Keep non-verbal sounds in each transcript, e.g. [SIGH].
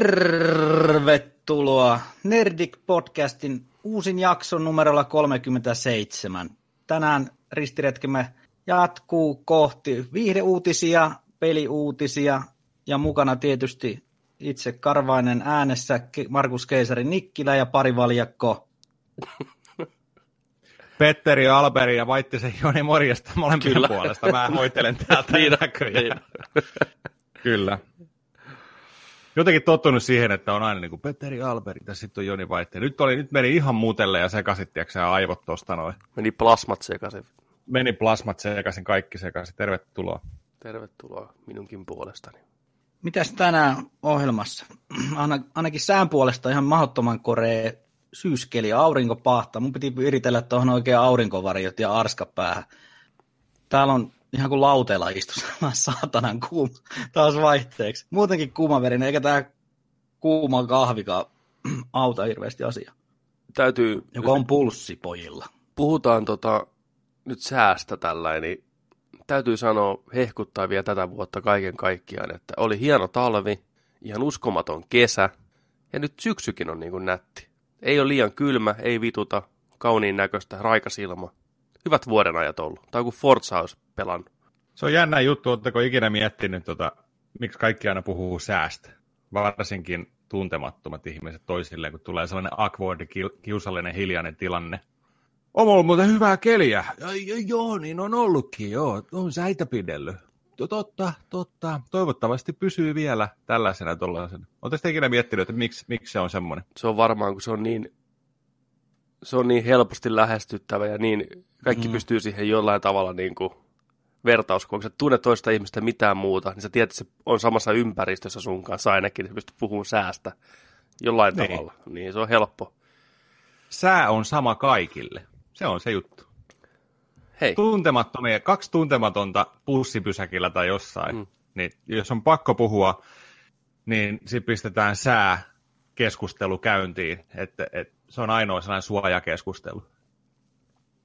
Tervetuloa Nerdik Podcastin uusin jakson numerolla 37. Tänään ristiretkemme jatkuu kohti viihdeuutisia, peliuutisia ja mukana tietysti itse Karvainen äänessä Markus Keisari Nikkilä ja pari valjakko. Petteri, Alberi ja Vaittisen Joni morjesta molempien Kyllä. puolesta. Mä hoitelen täältä [LAUGHS] niin, näköjään. Kyllä jotenkin tottunut siihen, että on aina niin kuin Petteri Alberi, ja sitten on Joni Vaitte. Nyt, oli, nyt meni ihan mutelle ja sekaisin, tiedätkö aivot tuosta noin. Meni plasmat sekaisin. Meni plasmat sekaisin, kaikki sekaisin. Tervetuloa. Tervetuloa minunkin puolestani. Mitäs tänään ohjelmassa? [CLEARS THROAT] Ainakin sään puolesta ihan mahdottoman koree syyskeli, aurinko pahtaa. Mun piti viritellä tuohon oikein aurinkovarjot ja arska päähän. Täällä on ihan kuin lauteella istu saatanan kuuma taas vaihteeksi. Muutenkin kuumaverinen, eikä tämä kuuma kahvika [CLEARS THROAT] auta hirveästi asiaa. Täytyy... Joka on pulssi pojilla. Puhutaan tota, nyt säästä tällainen, niin täytyy sanoa hehkuttaa vielä tätä vuotta kaiken kaikkiaan, että oli hieno talvi, ihan uskomaton kesä, ja nyt syksykin on niin kuin nätti. Ei ole liian kylmä, ei vituta, kauniin näköistä, raikas ilma. Hyvät vuodenajat ollut. Tai kuin Forza olisi pelannut. Se on jännä juttu, oletteko ikinä miettinyt, tota, miksi kaikki aina puhuu säästä? Varsinkin tuntemattomat ihmiset toisilleen, kun tulee sellainen awkward, kiusallinen, hiljainen tilanne. On ollut muuten hyvää keliä. Ja, joo, niin on ollutkin, joo. On säitä pidellyt. Totta, totta. Toivottavasti pysyy vielä tällaisena tuollaisena. Oletteko ikinä miettinyt, että miksi, miksi se on semmoinen? Se on varmaan, kun se on niin, se on niin helposti lähestyttävä ja niin kaikki mm. pystyy siihen jollain tavalla niin kuin vertaus, kun sä tunnet toista ihmistä mitään muuta, niin sä tiedät, että se on samassa ympäristössä sun kanssa ainakin, että pystyt puhumaan säästä jollain niin. tavalla. Niin se on helppo. Sää on sama kaikille. Se on se juttu. Hei. Tuntemattomia, kaksi tuntematonta pussipysäkillä tai jossain, mm. niin jos on pakko puhua, niin sitten pistetään sää keskustelu käyntiin, että, että se on ainoa sellainen suojakeskustelu.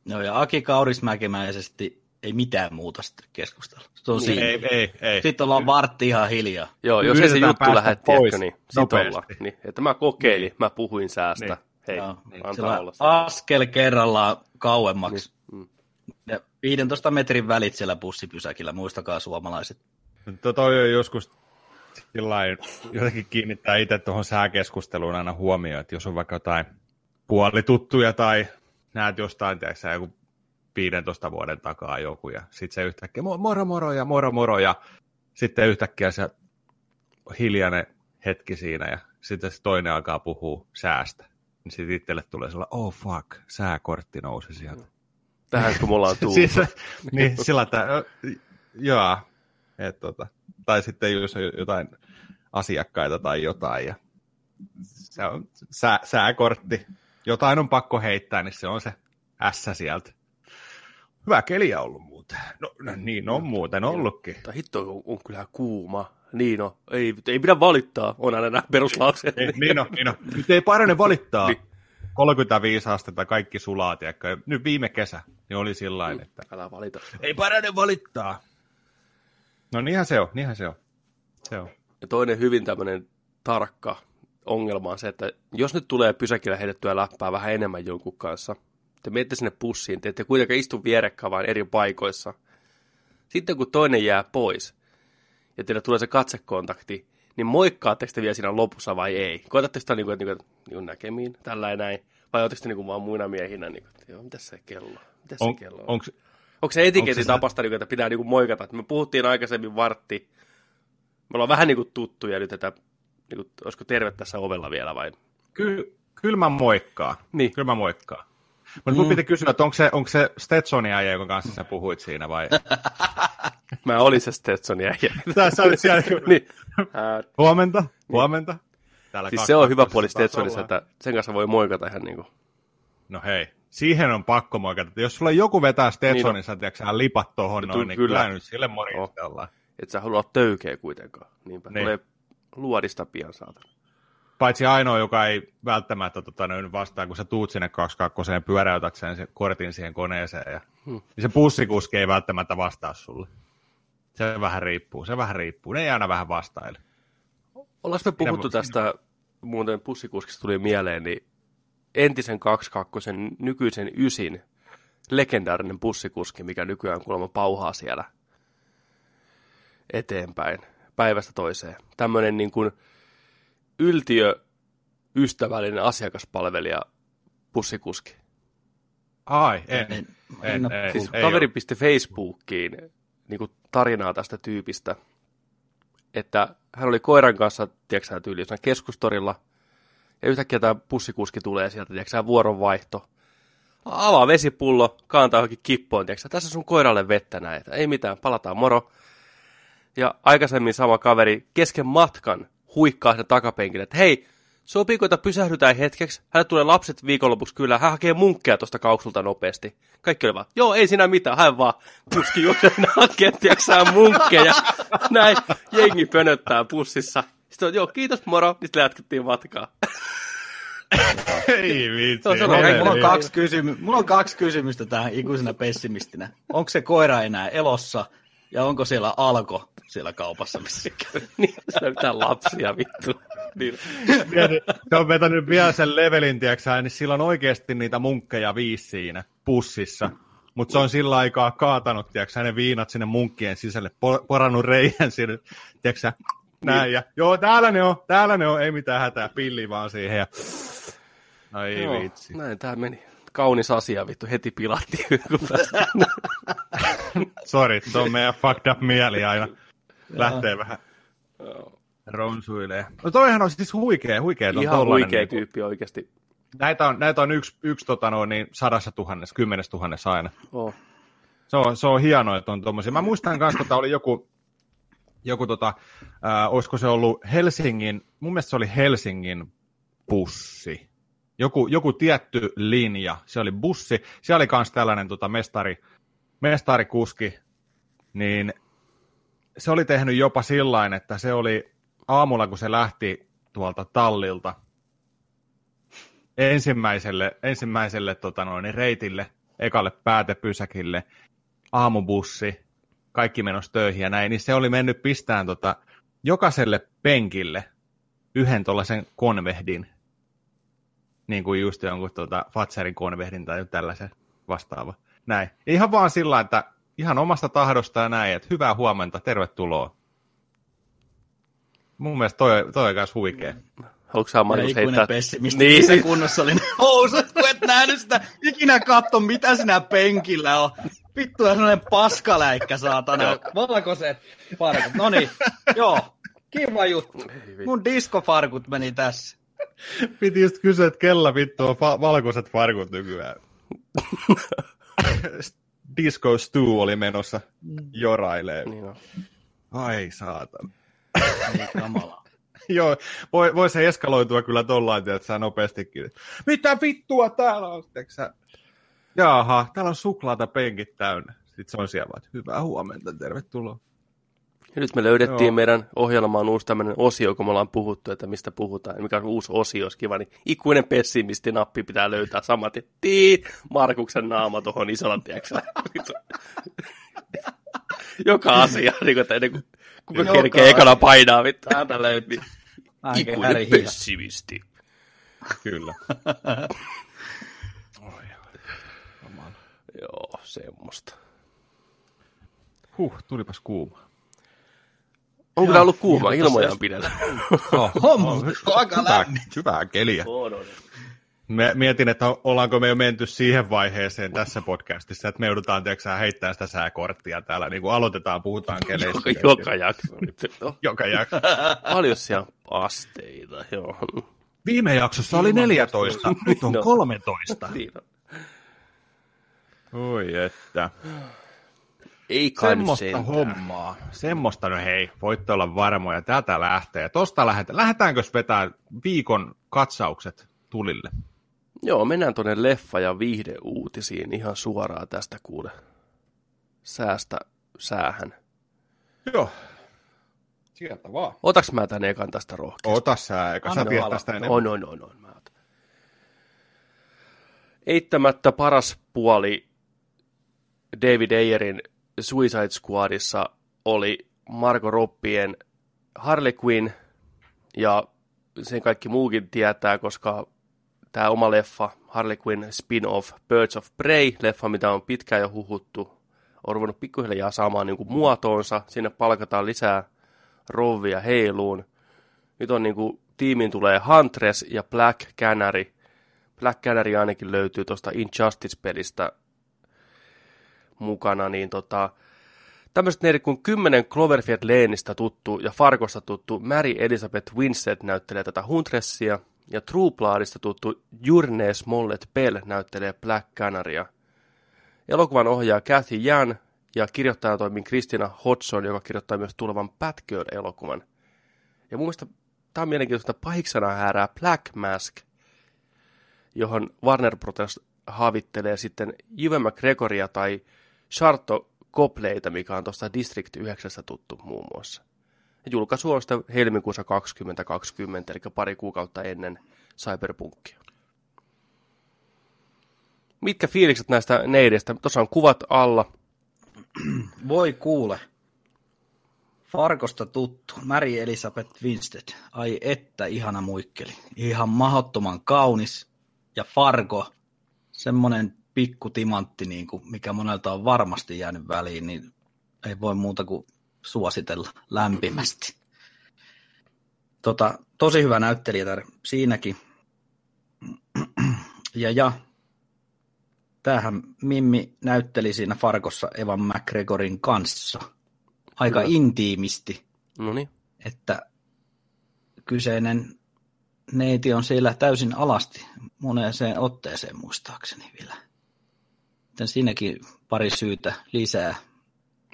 No ja Aki Kaurismäkemäisesti ei mitään muuta sitten keskustella. Se on niin. Ei, ei, ei. Sitten ollaan vartti ihan hiljaa. Joo, jos ei se juttu lähde, tiedätkö, niin sitten ollaan. Niin, että mä kokeilin, niin. mä puhuin säästä. Niin. Hei, Joo, niin. antaa olla. Askel kerrallaan kauemmaksi. Niin. Mm. Ja 15 metrin välit siellä bussipysäkillä, muistakaa suomalaiset. Toi on joskus sillain, jotenkin kiinnittää itse tuohon sääkeskusteluun aina huomioon, että jos on vaikka jotain puolituttuja tai näet jostain, tiedätkö, joku 15 vuoden takaa joku, ja sitten se yhtäkkiä moro moro ja moro moro, ja sitten yhtäkkiä se hiljainen hetki siinä, ja sitten se toinen alkaa puhua säästä. Niin sitten itselle tulee sellainen, oh fuck, sääkortti nousi sieltä. Tähän kun mulla on tullut. [LAUGHS] siis, [LAUGHS] niin, sillä että, joo, et, tota, tai sitten jos on jotain asiakkaita tai jotain, ja se on sää, sääkortti, jotain on pakko heittää, niin se on se S sieltä. Hyvä keliä ollut muuten. No, no niin on muuten ollutkin. Tai hitto on, on kyllä kuuma. Niin on. Ei, ei pidä valittaa, on aina nämä peruslauseet. Niin, niin on, niin on. Nyt ei parane valittaa. niin. 35 astetta, kaikki sulaa, tiedätkö. Nyt viime kesä, niin oli sillä mm. että... Älä valita. Ei parane valittaa. No niinhän se on, niinhän se on. Se on. Ja toinen hyvin tämmöinen tarkka ongelma on se, että jos nyt tulee pysäkillä heitettyä läppää vähän enemmän jonkun kanssa, te menette sinne pussiin, te ette kuitenkaan istu vierekkäin, vaan eri paikoissa. Sitten kun toinen jää pois, ja teille tulee se katsekontakti, niin moikkaatteko te vielä siinä lopussa vai ei? Koetatteko sitä niin kuin, niin kuin, niin kuin näkemiin, tällä ja näin, vai oletteko te niin kuin vaan muina miehinä, niin kuin, joo, mitä se kello Mitä on, se kello on? Onko, onko se etiketin tapasta, niin kuin, että pitää niin kuin moikata? Että me puhuttiin aikaisemmin vartti, me ollaan vähän niin kuin tuttuja nyt, että niin kuin, olisiko terve tässä ovella vielä vai? Ky- kyllä mä moikkaa. Niin. Kyllä mä moikkaa. Mutta mm. mun pitää kysyä, että onko se, onko se Stetsonin äijä, jonka kanssa sä puhuit siinä vai? [LAUGHS] Mä olin se Stetsonin äijä. Sä, olit siellä. [LAUGHS] niin. [LAUGHS] Huomenta, huomenta. Täällä siis se on hyvä puoli Stetsonissa, että sen kanssa voi moikata ihan niin kuin. No hei, siihen on pakko moikata. Jos sulla joku vetää Stetsonissa, niin tiedätkö lipat tohon no, noin, niin kyllä. kyllä nyt sille morjestellaan. Oh. Et sä halua töykeä kuitenkaan. Niinpä. Niin. Tulee luodista pian saatana paitsi ainoa, joka ei välttämättä tota, vastaa, kun sä tuut sinne 22 pyöräytät sen, sen kortin siihen koneeseen, ja, hmm. niin se bussikuski ei välttämättä vastaa sulle. Se vähän riippuu, se vähän riippuu. Ne ei aina vähän vastaile. Ollaanko me puhuttu tästä, muuten pussikuskista tuli mieleen, niin entisen 22 nykyisen ysin legendaarinen bussikuski, mikä nykyään kuulemma pauhaa siellä eteenpäin päivästä toiseen. Tämmöinen niin kuin yltiö ystävällinen asiakaspalvelija bussikuski. Ai, en. en, en, en ei, Siis ei kaveri ole. pisti Facebookiin niin kuin tarinaa tästä tyypistä, että hän oli koiran kanssa, tiedätkö tyyli jossain keskustorilla, ja yhtäkkiä tämä bussikuski tulee sieltä, tiedätkö vuoronvaihto. Avaa vesipullo, kaantaa johonkin kippoon, tiedätkö sä, tässä sun koiralle vettä näin, että ei mitään, palataan moro. Ja aikaisemmin sama kaveri kesken matkan huikkaa sen takapenkille, että hei, sopiiko, että pysähdytään hetkeksi? Hänelle tulee lapset viikonlopuksi kyllä, hän hakee munkkeja tuosta kauksulta nopeasti. Kaikki oli vaan, joo, ei siinä mitään, hän vaan kuski juoksee hakee, tiedätkö munkkeja. Näin, jengi pönöttää pussissa. Sitten on, joo, kiitos moro, niin sitten jatkettiin matkaa. Ei vitsi. On Mulla mulla, on kaksi kysymy- mulla on kaksi kysymystä tähän ikuisena pessimistinä. Onko se koira enää elossa ja onko siellä alko siellä kaupassa missä käy? [LAUGHS] niin, se on mitään lapsia vittu. Niin. [LAUGHS] Se on vetänyt vielä sen levelin, tiiäksä, niin sillä on oikeasti niitä munkkeja viisi siinä pussissa. Mutta se on sillä aikaa kaatanut, tiiäksä, ne viinat sinne munkkien sisälle, po- porannut reijän sinne, tiiäksä, näin. Ja, joo, täällä ne on, täällä ne on, ei mitään hätää, pilli vaan siihen. Ja... No ei Joo, vitsi. Näin tää meni. Kaunis asia vittu, heti pilattiin. [LAUGHS] kun päästiin. Sori, tuo on meidän fucked up mieli aina. Lähtee vähän ronsuilee. No toihan on siis huikea, huikea. Ihan huikea niinku- tyyppi oikeasti. Näitä on, näitä on yksi, yksi tota noin, niin sadassa tuhannessa, kymmenes tuhannessa aina. Oh. Se on, se on hienoa, että on tommosia. Mä muistan kanssa, että oli joku, joku tota, äh, olisiko se ollut Helsingin, mun mielestä se oli Helsingin bussi. Joku, joku tietty linja, se oli bussi. Siellä oli myös tällainen tota, mestari, mestarikuski, niin se oli tehnyt jopa sillain, että se oli aamulla, kun se lähti tuolta tallilta ensimmäiselle, ensimmäiselle tota noin, reitille, ekalle päätepysäkille, aamubussi, kaikki menossa töihin ja näin, niin se oli mennyt pistään tota, jokaiselle penkille yhden tuollaisen konvehdin, niin kuin just jonkun tota, Fatserin konvehdin tai tällaisen vastaava. Näin. Ja ihan vaan sillä, että ihan omasta tahdosta ja näin, että hyvää huomenta, tervetuloa. Mun mielestä toi, toi on myös huikea. Haluatko sä Marius Ikuinen heittää? pessimisti. Niin, Niin, se siis- kunnossa oli ne housut, kun et nähnyt sitä. Ikinä katso, mitä sinä penkillä on. Vittu, ja sellainen paskaläikkä, saatana. Valkoiset farkut. No niin, joo. Kiva juttu. Mun diskofarkut meni tässä. [LAUGHS] Piti just kysyä, että kella vittu on fa- valkoiset farkut nykyään. [LAUGHS] Disco Stu oli menossa jorailee. Niin on. Ai saatan. Ei kamala. [LAUGHS] Joo, voi, voi se eskaloitua kyllä tollain, että sä nopeastikin. Mitä vittua täällä on? Sä? Jaaha, täällä on suklaata penkit täynnä. Sitten se on siellä vaan, että hyvää huomenta, tervetuloa. Ja nyt me löydettiin Joo. meidän ohjelmaan uusi tämmöinen osio, kun me ollaan puhuttu, että mistä puhutaan. Mikä on uusi osio, olisi kiva, niin ikuinen pessimisti-nappi pitää löytää samat. Tii, Markuksen naama tuohon isolla, Vittu. [LAUGHS] Joka asia, niin kuin, että ennen kuin kuka Joka kerkee ekana painaa, vittu. Täältä löytyy. Äänke Ikuinen pessimisti. Kyllä. [LAUGHS] Joo, semmoista. Huh, tulipas kuuma. Onko tää ollut kuuma pidellä? Homma on aika Hyvää, lämmin. hyvää keliä. On, on. Me, mietin, että ollaanko me jo menty siihen vaiheeseen tässä podcastissa, että me joudutaan tiedätkö, heittämään sitä sääkorttia täällä, niin kuin aloitetaan, puhutaan keleistä. Joka, joka jakso. nyt. No, joka jakso. Paljon siellä asteita, joo. Viime jaksossa oli 14, nyt on No. 13. Niin on. Oi että. Ei kai sentään. hommaa. Semmoista, no hei, voitte olla varmoja, tätä lähtee. Tosta lähdetään. Lähdetäänkö vetää viikon katsaukset tulille? Joo, mennään tuonne leffa- ja viihdeuutisiin ihan suoraan tästä kuule. Säästä säähän. Joo. Sieltä vaan. Otaks mä tän ekan tästä rohkeasti? Ota sä, eikä sä tiedät tästä enemmän. On, on, on, on. Mä otan. Eittämättä paras puoli David Ayerin Suicide Squadissa oli Marco Robbien Harley Quinn Ja sen kaikki muukin tietää, koska tämä oma leffa, Harley Quinn spin-off Birds of Prey, leffa, mitä on pitkään jo huhuttu, on ruvennut pikkuhiljaa saamaan niin kuin muotoonsa. Sinne palkataan lisää rovia heiluun. Nyt on niin kuin, tulee Huntress ja Black Canary. Black Canary ainakin löytyy tuosta Injustice-pelistä mukana, niin tota, tämmöiset neidit kuin 10 Cloverfield Laneista tuttu ja Farkosta tuttu Mary Elizabeth Winstead näyttelee tätä Huntressia, ja True Bloodista tuttu Jurne Smollett Bell näyttelee Black Canarya. Elokuvan ohjaa Kathy Jan ja kirjoittajana toimii Kristina Hodson, joka kirjoittaa myös tulevan Batgirl-elokuvan. Ja mun mielestä tämä on mielenkiintoista pahiksena häärää Black Mask, johon Warner Bros. havittelee sitten Juve McGregoria tai Charto Copleita, mikä on tuosta District 9 tuttu muun muassa. Julkaisu on sitä helmikuussa 2020, eli pari kuukautta ennen Cyberpunkia. Mitkä fiilikset näistä neidestä? Tuossa on kuvat alla. [CLEARS THROAT] Voi kuule. Farkosta tuttu, Mary Elisabeth Winstead. Ai että ihana muikkeli. Ihan mahottoman kaunis. Ja Fargo, semmonen pikku timantti, niin kuin, mikä monelta on varmasti jäänyt väliin, niin ei voi muuta kuin suositella lämpimästi. Tota, tosi hyvä näyttelijä siinäkin. [CLEARS THROAT] Ja, ja tämähän Mimmi näytteli siinä Farkossa Evan McGregorin kanssa aika Kyllä. intiimisti. Noniin. Että kyseinen neiti on siellä täysin alasti moneeseen otteeseen muistaakseni vielä. Joten siinäkin pari syytä lisää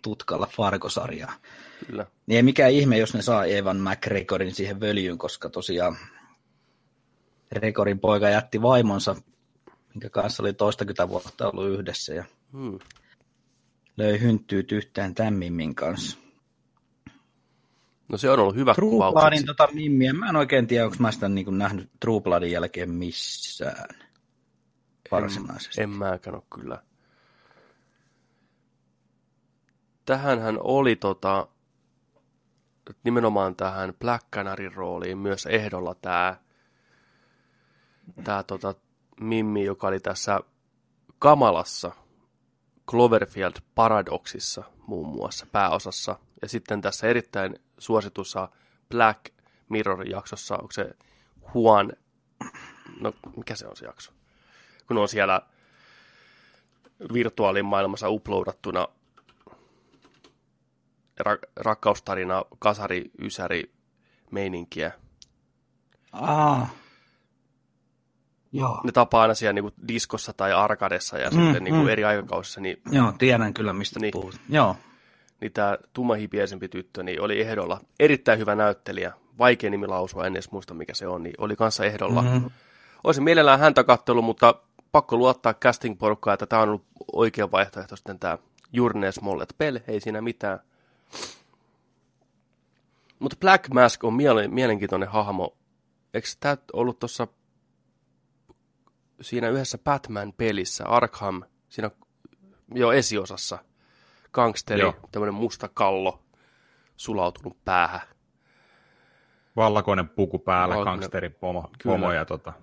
tutkalla Fargo-sarjaa. Kyllä. Niin ei mikään ihme, jos ne saa Evan McGregorin siihen völjyyn, koska tosiaan Rekorin poika jätti vaimonsa, minkä kanssa oli toistakymmentä vuotta ollut yhdessä ja hmm. löi hynttyyt yhteen tämän Mimmin kanssa. No se on ollut hyvä True Bloodin tota Mimmiä, mä en oikein tiedä, onko mä sitä niin nähnyt True Bloodin jälkeen missään varsinaisesti. En, en mäkään ole kyllä tähänhän oli tota, nimenomaan tähän Black Canarin rooliin myös ehdolla tämä tää tota, Mimmi, joka oli tässä kamalassa Cloverfield Paradoxissa muun muassa pääosassa. Ja sitten tässä erittäin suositussa Black Mirror-jaksossa, onko se Juan, no mikä se on se jakso? Kun on siellä virtuaalimaailmassa uploadattuna ra- rakkaustarina, kasari, ysäri, meininkiä. Ah. Joo. Ne tapaa aina siellä niin diskossa tai arkadessa ja mm, sitten niin kuin mm. eri aikakausissa. Niin, Joo, tiedän kyllä mistä niin, puhut. Joo. Niin tämä tummahipiesempi tyttö niin oli ehdolla. Erittäin hyvä näyttelijä. Vaikea nimi lausua, en edes muista mikä se on. Niin oli kanssa ehdolla. Mm-hmm. Olisin mielellään häntä kattelu, mutta pakko luottaa casting-porukkaa, että tämä on ollut oikea vaihtoehto sitten tämä Jurnes Mollet Pell. Ei siinä mitään. Mutta Black Mask on mielenkiintoinen hahmo. Eikö tämä ollut tuossa siinä yhdessä Batman-pelissä, Arkham, siinä jo esiosassa, gangsteri, tämmöinen musta kallo, sulautunut päähän. Vallakoinen puku päällä, Vallakoinen... gangsterin pomo, pomo ja tota,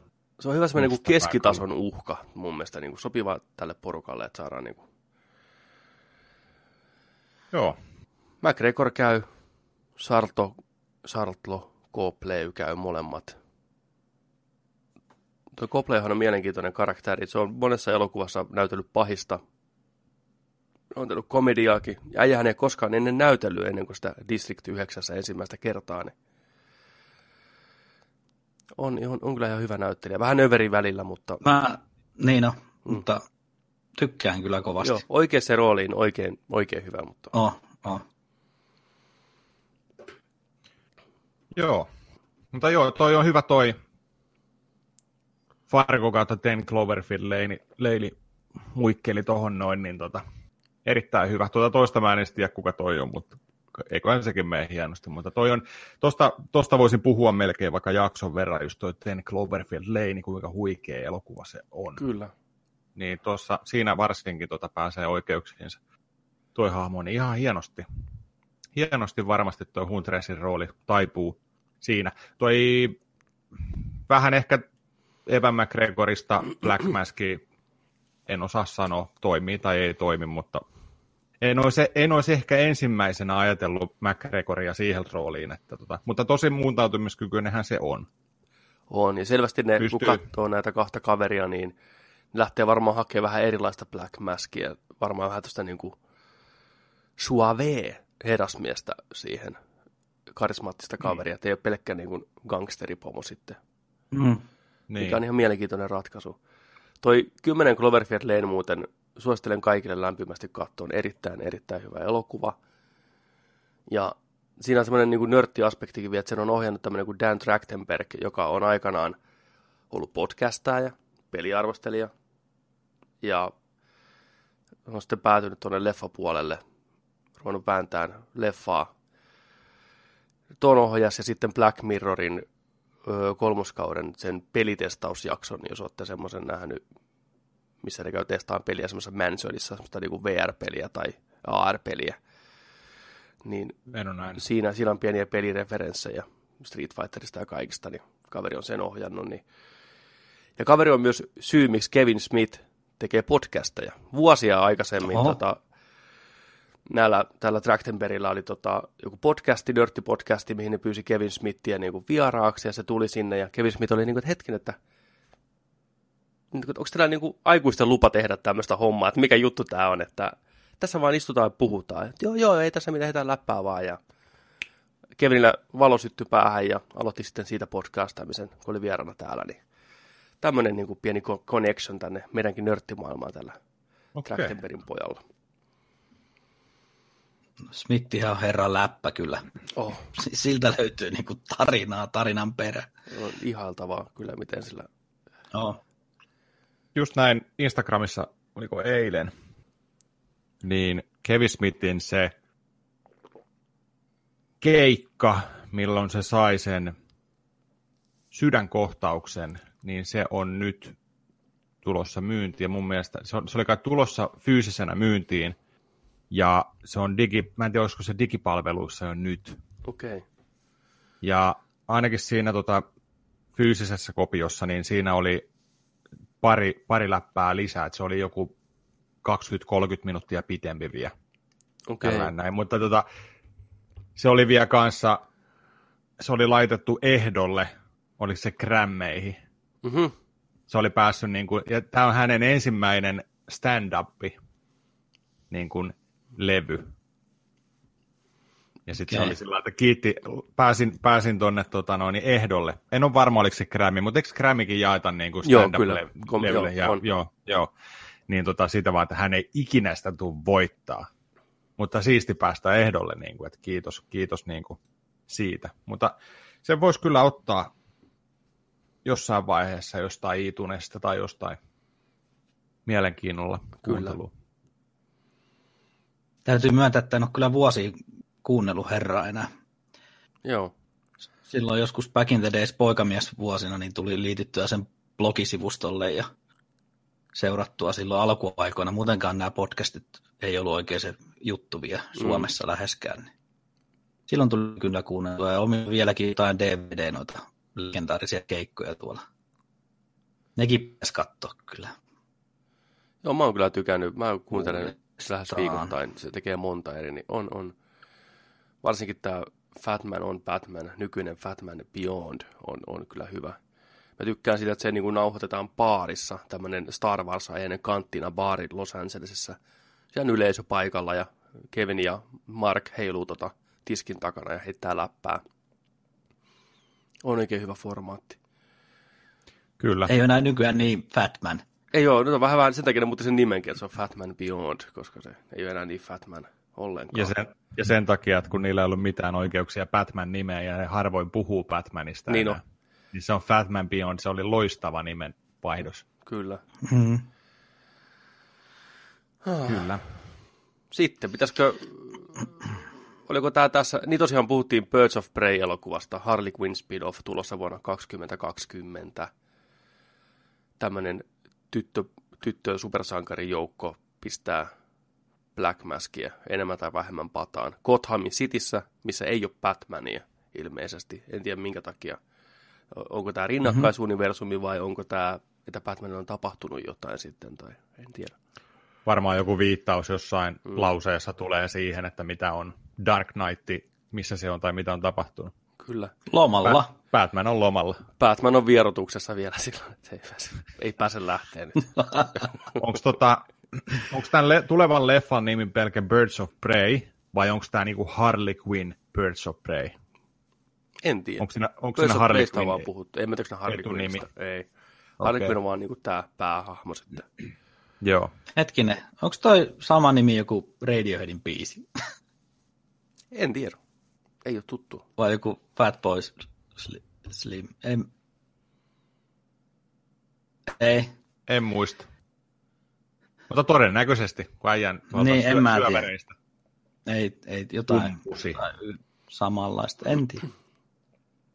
Se on hyvä semmoinen niin keskitason uhka mun mielestä, niin kuin sopiva tälle porukalle, että saadaan niin kuin... Joo. McGregor käy Sarto, Sartlo, Copley käy molemmat. Tuo Copleyhan on mielenkiintoinen karakteri. Se on monessa elokuvassa näytellyt pahista. On tehnyt komediaakin. Äijähän ei koskaan ennen näytellyt ennen kuin sitä District 9 ensimmäistä kertaa. Niin on, on, on kyllä ihan hyvä näyttelijä. Vähän överi välillä, mutta... Mä, niin no, mm. mutta tykkään kyllä kovasti. Joo, oikeassa rooliin oikein, oikein hyvä, mutta... Oh, oh. Joo, mutta joo, toi on hyvä toi Fargo kautta Ten Cloverfield Leini, Leili muikkeli tohon noin, niin tota, erittäin hyvä. Tuota toista mä en edes tiedä, kuka toi on, mutta eiköhän sekin mene hienosti, mutta toi on, tosta, tosta voisin puhua melkein vaikka jakson verran, just toi Ten Cloverfield Lane, kuinka huikea elokuva se on. Kyllä. Niin tossa, siinä varsinkin tota pääsee oikeuksiinsa. Toi hahmo niin ihan hienosti. Hienosti varmasti toi Huntressin rooli taipuu siinä. Toi vähän ehkä Evan McGregorista Black Maski, en osaa sanoa, toimii tai ei toimi, mutta en olisi, en olisi ehkä ensimmäisenä ajatellut McGregoria siihen rooliin, että tota, mutta tosi muuntautumiskykyinenhän se on. On, ja selvästi ne, Pystyy. kun katsoo näitä kahta kaveria, niin ne lähtee varmaan hakemaan vähän erilaista Black Maskia, varmaan vähän tuosta niin kuin suave herrasmiestä siihen karismaattista kaveria, että ei ole pelkkä niin kuin gangsteripomo sitten, Mm. niin. Niin. mikä on ihan mielenkiintoinen ratkaisu. Toi 10 Cloverfield Lane muuten suosittelen kaikille lämpimästi katsoa, erittäin, erittäin hyvä elokuva. Ja siinä on semmoinen niin nörttiaspektikin vielä, että sen on ohjannut tämmöinen kuin Dan Trachtenberg, joka on aikanaan ollut podcastaja, peliarvostelija, ja on sitten päätynyt tuonne leffapuolelle, ruvennut vääntään leffaa. Tuon ohjas ja sitten Black Mirrorin ö, kolmoskauden sen pelitestausjakson, jos olette semmoisen nähnyt, missä ne käy testaamaan peliä semmoisessa mansionissa, semmoista niin VR-peliä tai AR-peliä. Niin siinä, siinä on pieniä pelireferenssejä Street Fighterista ja kaikista, niin kaveri on sen ohjannut. Niin. Ja kaveri on myös syy, miksi Kevin Smith tekee podcasteja. Vuosia aikaisemmin Oho. tota, näillä, tällä Trachtenbergillä oli tota, joku podcasti, nörttipodcasti, mihin ne pyysi Kevin Smithia niin kuin vieraaksi, ja se tuli sinne, ja Kevin Smith oli niin kuin, että hetken, että onko teillä niin kuin aikuisten lupa tehdä tämmöistä hommaa, että mikä juttu tämä on, että tässä vaan istutaan ja puhutaan. Että joo, joo, ei tässä mitään heitä läppää vaan. Ja Kevinillä valo syttyi päähän ja aloitti sitten siitä podcastamisen, kun oli vieraana täällä. Niin tämmöinen niin kuin pieni co- connection tänne meidänkin nörttimaailmaan tällä Okei. Trachtenbergin pojalla. Smithihän on herran läppä kyllä. Oh, Siltä löytyy niinku tarinaa, tarinan perä. on ihailtavaa kyllä, miten sillä... Oh. Just näin Instagramissa, oliko eilen, niin Kevin Smithin se keikka, milloin se sai sen sydänkohtauksen, niin se on nyt tulossa myyntiin. Ja mun mielestä se, on, se oli kai tulossa fyysisenä myyntiin, ja se on digi, mä en tiedä, olisiko se digipalveluissa jo nyt. Okei. Okay. Ja ainakin siinä tota, fyysisessä kopiossa, niin siinä oli pari, pari läppää lisää, että se oli joku 20-30 minuuttia pitempi vielä. Okei. Okay. Näin. Mutta tota, se oli vielä kanssa, se oli laitettu ehdolle, oliko se grämmeihin. Mm-hmm. Se oli päässyt, niin kuin, ja tämä on hänen ensimmäinen stand-up niin kuin, levy. Ja sitten se Okei. oli sillä että kiitti, pääsin, pääsin tuonne tota, noin, ehdolle. En ole varma, oliko se Grammy, mutta eikö Grammykin jaeta niin kuin Joo, stand-up kyllä. le- Kom- levylle? joo, ja, on. joo, joo. Niin tota, sitä vaan, että hän ei ikinä sitä tule voittaa. Mutta siisti päästä ehdolle, niin kuin, että kiitos, kiitos niin kuin siitä. Mutta se voisi kyllä ottaa jossain vaiheessa jostain iTunesista tai jostain mielenkiinnolla Kyllä. kuuntelua. Täytyy myöntää, että en ole kyllä vuosi kuunnellut herraa enää. Joo. Silloin joskus back in the days poikamies vuosina niin tuli liityttyä sen blogisivustolle ja seurattua silloin alkuaikoina. Muutenkaan nämä podcastit ei ollut oikein se juttu vielä Suomessa mm. läheskään. niin Silloin tuli kyllä kuunneltua ja on vieläkin jotain DVD noita legendaarisia keikkoja tuolla. Nekin pitäisi katsoa kyllä. Joo, mä oon kyllä tykännyt. Mä kuuntelen Uudestaan. lähes viikoittain. Se tekee monta eri. Niin on, on. Varsinkin tämä Fatman on Batman, nykyinen Fatman Beyond on, on kyllä hyvä. Mä tykkään siitä, että se niin kuin nauhoitetaan baarissa, tämmöinen Star wars ennen kanttina baari Los Angelesissa. Siellä on yleisö paikalla ja Kevin ja Mark heiluu tota tiskin takana ja heittää läppää. On oikein hyvä formaatti. Kyllä. Ei ole enää nykyään niin Fatman. Ei ole, nyt on vähän, vähän sen takia ne muutti sen nimenkin, että se on Fatman Beyond, koska se ei ole enää niin Fatman ollenkaan. Ja sen, ja sen takia, että kun niillä ei ollut mitään oikeuksia Batman-nimeä ja ne harvoin puhuu Batmanista Niin enää, niin se on Fatman Beyond, se oli loistava nimen vaihdos. Kyllä. Mm. Kyllä. Sitten, pitäisikö, oliko tämä tässä, niin tosiaan puhuttiin Birds of Prey-elokuvasta, Harley Quinn spin-off tulossa vuonna 2020. Tämmöinen tyttö, tyttö supersankarijoukko pistää Black Maskia enemmän tai vähemmän pataan. Gothamin Cityssä, missä ei ole Batmania, ilmeisesti. En tiedä minkä takia. Onko tämä rinnakkaisuniversumi vai onko tämä, että Batman on tapahtunut jotain sitten, tai en tiedä. Varmaan joku viittaus jossain mm. lauseessa tulee siihen, että mitä on Dark Knight, missä se on tai mitä on tapahtunut. Kyllä. Lomalla. Bat- Batman on lomalla. Batman on vierotuksessa vielä silloin, että ei pääse, ei pääse lähteä nyt. [LAUGHS] Onko tota, onks tämän le- tulevan leffan nimi pelkä Birds of Prey, vai onko tämä niinku Harley Quinn Birds of Prey? En tiedä. Onko siinä, onko siinä Harley Quinn? vaan puhuttu. En mä tiedä, Harley. Quinnista. Ei. Harley. Quinn on vaan niinku tää päähahmo sitten. Joo. Hetkinen, onko toi sama nimi joku Radioheadin biisi? [LAUGHS] En tiedä. Ei ole tuttu. Vai joku Fat Boys Sli- Slim? Ei. Ei. En muista. Mutta todennäköisesti, kun äijän Niin, en mä syövereistä. Ei, ei jotain Kumpusi. jotain samanlaista. En tiedä.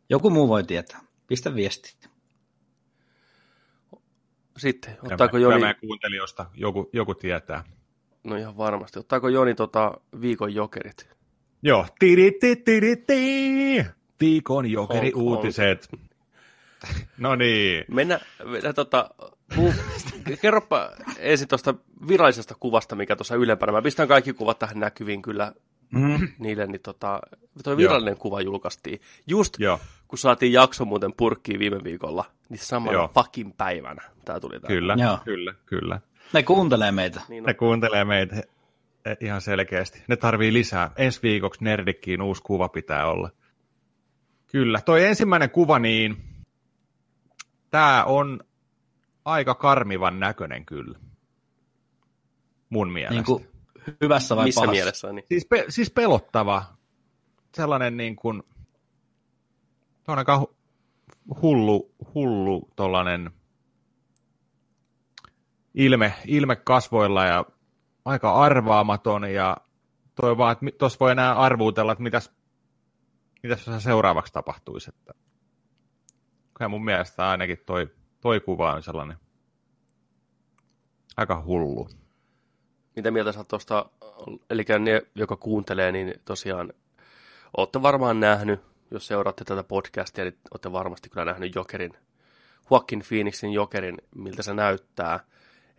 Joku muu voi tietää. Pistä viesti. Sitten, ottaako Joni, kyllä meidän kuuntelijoista joku, joku tietää. no ihan varmasti, ottaako Joni tota viikon jokerit? Joo. Tiri, ti, tiri, ti. Viikon jokeri Honk, honk. uutiset. No niin. Mennä, mennä tota, pu, [LAUGHS] kerropa ensin tuosta virallisesta kuvasta, mikä tuossa ylempänä. Mä pistän kaikki kuvat tähän näkyviin kyllä Mm. niille, niin tota, toi virallinen kuva julkaistiin. Just Joo, kun saatiin jakso muuten purkkiin viime viikolla, niin samana Joo. fucking päivänä tämä tuli tää. kyllä, Joo. kyllä, kyllä. Ne kuuntelee meitä. Niin Ne kuuntelee meitä ihan selkeästi. Ne tarvii lisää. Ensi viikoksi Nerdikkiin uusi kuva pitää olla. Kyllä. Toi ensimmäinen kuva, niin tämä on aika karmivan näköinen kyllä. Mun mielestä. Niin kuin hyvässä vai Missä pahassa? mielessä? Niin? Siis, pe- siis pelottava. Sellainen niin kuin, on aika hu- hullu, hullu tollanen ilme, ilme kasvoilla ja aika arvaamaton ja toi vaan, että tuossa voi enää arvuutella, että mitäs, mitäs seuraavaksi tapahtuisi. Että kyllä mun mielestä ainakin toi, toi kuva on sellainen aika hullu. Mitä mieltä sä tuosta, eli ne, joka kuuntelee, niin tosiaan olette varmaan nähnyt, jos seuraatte tätä podcastia, niin olette varmasti kyllä nähnyt Jokerin, Joaquin Phoenixin Jokerin, miltä se näyttää.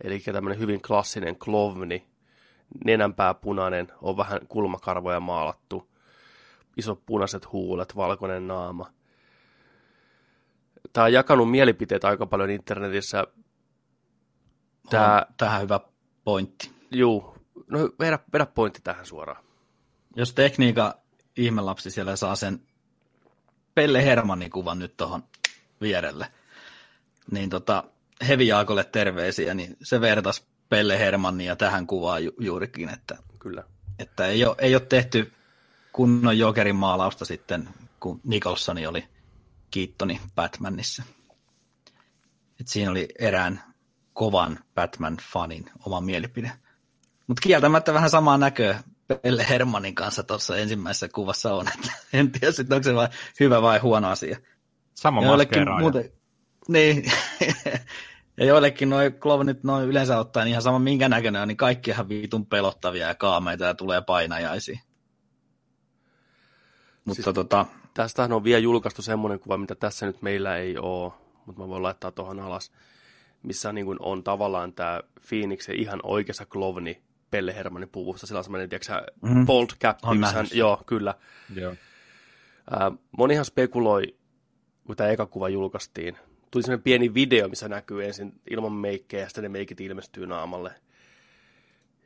Eli tämmöinen hyvin klassinen klovni, nenänpää punainen, on vähän kulmakarvoja maalattu, isot punaiset huulet, valkoinen naama. Tämä on jakanut mielipiteitä aika paljon internetissä. Tämä, tähän hyvä pointti. Juu, no vedä, vedä pointti tähän suoraan. Jos tekniikan ihmelapsi siellä saa sen Pelle Hermannin kuvan nyt tuohon vierelle, niin tota, Hevi Jaakolle terveisiä, niin se vertas Pelle Hermannia tähän kuvaan ju- juurikin, että, Kyllä. että ei, ole, ei ole tehty kunnon jokerin maalausta sitten, kun Nicholsoni oli Kiittoni Batmanissa. Et siinä oli erään kovan Batman-fanin oma mielipide. Mutta kieltämättä vähän samaa näköä Pelle Hermannin kanssa tuossa ensimmäisessä kuvassa on. Että [LAUGHS] en tiedä, sit onko se vai hyvä vai huono asia. Sama maskeeraaja. muuten, niin, [LAUGHS] ja joillekin noin klovnit noin yleensä ottaen ihan sama minkä näköinen on, niin kaikki ihan viitun pelottavia ja kaameita ja tulee painajaisia. Mutta Siis- tota, Tästähän on vielä julkaistu semmoinen kuva, mitä tässä nyt meillä ei ole, mutta mä voin laittaa tuohon alas, missä niin kuin on tavallaan tämä Phoenixin ihan oikeassa klovni Pelle Hermannin puvussa. Sillä on semmoinen, tiedätkö sä, Mhm. bold cap, On missä hän, joo, kyllä. Joo. Ää, monihan spekuloi, kun tämä eka kuva julkaistiin. Tuli semmoinen pieni video, missä näkyy ensin ilman meikkejä ja sitten ne meikit ilmestyy naamalle.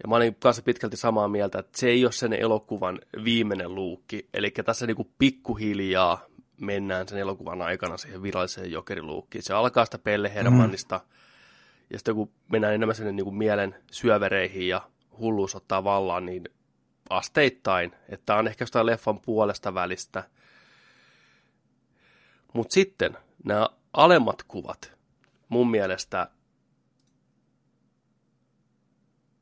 Ja mä olin kanssa pitkälti samaa mieltä, että se ei ole sen elokuvan viimeinen luukki. Eli tässä niinku pikkuhiljaa mennään sen elokuvan aikana siihen viralliseen jokeriluukkiin. Se alkaa sitä Pelle Hermannista, mm. ja sitten kun mennään enemmän sinne niinku mielen syövereihin ja hulluus ottaa vallaan, niin asteittain, että on ehkä jostain leffan puolesta välistä. Mutta sitten nämä alemmat kuvat, mun mielestä,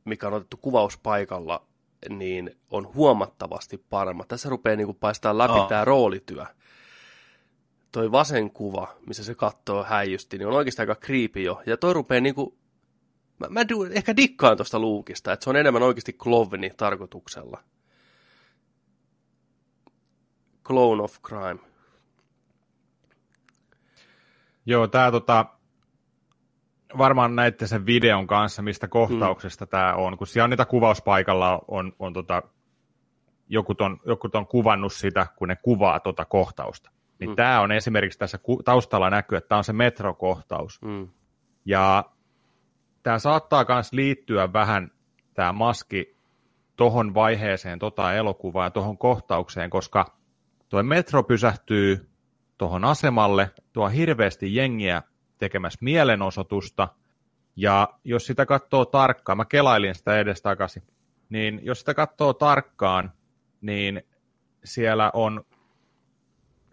mikä on otettu kuvauspaikalla, niin on huomattavasti paremmat. Tässä rupeaa niinku paistaa läpi Aa. tämä roolityö. Toi vasen kuva, missä se katsoo häijysti, niin on oikeastaan aika creepy jo. Ja toi rupeaa niinku, mä, mä du- ehkä dikkaan tuosta luukista, että se on enemmän oikeasti klovni tarkoituksella. Clone of Crime. Joo, tämä tota, varmaan näitte sen videon kanssa, mistä kohtauksesta mm. tämä on, kun siellä on niitä kuvauspaikalla on, on tota, joku, ton, joku ton kuvannut sitä, kun ne kuvaa tota kohtausta. Niin mm. tämä on esimerkiksi tässä taustalla näkyy, että tämä on se metrokohtaus. Mm. Ja tämä saattaa myös liittyä vähän, tämä maski, tohon vaiheeseen, tota elokuvaa ja tohon kohtaukseen, koska tuo metro pysähtyy tuohon asemalle, tuo hirveästi jengiä tekemässä mielenosoitusta, ja jos sitä katsoo tarkkaan, mä kelailin sitä edestakaisin, niin jos sitä katsoo tarkkaan, niin siellä on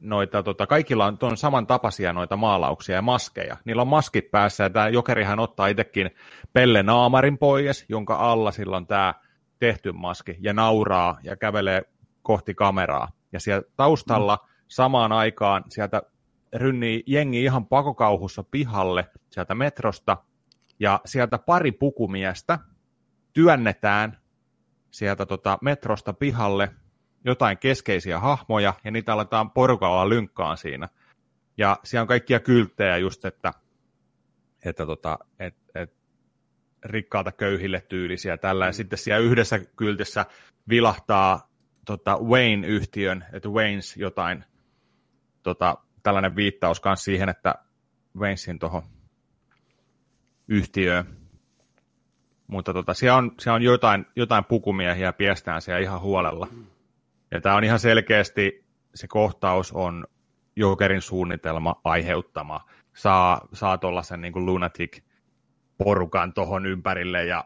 noita, tota, kaikilla on, on samantapaisia noita maalauksia ja maskeja. Niillä on maskit päässä ja tämä jokerihan ottaa itsekin Pelle Naamarin pois, jonka alla silloin tämä tehty maski ja nauraa ja kävelee kohti kameraa. Ja siellä taustalla mm. Samaan aikaan sieltä rynnii jengi ihan pakokauhussa pihalle sieltä metrosta ja sieltä pari pukumiestä työnnetään sieltä tota metrosta pihalle jotain keskeisiä hahmoja, ja niitä aletaan porukalla lynkkaan siinä. Ja siellä on kaikkia kylttejä just, että, että tota, et, et, rikkaalta köyhille tyylisiä tällä. Ja mm. sitten siellä yhdessä kyltissä vilahtaa tota, Wayne-yhtiön, että Waynes jotain, tota, tällainen viittaus myös siihen, että Waynesin tuohon yhtiöön. Mutta tota, siellä on, siellä on jotain, jotain pukumiehiä piestään siellä ihan huolella. Ja tämä on ihan selkeästi, se kohtaus on Jokerin suunnitelma aiheuttama. Saa, saa tuollaisen niin kuin lunatic porukan tuohon ympärille ja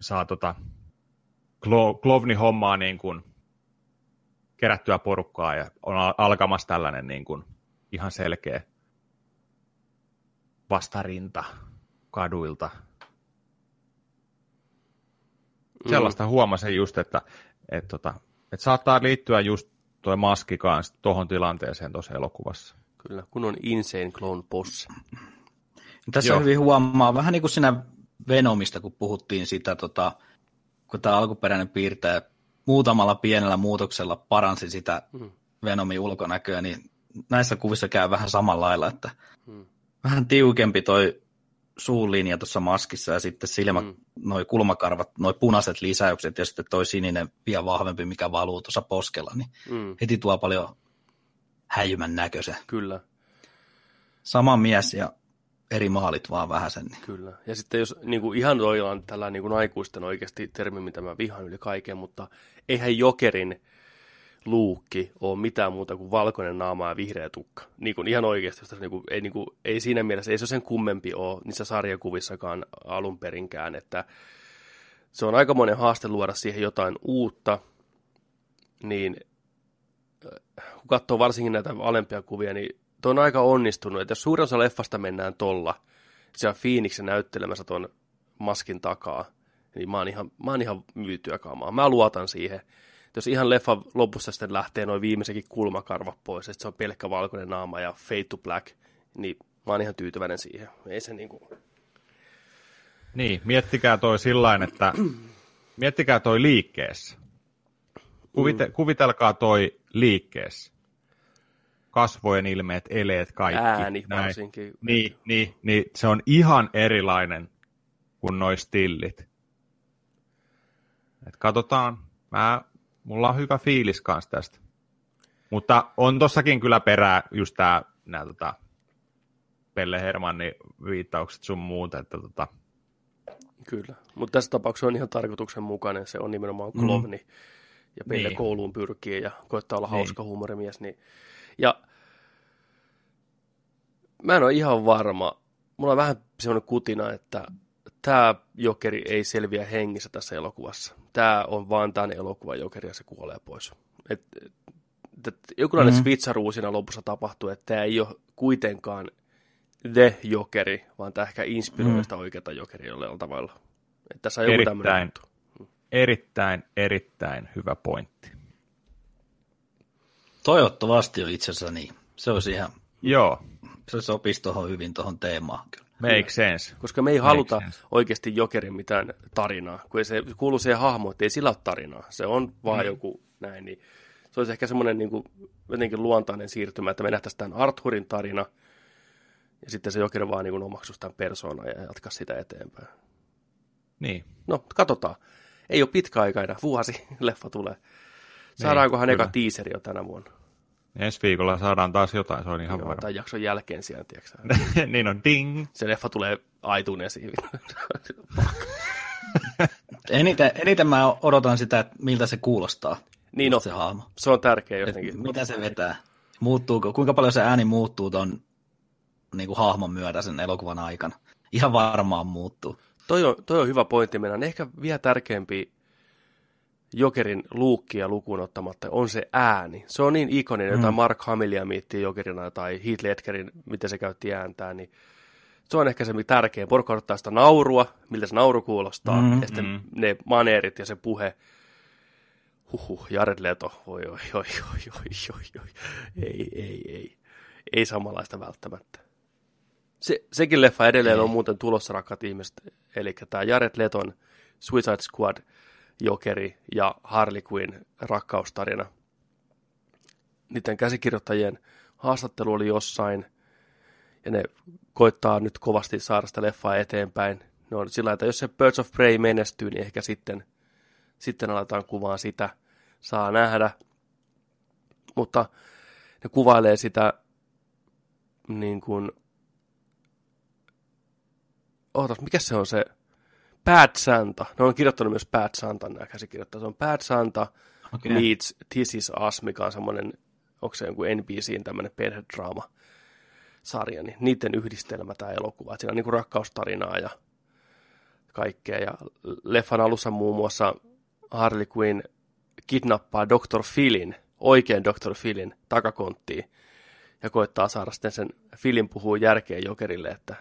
saa tota Klovni hommaa niin kuin kerättyä porukkaa ja on alkamassa tällainen niin kuin ihan selkeä vastarinta kaduilta. Mm. Sellaista huomasin just, että, että, tota, että saattaa liittyä just tuo maski kanssa tuohon tilanteeseen tuossa elokuvassa. Kyllä, kun on insane clone boss. Tässä Joo. hyvin huomaa, vähän niin kuin siinä Venomista, kun puhuttiin sitä, tota, kun tämä alkuperäinen piirtäjä muutamalla pienellä muutoksella paransi sitä mm. Venomin ulkonäköä, niin näissä kuvissa käy vähän samalla lailla, että mm. vähän tiukempi toi suulinja tuossa maskissa ja sitten silmä, mm. noi kulmakarvat, noi punaiset lisäykset ja sitten toi sininen vielä vahvempi, mikä valuu tuossa poskella, niin mm. heti tuo paljon häijymän näköisen. Kyllä. Sama mies ja eri maalit vaan vähän sen. Niin. Kyllä. Ja sitten jos niin kuin ihan on tällä niin kuin aikuisten oikeasti termi, mitä mä vihaan yli kaiken, mutta eihän Jokerin luukki ole mitään muuta kuin valkoinen naama ja vihreä tukka. Niin kuin ihan oikeasti, jos niin kuin, ei, niin kuin, ei siinä mielessä, ei se sen kummempi ole niissä sarjakuvissakaan alun perinkään, että se on aikamoinen haaste luoda siihen jotain uutta, niin äh, kun katsoo varsinkin näitä alempia kuvia, niin tuo on aika onnistunut, että jos suurin osa leffasta mennään tolla, siellä Phoenixin näyttelemässä tuon maskin takaa, niin mä oon ihan, mä oon ihan myytyä kamaa. Mä luotan siihen jos ihan leffa lopussa sitten lähtee noin viimeisenkin kulmakarvat pois, että se on pelkkä valkoinen naama ja fade to black, niin mä oon ihan tyytyväinen siihen. Ei se niin kuin... Niin, miettikää toi sillain, että miettikää toi liikkeessä. Kuvite, mm. Kuvitelkaa toi liikkeessä. Kasvojen ilmeet, eleet, kaikki. Ääni näin. varsinkin. Niin, niin, niin, se on ihan erilainen kuin noi stillit. Et katsotaan. Mä mulla on hyvä fiilis kanssa tästä. Mutta on tossakin kyllä perää just tää, nää, tota, Pelle Hermannin viittaukset sun muuta, että tota... Kyllä, mutta tässä tapauksessa on ihan tarkoituksenmukainen, se on nimenomaan mm. klovni, mm. ja Pelle niin. kouluun pyrkii ja koittaa olla niin. hauska huumorimies, niin... ja mä en ole ihan varma, mulla on vähän semmoinen kutina, että tämä jokeri ei selviä hengissä tässä elokuvassa. Tämä on vaan tämän elokuvan jokeri ja se kuolee pois. Et, et, et, jokinlainen mm-hmm. switcheruu siinä lopussa tapahtuu, että tämä ei ole kuitenkaan the jokeri, vaan tämä ehkä inspiroi mm. sitä oikeaa jokeria jollain tavalla. Et tässä on joku erittäin, erittäin, erittäin hyvä pointti. Toivottavasti on itse asiassa niin. Se olisi ihan... Joo. Se sopisi tuohon hyvin tuohon teemaan kyllä. Make sense. Koska me ei Make haluta sense. oikeasti Jokerin mitään tarinaa, kun se kuuluu siihen hahmoon, että ei sillä ole tarinaa. Se on vaan mm. joku näin, niin Se olisi ehkä semmoinen niin kuin, jotenkin luontainen siirtymä, että me nähtäisiin tämän Arthurin tarina, ja sitten se Jokeri vaan niin omaksuisi tämän persoonan ja jatkaa sitä eteenpäin. Niin. No, katsotaan. Ei ole pitkä aika enää, vuosi [LAUGHS] leffa tulee. Saadaankohan Niin, eka kyllä. teaseri jo tänä vuonna? Ensi viikolla saadaan taas jotain, se on ihan Joo, varma. tai jakson jälkeen siellä, tiedätkö [LAUGHS] niin on ding. Se leffa tulee iTunesiin. [LAUGHS] Eniten, eniten mä odotan sitä, että miltä se kuulostaa, niin no, se hahmo. se on tärkeä Et jotenkin. mitä se vetää? Muuttuuko, kuinka paljon se ääni muuttuu ton niin kuin hahmon myötä sen elokuvan aikana? Ihan varmaan muuttuu. Toi on, toi on hyvä pointti. Meidän ehkä vielä tärkeämpi Jokerin luukkia lukuun ottamatta on se ääni. Se on niin ikoninen, Mm. jota Mark Hamillia miettii Jokerina tai Heath Ledgerin, miten se käytti ääntää, niin se on ehkä se tärkein. Porukka odottaa sitä naurua, miltä se nauru kuulostaa, Mm, ja sitten mm. ne maneerit ja se puhe. Huhhuh, Jared Leto, oi, oi, oi, oi, oi, oi, oi. ei, ei, ei, ei samanlaista välttämättä. Se, sekin leffa edelleen Ei. on muuten tulossa, rakkaat ihmiset, eli tämä Jared Leton Suicide Squad, Jokeri ja Harley Quinn rakkaustarina. Niiden käsikirjoittajien haastattelu oli jossain, ja ne koittaa nyt kovasti saada sitä leffaa eteenpäin. Ne on sillä että jos se Birds of Prey menestyy, niin ehkä sitten, sitten aletaan kuvaa sitä. Saa nähdä. Mutta ne kuvailee sitä niin kuin, ootas, mikä se on se Bad Santa. Ne on kirjoittanut myös Bad Santa nämä käsikirjoittajat. Se on Bad Santa Okei. meets This is Us, mikä on semmoinen, onko se joku NBCin tämmöinen perhedraama sarja, niin niiden yhdistelmä tämä elokuva. Et siinä on niinku rakkaustarinaa ja kaikkea. Ja leffan alussa muun muassa Harley Quinn kidnappaa Dr. Philin, oikein Dr. Philin takakonttiin ja koittaa saada sitten sen Philin puhuu järkeä Jokerille, että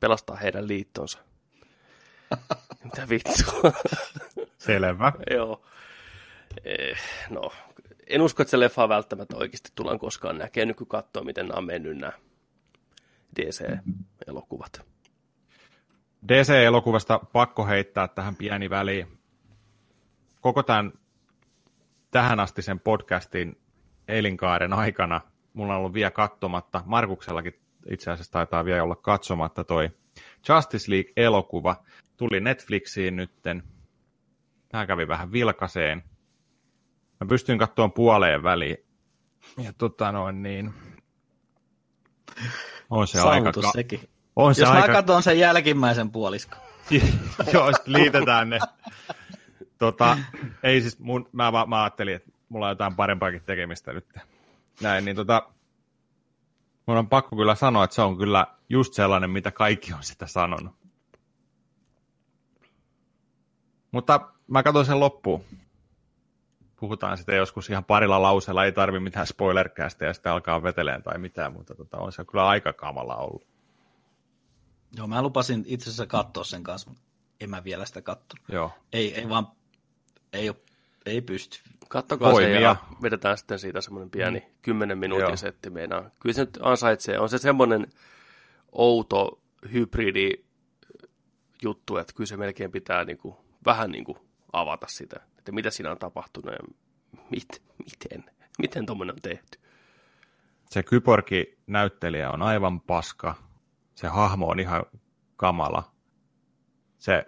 pelastaa heidän liittonsa. [LAUGHS] Mitä vittua? [LAUGHS] Selvä. Joo. Eh, no, en usko, että se leffa välttämättä oikeasti tullaan koskaan näkemään, nyt kun katsoo, miten nämä on mennyt nämä DC-elokuvat. DC-elokuvasta pakko heittää tähän pieni väliin. Koko tämän tähän asti sen podcastin elinkaaren aikana mulla on ollut vielä katsomatta, Markuksellakin itse asiassa taitaa vielä olla katsomatta toi Justice League-elokuva. Tuli Netflixiin nytten. Tämä kävi vähän vilkaseen. Mä pystyin katsomaan puoleen väliin. Ja tota noin niin... On se aika... Saavutus Ka- sekin. on se Jos aika... mä katson sen jälkimmäisen puoliskon. [LAUGHS] Joo, liitetään ne. Tota, ei siis, mun, mä, mä, mä ajattelin, että mulla on jotain parempaakin tekemistä nyt. Näin, niin tota, mun on pakko kyllä sanoa, että se on kyllä just sellainen, mitä kaikki on sitä sanonut. Mutta mä katson sen loppuun. Puhutaan sitten joskus ihan parilla lauseella, ei tarvi mitään spoilercastia ja sitten alkaa veteleen tai mitään, mutta tota, on se kyllä aika kamala ollut. Joo, mä lupasin itse asiassa katsoa sen kanssa, mutta en mä vielä sitä katsonut. Joo. Ei, ei vaan, ei, ole, ei pysty. Kattokaa se Voimia. ja vedetään sitten siitä semmoinen pieni mm. 10 minuutin Joo. setti meinaa. Kyllä se nyt ansaitsee. On se semmoinen outo hybridi juttu, että kyllä se melkein pitää niinku, vähän niinku avata sitä, että mitä siinä on tapahtunut ja mit, miten, miten tuommoinen on tehty. se kyborgi-näyttelijä on aivan paska. Se hahmo on ihan kamala. Se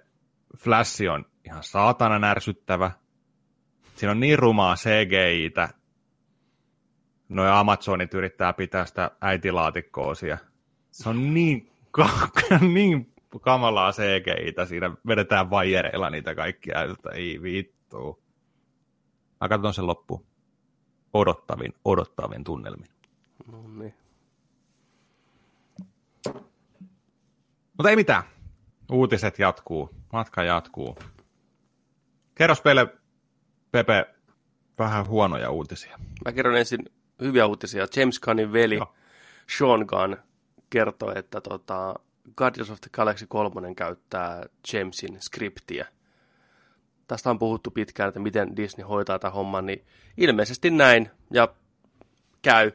flashi on ihan saatana närsyttävä. Siinä on niin rumaa CGI-tä. Noi Amazonit yrittää pitää sitä äitilaatikkoa siellä. Se on niin, ka- [LAUGHS] niin kamalaa CGI-tä. Siinä vedetään vaijereilla niitä kaikkia. Että ei vittu. Mä katson sen loppuun. Odottavin, odottavin tunnelmin. No niin. Mutta ei mitään. Uutiset jatkuu. Matka jatkuu. Kerros meille, Pepe, vähän huonoja uutisia. Mä kerron ensin hyviä uutisia. James Gunnin veli Joo. Sean Gunn kertoi, että tota, Guardians of the Galaxy 3 käyttää Jamesin skriptiä. Tästä on puhuttu pitkään, että miten Disney hoitaa tämän homman, niin ilmeisesti näin, ja käy.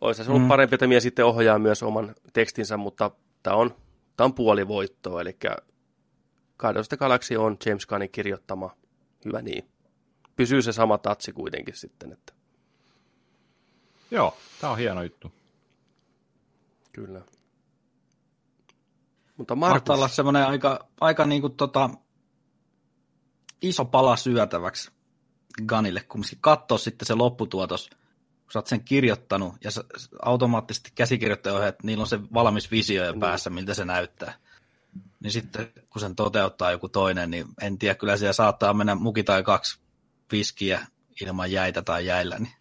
Olisi se ollut Mm. parempi, että mies sitten ohjaa myös oman tekstinsä, mutta tämä on, tämä on puoli voittoa, eli Guardians of the Galaxy on James Gunnin kirjoittama. Hyvä niin. Pysyy se sama tatsi kuitenkin sitten. Että. Joo, tämä on hieno juttu. Kyllä. Mutta Mahtaa Markus, olla semmoinen aika, aika niin kuin tota, iso pala syötäväksi Ganille, kumminkin katsoa sitten se lopputuotos, kun sä oot sen kirjoittanut ja sä, automaattisesti käsikirjoittaja että niillä on se valmis visio jo päässä, miltä se näyttää. Niin sitten kun sen toteuttaa joku toinen, niin en tiedä, kyllä siellä saattaa mennä muki tai kaksi viskiä ilman jäitä tai jäillä. Niin.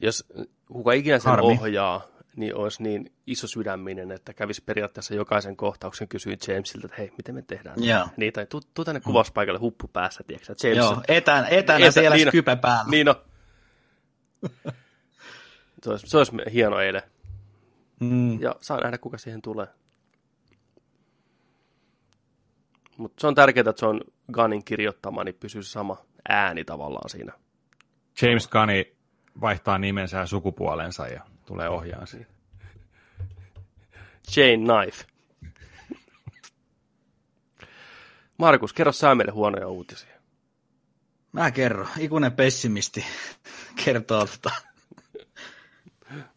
jos kuka ikinä sen Harmi. ohjaa, niin olisi niin iso sydäminen, että kävisi periaatteessa jokaisen kohtauksen kysyä Jamesilta, että hei, miten me tehdään Joo. Niin, tai tuu, tuu tänne kuvauspaikalle huppu päässä, tiedätkö James. Joo, etänä, etänä Etä- siellä niin skype päällä. Niin on. se, olisi, se olisi hieno eilen. Mm. Ja saa nähdä, kuka siihen tulee. Mutta se on tärkeää, että se on Gunnin kirjoittama, niin pysyy se sama ääni tavallaan siinä. James Gunn vaihtaa nimensä ja sukupuolensa ja tulee ohjaan siihen. Jane Knife. Markus, kerro sä meille huonoja uutisia. Mä kerron. Ikuinen pessimisti [LAUGHS] kertoo tota.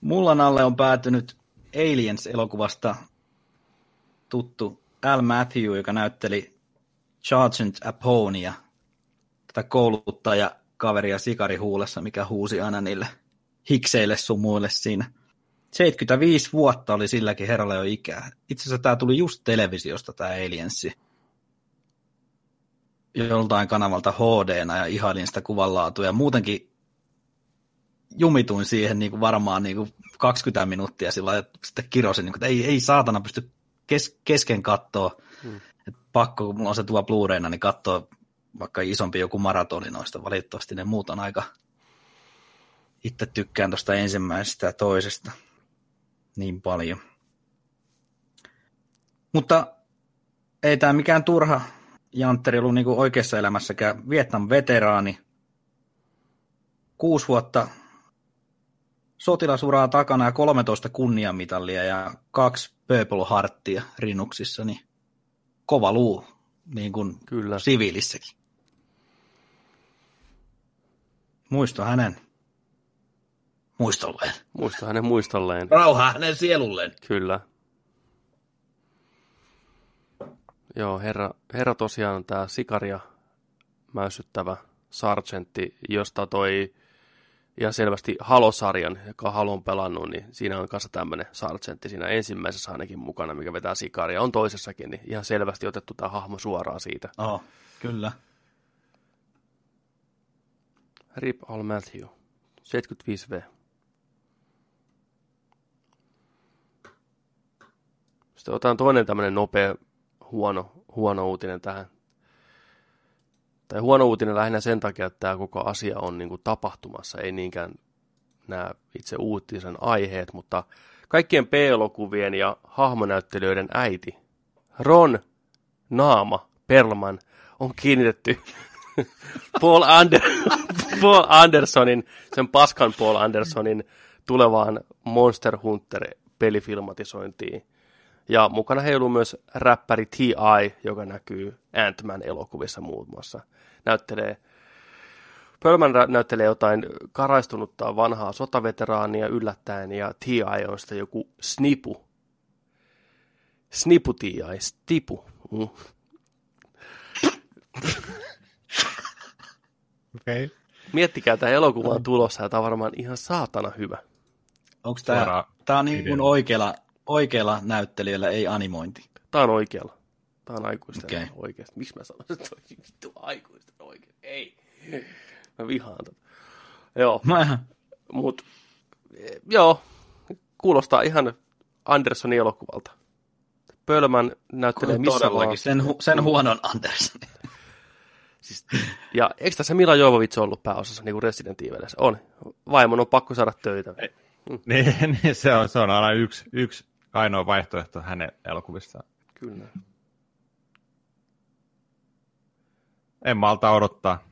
Mullan alle on päätynyt Aliens-elokuvasta tuttu Al Matthew, joka näytteli Sergeant Apponia, tätä kouluttaja kaveria sikari huulessa, mikä huusi aina niille hikseille sun muille siinä. 75 vuotta oli silläkin herralle jo ikää. Itse asiassa tämä tuli just televisiosta, tämä Aliensi joltain kanavalta hd ja ihailin sitä kuvanlaatua ja muutenkin jumituin siihen niin kuin varmaan niin kuin 20 minuuttia sillä että sitten kirosin, niin kuin, että ei, ei saatana pysty kes, kesken katsoa. Hmm. Pakko, kun mulla on se tuo Blu-rayna, niin katsoa vaikka isompi joku maratoni noista. Valitettavasti ne muut on aika... Itse tykkään tuosta ensimmäisestä ja toisesta niin paljon. Mutta ei tämä mikään turha Jantteri ollut niin oikeassa elämässäkään Vietnam veteraani. Kuusi vuotta sotilasuraa takana ja 13 kunniamitalia ja kaksi Purple Heartia rinnuksissa, niin kova luu, niin kuin Kyllä. siviilissäkin. Muisto hänen muistolleen. Muista hänen muistolleen. Rauha hänen sielulleen. Kyllä. Joo, herra, herra tosiaan tämä sikaria mäyssyttävä sargentti, josta toi ihan selvästi Halo-sarjan, joka Halo on pelannut, niin siinä on kanssa tämmöinen sargentti siinä ensimmäisessä ainakin mukana, mikä vetää sikaria. On toisessakin, niin ihan selvästi otettu tämä hahmo suoraan siitä. Oh, kyllä. Rip Al Matthew, 75V. Sitten otetaan toinen tämmöinen nopea huono, huono uutinen tähän. Tai huono uutinen lähinnä sen takia, että tämä koko asia on niin kuin tapahtumassa, ei niinkään nämä itse uutisen aiheet, mutta kaikkien P-elokuvien ja hahmonäyttelijöiden äiti, Ron Naama Perlman, on kiinnitetty [LAUGHS] Paul, Ander, [LAUGHS] Paul Andersonin, sen paskan Paul Andersonin tulevaan Monster Hunter pelifilmatisointiin. Ja mukana heiluu myös räppäri T.I., joka näkyy Ant-Man elokuvissa muun muassa. Näyttelee, Pölmän näyttelee jotain karaistunutta vanhaa sotaveteraania yllättäen, ja T.I. on sitten joku snipu. Snipu T.I., stipu. Mm. Okei. Okay. Miettikää, tämä elokuva on tulossa, ja tämä on varmaan ihan saatana hyvä. Onko tämä, tämä on niin kuin oikealla, oikealla näyttelijällä, ei animointi. Tämä on oikealla. Tämä on aikuisten okay. oikeasti. Miksi mä sanon, että on vittu aikuisten oikein? Ei. Mä vihaan tätä. Joo, Mä, mut joo, kuulostaa ihan Andersonin elokuvalta. Pölmän näyttelee missä todellakin, vaan. sen, hu, sen huonon Anderson. Siis, ja eikö tässä Mila Jovovits ollut pääosassa niin kuin Resident Evilissä? On. Vaimon on pakko saada töitä. [LAUGHS] Niin, niin se, on, se on aina yksi, yksi ainoa vaihtoehto hänen elokuvissaan. Kyllä. En malta odottaa.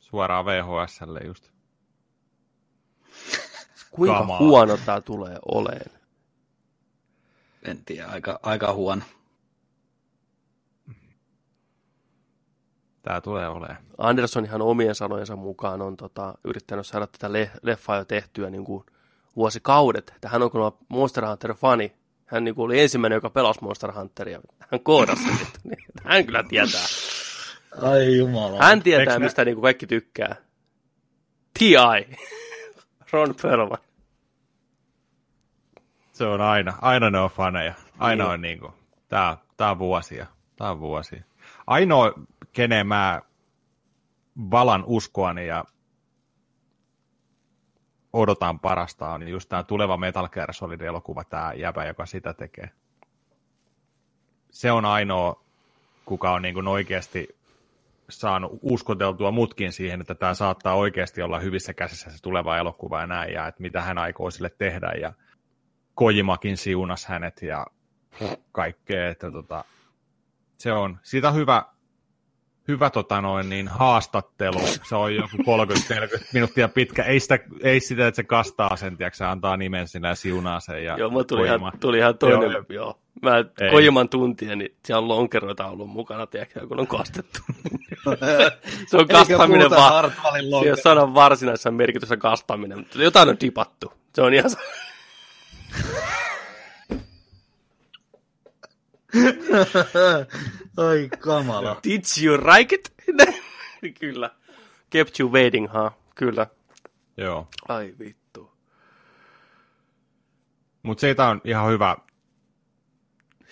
Suoraan VHSlle just. Kuinka Kamaa. huono tämä tulee oleen? En tiedä, aika, aika huono. Tämä tulee olemaan. Anderson ihan omien sanojensa mukaan on tota, yrittänyt saada tätä le- leffaa jo tehtyä niin kuin vuosikaudet. Että hän on kyllä Monster Hunter-fani. Hän niin kuin oli ensimmäinen, joka pelasi Monster Hunteria. Hän koodasi sen. Niin, hän kyllä tietää. Ai jumala. Hän tietää, Eiks ne- mistä niin kuin kaikki tykkää. T.I. Ron Perlman. Se on aina, aina ne on faneja. Aina Niin. on niin kuin, tää, tää on vuosia. Tää on vuosia. Ainoa, kenen mä valan uskoani ja odotan parasta on just tämä tuleva Metal Gear Solid-elokuva, tämä jäbä, joka sitä tekee. Se on ainoa, kuka on niin kuin oikeasti saanut uskoteltua mutkin siihen, että tämä saattaa oikeasti olla hyvissä käsissä se tuleva elokuva ja näin, ja että mitä hän aikoo sille tehdä, ja Kojimakin siunas hänet ja kaikkea, että tota, se on, siitä on hyvä, hyvä tota noin, niin haastattelu, se on joku 30-40 minuuttia pitkä, ei, sitä, ei sitä, että se kastaa sen, tiedätkö, se antaa nimen sinne ja siunaa sen. Ja Joo, mulla tuli ihan, tuli ihan toinen. Joo, Joo. Mä Ei. Kojiman tuntia, niin siellä on lonkeroita ollut mukana, tiedätkö, kun on kastettu. [LAUGHS] se on kastaminen vaan. Se ei ole sanan varsinaisessa merkityssä kastaminen, mutta jotain on dipattu. Se on ihan... [LAUGHS] [LAUGHS] Ai kamala. Did you like it? [LAUGHS] Kyllä. Kept you waiting, ha? Kyllä. Joo. Ai vittu. Mutta siitä on ihan hyvä,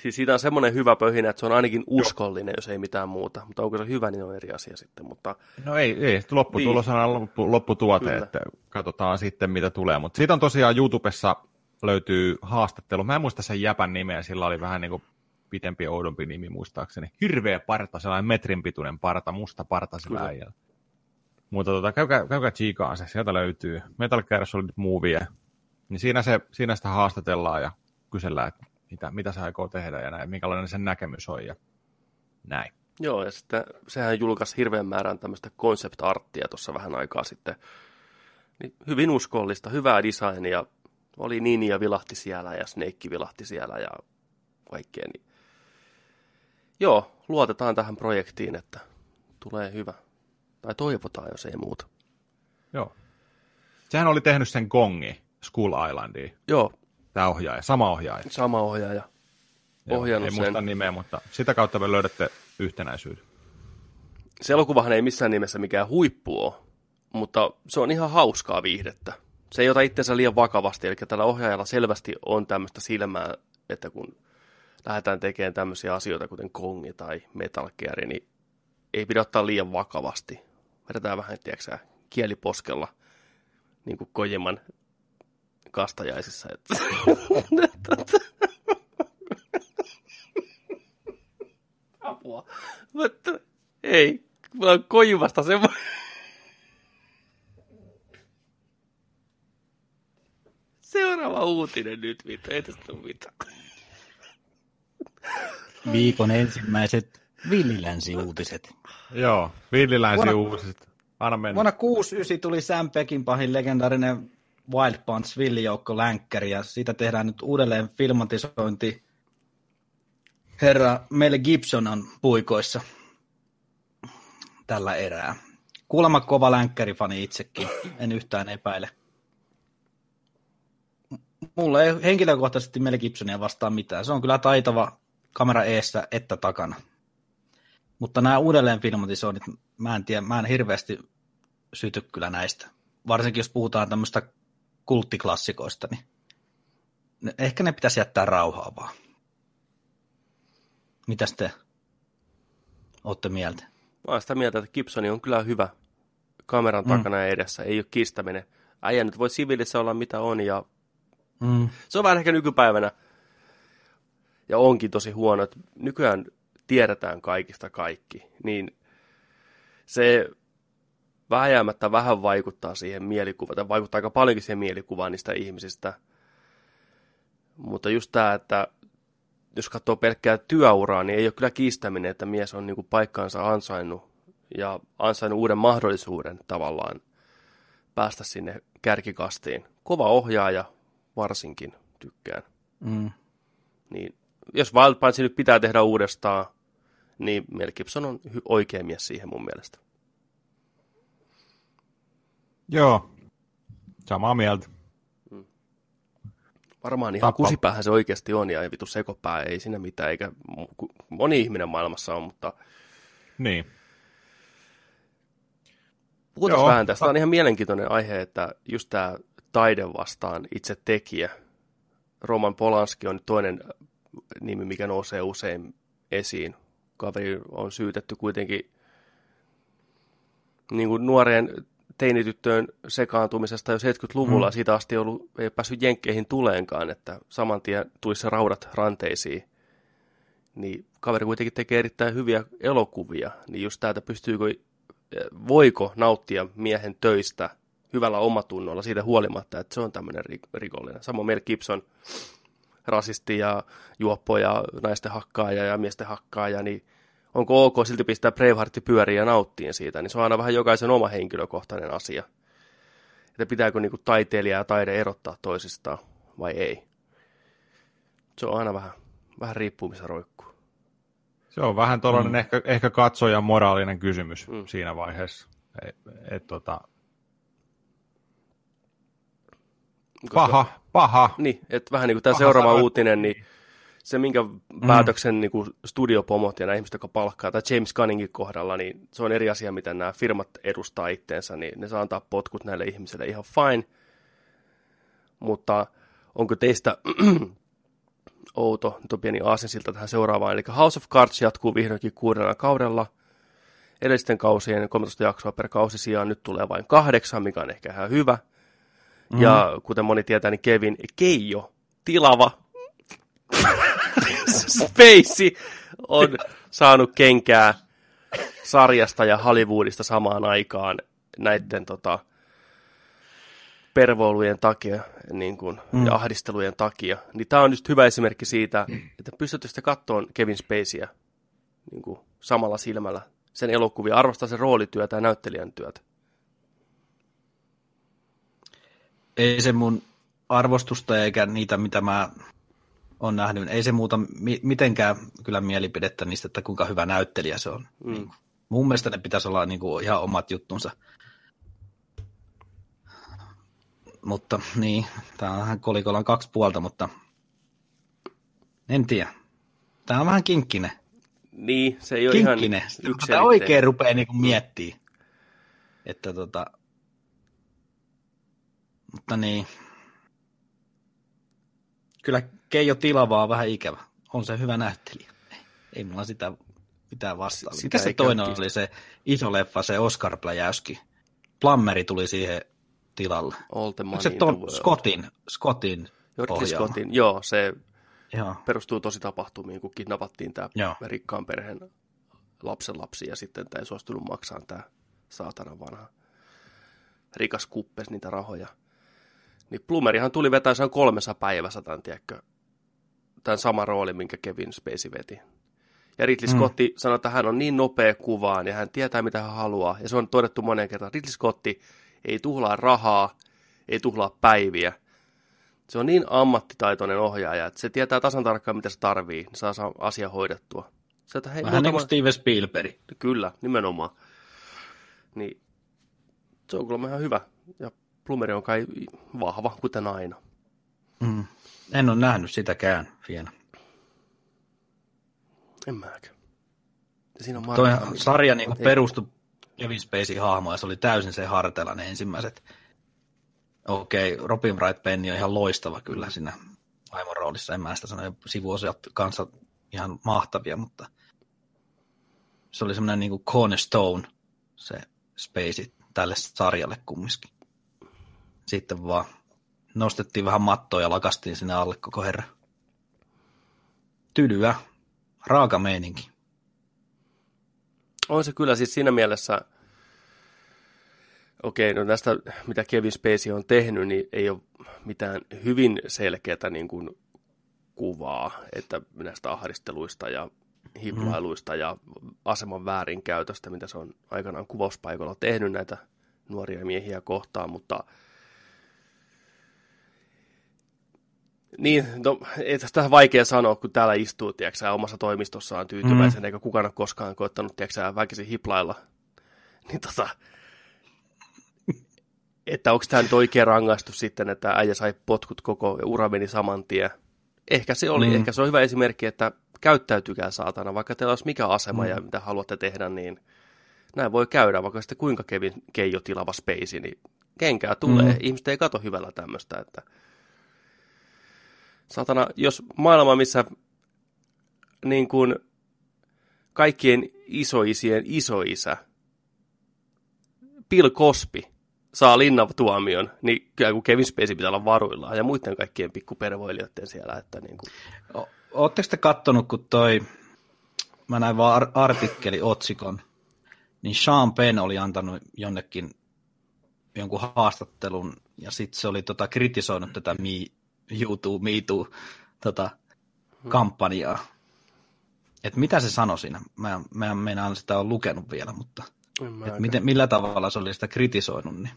Siis siitä on semmoinen hyvä pöhinä, että se on ainakin uskollinen, jos ei mitään muuta. Mutta onko se hyvä, niin on eri asia sitten. Mutta no ei, ei lopputulos on aina loppu, lopputuote, Kyllä. että katsotaan sitten mitä tulee. Mutta siitä on tosiaan YouTubessa löytyy haastattelu. Mä en muista sen jäpän nimeä, sillä oli vähän niin kuin pitempi oudompi nimi muistaakseni. Hirveä parta, sellainen metrin pituinen parta, musta parta sillä äijällä. Mutta tota, käykää, käykää tsiikaan se, sieltä löytyy Metal Gear Solid Movie. Niin siinä, se, siinä sitä haastatellaan ja kysellään, että mitä, mitä se aikoo tehdä ja näin, minkälainen sen näkemys on ja näin. Joo, ja sitten sehän julkaisi hirveän määrän tämmöistä concept-arttia tuossa vähän aikaa sitten. Niin hyvin uskollista, hyvää designia. Oli Ninja vilahti siellä ja Snake vilahti siellä ja kaikkea. Niin. Joo, luotetaan tähän projektiin, että tulee hyvä. Tai toivotaan, jos ei muuta. Joo. Sehän oli tehnyt sen Gongi School Islandiin, Joo, tämä ohjaaja, sama ohjaaja. sama ohjaaja. Joo, Ohjannut ei muista sen. nimeä, mutta sitä kautta me löydätte yhtenäisyyden. Se elokuvahan ei missään nimessä mikään huippu ole, mutta se on ihan hauskaa viihdettä. Se ei ota itsensä liian vakavasti, eli tällä ohjaajalla selvästi on tämmöistä silmää, että kun lähdetään tekemään tämmöisiä asioita, kuten Kongi tai Metal Gear, niin ei pidä ottaa liian vakavasti. Vedetään vähän, tiedätkö kieliposkella, niin kuin Kojiman kastajaisissa. Että... [LAUGHS] Apua. Mutta ei, mulla on Kojimasta semmoinen... Seuraava uutinen nyt, vittu, ei tästä mitään. Viikon ensimmäiset villilänsi-uutiset. Joo, Villilänsi Vuonna- uutiset. Anna mennä. Vuonna 69 tuli Sam Peckinpahin legendaarinen Wild Punch villijoukko länkkäri, ja siitä tehdään nyt uudelleen filmatisointi. Herra Mel Gibson on puikoissa tällä erää. Kuulemma kova länkkärifani itsekin, en yhtään epäile. Mulla ei henkilökohtaisesti Mel Gibsonia vastaan mitään. Se on kyllä taitava kamera eessä että takana. Mutta nämä uudelleen filmatisoinnit, mä en tiedä, mä en hirveästi syty kyllä näistä. Varsinkin jos puhutaan tämmöistä kulttiklassikoista, niin ne- ehkä ne pitäisi jättää rauhaa vaan. Mitäs te olette mieltä? Mä oon sitä mieltä, että Gibsoni on kyllä hyvä kameran Mm. takana ja edessä, ei ole kiistäminen. Äijä nyt voi siviilissä olla mitä on ja Mm. se on vähän ehkä nykypäivänä ja onkin tosi huono, että nykyään tiedetään kaikista kaikki, niin se vääjäämättä vähän vaikuttaa siihen mielikuvaan, tai vaikuttaa aika paljonkin siihen mielikuvaan niistä ihmisistä. Mutta just tämä, että jos katsoo pelkkää työuraa, niin ei ole kyllä kiistäminen, että mies on niinku paikkaansa ansainnut ja ansainnut uuden mahdollisuuden tavallaan päästä sinne kärkikastiin. Kova ohjaaja varsinkin tykkään. Mm. Niin jos Wild Punch nyt pitää tehdä uudestaan, niin Mel Gibson on oikea mies siihen mun mielestä. Joo, samaa mieltä. Varmaan ihan Tappa- kusipäähän se oikeasti on, ja ei vitu sekopää, ei siinä mitään, eikä moni ihminen maailmassa on, mutta Niin. puhutaan Joo. vähän tästä. Tämä on ihan mielenkiintoinen aihe, että just tämä taide vastaan itse tekijä. Roman Polanski on toinen nimi, mikä nousee usein esiin. Kaveri on syytetty kuitenkin niin kuin nuoreen teinityttöön sekaantumisesta jo 70-luvulla. Mm. Siitä asti ei, ollut, ei päässyt jenkkeihin tuleenkaan, että saman tien tulisi raudat ranteisiin. Niin kaveri kuitenkin tekee erittäin hyviä elokuvia, niin just täältä pystyykö, voiko nauttia miehen töistä hyvällä omatunnolla siitä huolimatta, että se on tämmöinen ri- rikollinen. Samoin Mel Gibson, rasisti ja juoppo ja naisten hakkaaja ja miesten hakkaaja, niin onko ok silti pistää Braveheartti pyöriin ja nauttiin siitä, niin se on aina vähän jokaisen oma henkilökohtainen asia. Että pitääkö niinku taiteilija ja taide erottaa toisistaan vai ei. Se on aina vähän, vähän riippuu missä roikkuu. Se on vähän tuollainen mm. ehkä, ehkä katsojan moraalinen kysymys mm. siinä vaiheessa. Et, et, tota, Koska- paha, paha. Niin, että vähän niin kuin tämä Paha seuraava sanoa. uutinen, niin se minkä päätöksen niin kuin studiopomot ja nämä ihmiset, jotka palkkaa, tai James Gunningin kohdalla, niin se on eri asia, miten nämä firmat edustaa itteensä, niin ne saa antaa potkut näille ihmisille ihan fine. Mutta onko teistä [CLEARS THROAT] outo, nyt on pieni aasinsilta tähän seuraavaan, eli House of Cards jatkuu vihdoinkin kuudella kaudella. Edellisten kausien 13 jaksoa per kausi sijaan nyt tulee vain kahdeksan, mikä on ehkä ihan hyvä. Mm. Ja kuten moni tietää, niin Kevin Keijo, tilava [LAUGHS] Spacey on saanut kenkää sarjasta ja Hollywoodista samaan aikaan näiden tota, pervoilujen takia niin kuin, mm. ja ahdistelujen takia. Niin tämä on just hyvä esimerkki siitä, että pystytte sitten katsomaan Kevin Spaceyä niin kuin, samalla silmällä sen elokuvia, arvostaa sen roolityötä ja näyttelijän työtä. Ei se mun arvostusta eikä niitä, mitä mä oon nähnyt, ei se muuta mi- mitenkään kyllä mielipidettä niistä, että kuinka hyvä näyttelijä se on. Mm. Niin, mun mielestä ne pitäisi olla niin kuin ihan omat juttunsa. Mutta niin, tämä on vähän kolikolla on kaksi puolta, mutta en tiedä. Tämä on vähän kinkkinen. Niin, se ei ole Kinkkinen. ihan Sitä yksiselitteinen. oikein rupeaa niin miettimään. Että tota... Mutta niin. Kyllä Keijo Tilava on vähän ikävä. On se hyvä näyttelijä. Ei, mulla sitä mitään vastaan. Sitä Mikä se toinen oli se iso leffa, se Oscar Pläjäyski? Plummeri tuli siihen tilalle. All the Onko se in ton. Scottin, Scottin ohjaama? Scottin, joo, se Joo. perustuu tosi tapahtumiin, kun kidnappattiin tämä Joo. rikkaan perheen lapsen lapsi ja sitten tämä ei suostunut maksaa tämä saatana vanha rikas kuppes niitä rahoja. Niin Plumerihan tuli vetää sen kolmessa päivässä tämän, tiedätkö, tämän saman roolin, minkä Kevin Spacey veti. Ja Ridley Mm. Scotti sanoi, että hän on niin nopea kuvaan ja hän tietää, mitä hän haluaa. Ja se on todettu moneen kertaan. Ridley Scotti ei tuhlaa rahaa, ei tuhlaa päiviä. Se on niin ammattitaitoinen ohjaaja, että se tietää tasan tarkkaan, mitä se tarvii, niin saa asia hoidettua. Se, että hei, Vähän niin kuin Steven Spielberg. Kyllä, nimenomaan. Niin se on kuulemma ihan hyvä. Ja Plumeri on kai vahva, kuten aina. Mm. En ole nähnyt sitäkään vielä. En mäkään. Siinä on Toi sarja niin perustui Kevin Spacey hahmoon ja se oli täysin se hartela ne ensimmäiset. Okei, okay, Robin Wright Penny on ihan loistava kyllä siinä vaimon roolissa. En mä sitä sano, sivuosiat kanssa ihan mahtavia, mutta se oli semmoinen niin kuin cornerstone, se Spacey tälle sarjalle kumminkin. Sitten vaan nostettiin vähän mattoa ja lakastiin sinne alle koko herra. Tylyä, raaka meininki. On se kyllä siis siinä mielessä, okei, no tästä mitä Kevin Spacey on tehnyt, niin ei ole mitään hyvin selkeää niin kuin kuvaa, että näistä ahdisteluista ja hiplailuista ja aseman väärinkäytöstä, mitä se on aikanaan kuvauspaikalla tehnyt näitä nuoria miehiä kohtaan, mutta Niin, no, ei tästä vaikea sanoa, kun täällä istuu, tiedätkö, omassa toimistossaan tyytyväisen, mm. eikä kukaan ole koskaan koettanut, tiedätkö, väkisin hiplailla. [LAUGHS] Niin tota, että onko tämä nyt oikea rangaistus sitten, että äijä sai potkut koko ura meni saman tien. Ehkä se oli, mm. ehkä se on hyvä esimerkki, että käyttäytykää saatana, vaikka teillä olisi mikä asema mm. ja mitä haluatte tehdä, niin näin voi käydä, vaikka sitten kuinka Kevin Keijo tilava space, niin kenkää tulee. Mm. Ihmiset ei kato hyvällä tämmöistä, että satana, jos maailma, missä niin kuin kaikkien isoisien isoisä, Bill Cosby, saa linnatuomion, niin kyllä kun Kevin Spacey pitää olla varuillaan ja muiden kaikkien pikkupervoilijoiden siellä. Että niin kuin. Oletteko te kattonut, kun toi, mä näin vaan artikkeli otsikon, niin Sean Penn oli antanut jonnekin jonkun haastattelun, ja sitten se oli tota, kritisoinut tätä YouTube, Me Too tota, kampanjaa. Et mitä se sanoi siinä? Mä, mä, mä en sitä ole lukenut vielä, mutta et miten, millä tavalla se oli sitä kritisoinut. Niin.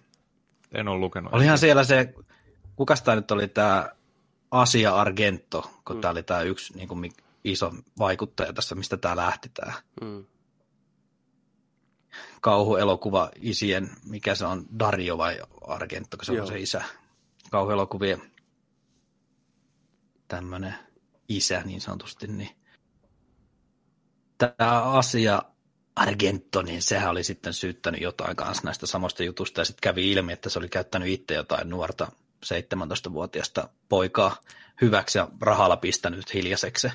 En ole lukenut. Olihan siellä se, kukas tämä nyt oli tämä Asia Argento, kun mm. tämä oli tämä yksi niin kuin, iso vaikuttaja tässä, mistä tämä lähti tämä. Mm kauhuelokuva isien, mikä se on, Dario vai Argento, kun se Joo. on se isä. Kauhuelokuvien tämmöinen isä niin sanotusti, niin tämä asia Argento, niin sehän oli sitten syyttänyt jotain kanssa näistä samoista jutusta, ja sitten kävi ilmi, että se oli käyttänyt itse jotain nuorta 17-vuotiaista poikaa hyväksi ja rahalla pistänyt hiljaiseksi.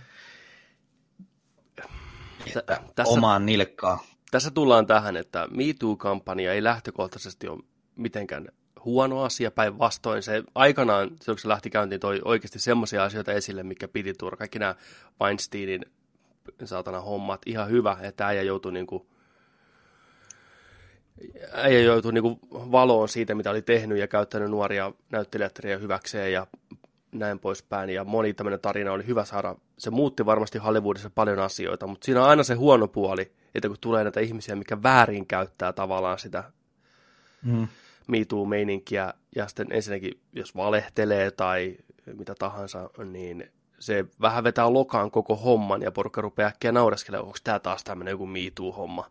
Että Tässä... omaan nilkkaan tässä tullaan tähän, että MeToo-kampanja ei lähtökohtaisesti ole mitenkään huono asia, päinvastoin se aikanaan, kun se lähti käyntiin, toi oikeasti semmoisia asioita esille, mikä piti tuoda. Kaikki nämä Weinsteinin saatana hommat, ihan hyvä, että äijä joutui niinku äijä joutui niinku valoon siitä, mitä oli tehnyt ja käyttänyt nuoria näyttelijättäriä hyväkseen ja näin poispäin. Ja moni tämmöinen tarina oli hyvä saada. Se muutti varmasti Hollywoodissa paljon asioita, mutta siinä on aina se huono puoli, että kun tulee näitä ihmisiä, mikä väärin käyttää tavallaan sitä mm. MeToo-meininkiä, ja sitten ensinnäkin, jos valehtelee tai mitä tahansa, niin se vähän vetää lokaan koko homman, ja porukka rupeaa äkkiä naureskelemaan, onko tämä taas tämmöinen joku MeToo-homma.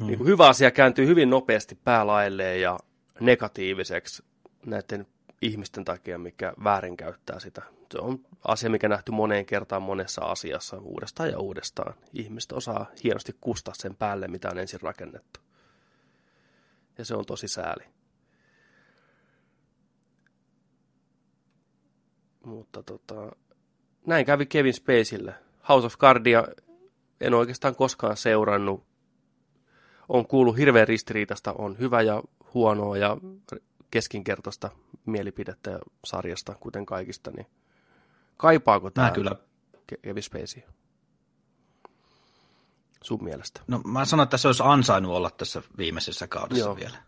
Mm. Niin kuin hyvä asia kääntyy hyvin nopeasti päälailleen ja negatiiviseksi näiden ihmisten takia, mikä väärinkäyttää sitä. Se on asia, mikä nähty moneen kertaan monessa asiassa uudestaan ja uudestaan. Ihmiset osaa hienosti kustaa sen päälle, mitä on ensin rakennettu. Ja se on tosi sääli. Mutta tota, näin kävi Kevin Spacelle. House of Cardia en oikeastaan koskaan seurannut. On kuullut hirveän ristiriitasta, on hyvä ja huonoa ja keskinkertaista mielipidettä sarjasta, kuten kaikista, niin kaipaako tämä. Kevin Spacey? Sun mielestä? No mä sanon, että se olisi ansainnut olla tässä viimeisessä kaudessa Joo. vielä.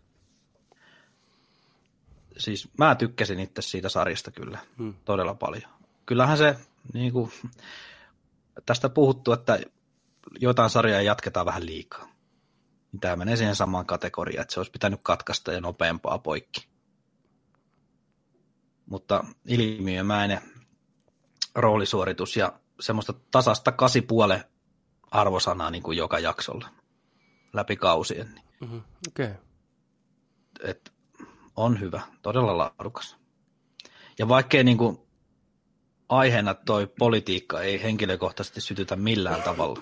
Siis mä tykkäsin itse siitä sarjasta kyllä hmm. todella paljon. Kyllähän se, niin kuin, tästä puhuttu, että jotain sarjaa jatketaan vähän liikaa. Tämä menee siihen samaan kategoriaan, että se olisi pitänyt katkaista ja nopeampaa poikki mutta ilmiömäinen roolisuoritus ja semmoista tasasta kasipuole arvosanaa niin kuin joka jaksolla läpi kausien. Niin. Mm-hmm. Okay. Et on hyvä, todella laadukas. Ja vaikkei niin kuin aiheena toi politiikka ei henkilökohtaisesti sytytä millään tavalla,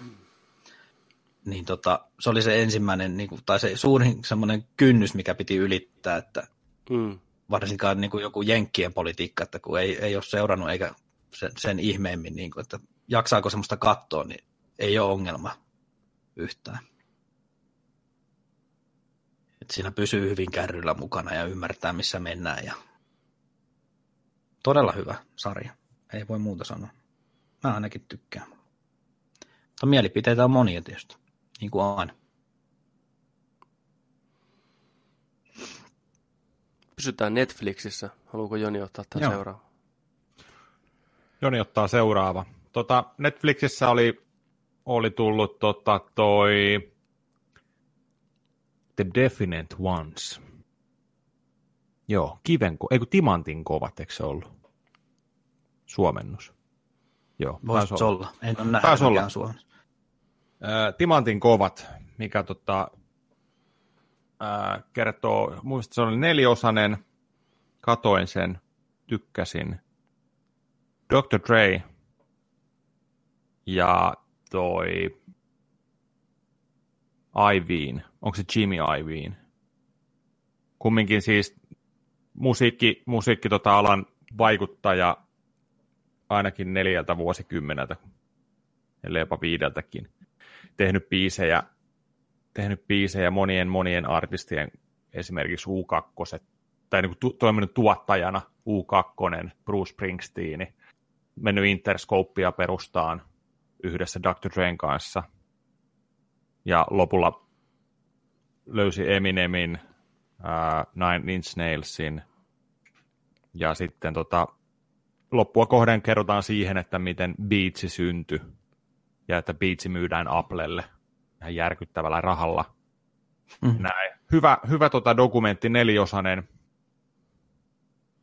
niin tota, se oli se ensimmäinen, niin kuin, tai se suurin semmoinen kynnys, mikä piti ylittää, että mm varsinkaan niin kuin joku jenkkien politiikka, että kun ei, ei ole seurannut eikä sen, sen ihmeemmin, niin kuin, että jaksaako semmoista kattoa, niin ei ole ongelma yhtään. Et siinä pysyy hyvin kärryllä mukana ja ymmärtää, missä mennään. Ja... Todella hyvä sarja. Ei voi muuta sanoa. Mä ainakin tykkään. Mutta mielipiteitä on monia tietysti, niin kuin aina. Pysytään Netflixissä. Haluuko Joni ottaa tämän seuraava? Joni ottaa seuraava. Tota, Netflixissä oli, oli tullut tota, toi The Definite Ones. Joo, kiven, ei kun timantin kovat, eikö se ollut? suomennus. Joo, Voisi olla. olla. En ole nähnyt olla. Suomessa. Timantin kovat, mikä tota, kertoo, muista se oli neliosainen, katoin sen, tykkäsin. Dr. Dre ja toi Iveen, onko se Jimmy Iveen? Kumminkin siis musiikki, musiikki tota alan vaikuttaja ainakin neljältä vuosikymmeneltä, ellei jopa viideltäkin, tehnyt biisejä, tehnyt biisejä monien monien artistien, esimerkiksi U2, tai niin kuin toiminut tuottajana U2, Bruce Springsteen, mennyt Interscopea perustaan yhdessä Dr. Drain kanssa, ja lopulla löysi Eminemin, uh, Nine Inch Nailsin, ja sitten tota, loppua kohden kerrotaan siihen, että miten Beatsi syntyi, ja että Beatsi myydään Applelle ihan järkyttävällä rahalla. Mm. Näin. Hyvä, hyvä tota dokumentti, neliosainen.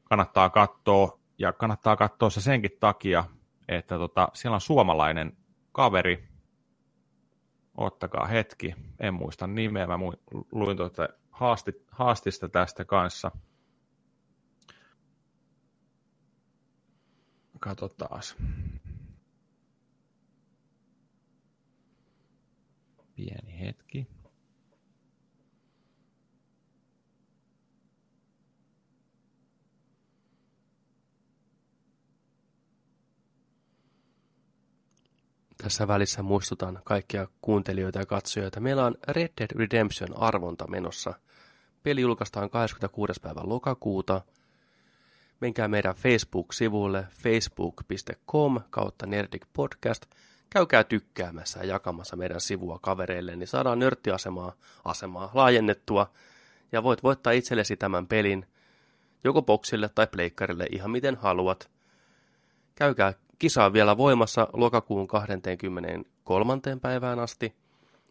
Kannattaa katsoa, ja kannattaa katsoa se senkin takia, että tota, siellä on suomalainen kaveri, ottakaa hetki, en muista nimeä, mä luin tuota haasti, haastista tästä kanssa. Katsotaan. Pieni hetki. Tässä välissä muistutan kaikkia kuuntelijoita ja katsojoita. Meillä on Red Dead Redemption arvonta menossa. Peli julkaistaan 26. päivä lokakuuta. Menkää meidän Facebook-sivuille facebook.com kautta Nerdik Podcast. Käykää tykkäämässä ja jakamassa meidän sivua kavereille, niin saadaan nörttiasemaa asemaa laajennettua. Ja voit voittaa itsellesi tämän pelin joko boksille tai pleikkarille ihan miten haluat. Käykää Kisa on vielä voimassa lokakuun 23. päivään asti.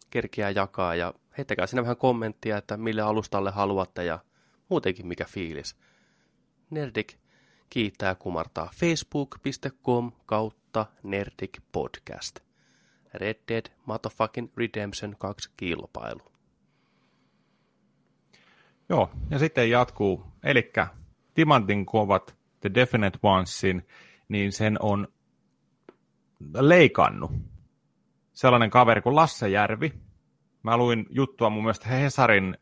Kerkeää jakaa ja heittäkää sinne vähän kommenttia, että mille alustalle haluatte ja muutenkin mikä fiilis. Nerdik kiittää kumartaa facebook.com kautta Nerdik Podcast. Red Dead Motherfucking Redemption 2 kilpailu. Joo, ja sitten jatkuu. Eli Timantin kovat The Definite Onesin, niin sen on leikannut sellainen kaveri kuin Lasse Järvi. Mä luin juttua mun mielestä Hesarin,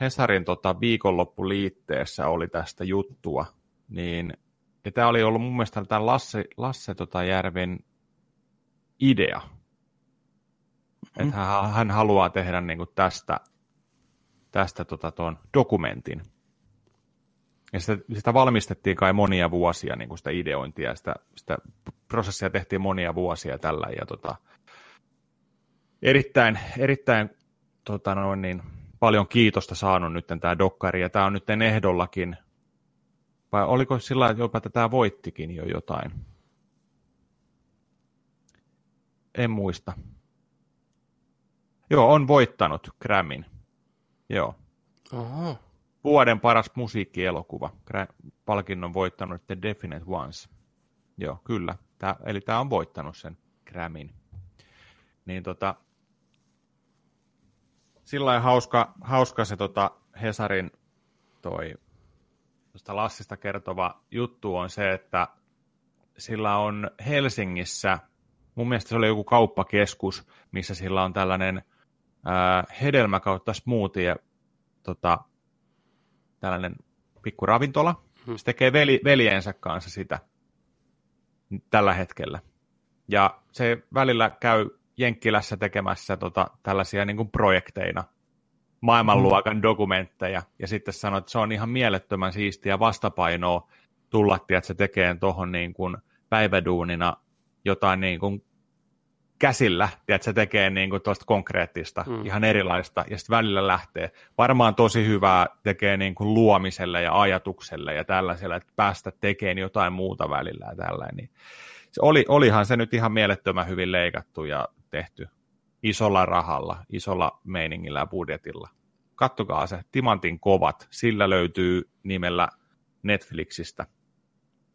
Hesarin tota viikonloppuliitteessä oli tästä juttua. Niin, ja tämä oli ollut mun mielestä tämä Lasse, Lasse tota Järven idea. Mm. Että hän, hän haluaa tehdä niin kuin tästä, tästä tota, ton dokumentin. Ja sitä, sitä valmistettiin kai monia vuosia, niin kuin sitä ideointia, sitä, sitä prosessia tehtiin monia vuosia tällä, ja tota, erittäin, erittäin tota noin, niin, paljon kiitosta saanut nyt tämä dokkari, ja tämä on nyt ehdollakin, vai oliko sillä jopa, että tämä voittikin jo jotain? En muista. Joo, on voittanut Grammyn. Joo. Oho vuoden paras musiikkielokuva. Palkinnon voittanut The Definite Ones. Joo, kyllä. Tää, eli tämä on voittanut sen Grammyn. Niin tota, sillä hauska, hauska se tota Hesarin toi Lassista kertova juttu on se, että sillä on Helsingissä, mun mielestä se oli joku kauppakeskus, missä sillä on tällainen ää, hedelmä kautta smoothie tota, tällainen pikku ravintola. Hmm. Se tekee veli, veljensä kanssa sitä tällä hetkellä. Ja se välillä käy Jenkkilässä tekemässä tota, tällaisia niin kuin projekteina, maailmanluokan hmm. dokumentteja, ja sitten sanoi, että se on ihan mielettömän siistiä vastapainoa tulla, että se tekee tuohon niin kuin päiväduunina jotain niin kuin käsillä, että se tekee niin kuin tuosta konkreettista, mm. ihan erilaista, ja sitten välillä lähtee. Varmaan tosi hyvää tekee niin kuin luomiselle ja ajatukselle ja tällaisella, että päästä tekemään jotain muuta välillä ja tällainen. Niin se oli, olihan se nyt ihan mielettömän hyvin leikattu ja tehty isolla rahalla, isolla meiningillä ja budjetilla. Kattokaa se, Timantin kovat, sillä löytyy nimellä Netflixistä.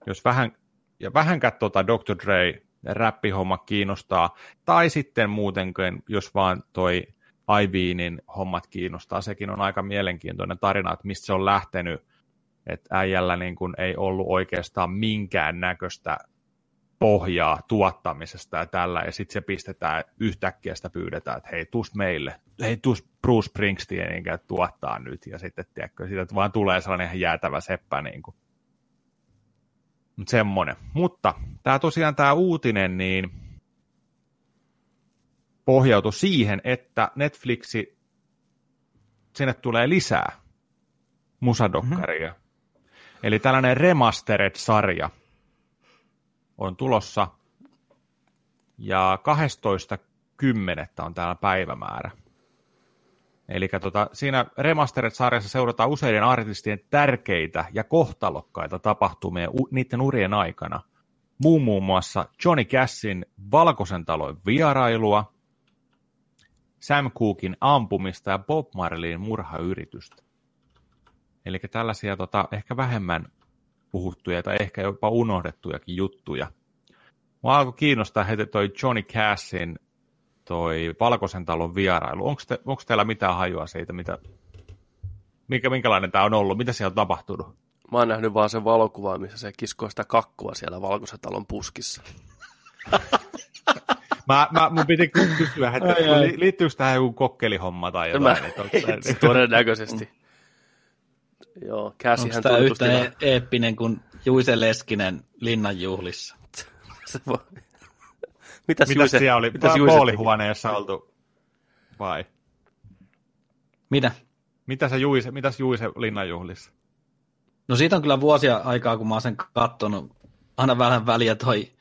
Jos vähän ja vähän tota Dr. Dre räppihomma kiinnostaa, tai sitten muutenkin, jos vaan toi Ivinin hommat kiinnostaa, sekin on aika mielenkiintoinen tarina, että mistä se on lähtenyt, että äijällä niin kuin ei ollut oikeastaan minkään näköistä pohjaa tuottamisesta ja tällä, ja sitten se pistetään yhtäkkiä sitä pyydetään, että hei, tus meille, hei, tus Bruce Springsteenin tuottaa nyt, ja sitten, tiedätkö, siitä vaan tulee sellainen ihan jäätävä seppä, niin kuin. Mut semmonen. Mutta tämä tosiaan tämä uutinen, niin pohjautui siihen, että Netflixi, sinne tulee lisää musadokkaria. Mm-hmm. Eli tällainen remastered-sarja on tulossa, ja 12.10. on täällä päivämäärä. Eli tota, siinä Remastered-sarjassa seurataan useiden artistien tärkeitä ja kohtalokkaita tapahtumia u- niiden urien aikana. Muun muun muassa Johnny Cassin Valkoisen talon vierailua, Sam Cookin ampumista ja Bob Marleyin murhayritystä. Eli tällaisia tota, ehkä vähemmän puhuttuja tai ehkä jopa unohdettujakin juttuja. Mua alkoi kiinnostaa heti toi Johnny Cassin toi Valkoisen talon vierailu. Onko, te, onko teillä mitään hajua siitä, mitä, minkä, minkälainen tämä on ollut? Mitä siellä on tapahtunut? Mä oon nähnyt vaan sen valokuvan, missä se kiskoo sitä kakkua siellä Valkoisen talon puskissa. [LAUGHS] Mä, mä, mun piti kysyä, että ai, ai. liittyykö tähän joku kokkelihomma tai jotain? Mä, että [LAUGHS] todennäköisesti. Joo, käsihän Onko tämä yhtä e- eeppinen kuin Juise Leskinen linnanjuhlissa? [LAUGHS] se voi... Mitäs, mitäs Juise, siellä oli? Mitäs Poolihuoneessa oltu vai? Mitä? Mitä se Juise, mitäs Juise linnanjuhlissa? No siitä on kyllä vuosia aikaa, kun mä oon sen kattonut. Aina vähän väliä toi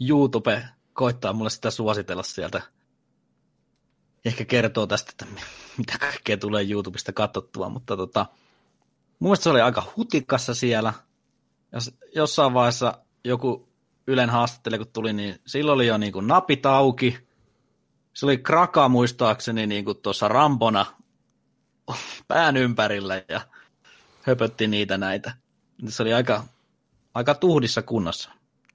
YouTube koittaa mulle sitä suositella sieltä. Ehkä kertoo tästä, että mitä kaikkea tulee YouTubesta katsottua, mutta tota, mun mielestä se oli aika hutikassa siellä. Ja jossain vaiheessa joku Ylen haastattele, kun tuli, niin silloin oli jo niin kuin napit auki. Se oli kraka muistaakseni niin kuin tuossa rampona pään ympärillä ja höpötti niitä näitä. Se oli aika, aika tuhdissa kunnossa.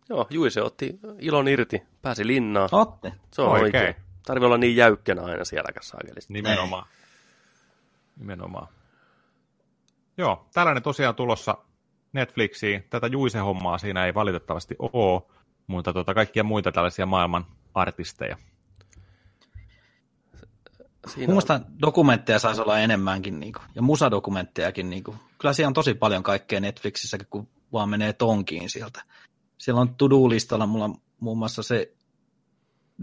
Joo, Juise otti ilon irti, pääsi linnaan. Otti. Se on oikein. oikein. Tarvii olla niin jäykkänä aina siellä kanssa Nimenomaan. Ei. Nimenomaan. Joo, tällainen tosiaan tulossa Netflixiin. Tätä Juise-hommaa siinä ei valitettavasti ole, mutta tota, kaikkia muita tällaisia maailman artisteja. Siinä Mielestäni on... dokumentteja saisi olla enemmänkin, niin kuin, ja musadokumenttejakin. Niin kuin. Kyllä siellä on tosi paljon kaikkea Netflixissä, kun vaan menee tonkiin sieltä. Siellä on to-do-listalla mulla muun muassa se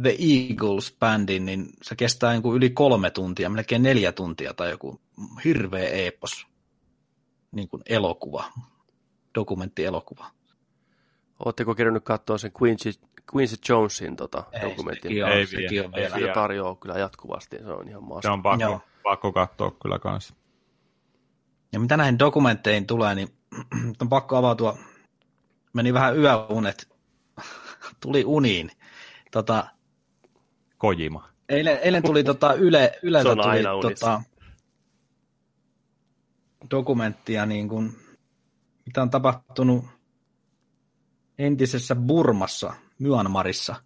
The Eagles-bändi, niin se kestää niin kuin yli kolme tuntia, melkein neljä tuntia tai joku hirveä epos niin kuin elokuva dokumenttielokuva. Oletteko kerännyt katsoa sen Quincy, Quincy Jonesin tota, dokumentin? Sekin on, ei, sekin on vielä. Se tarjoaa kyllä jatkuvasti, se on ihan maassa. Se on pakko, pakko katsoa kyllä kanssa. Ja mitä näihin dokumentteihin tulee, niin [CLEARS THROAT] on pakko avautua. Meni vähän yöunet, [LAUGHS] tuli uniin. Tota, Kojima. Eilen, eilen tuli tota Yle, [LAUGHS] Yleltä tuli tota, dokumenttia niin kuin mitä on tapahtunut entisessä Burmassa, Myanmarissa,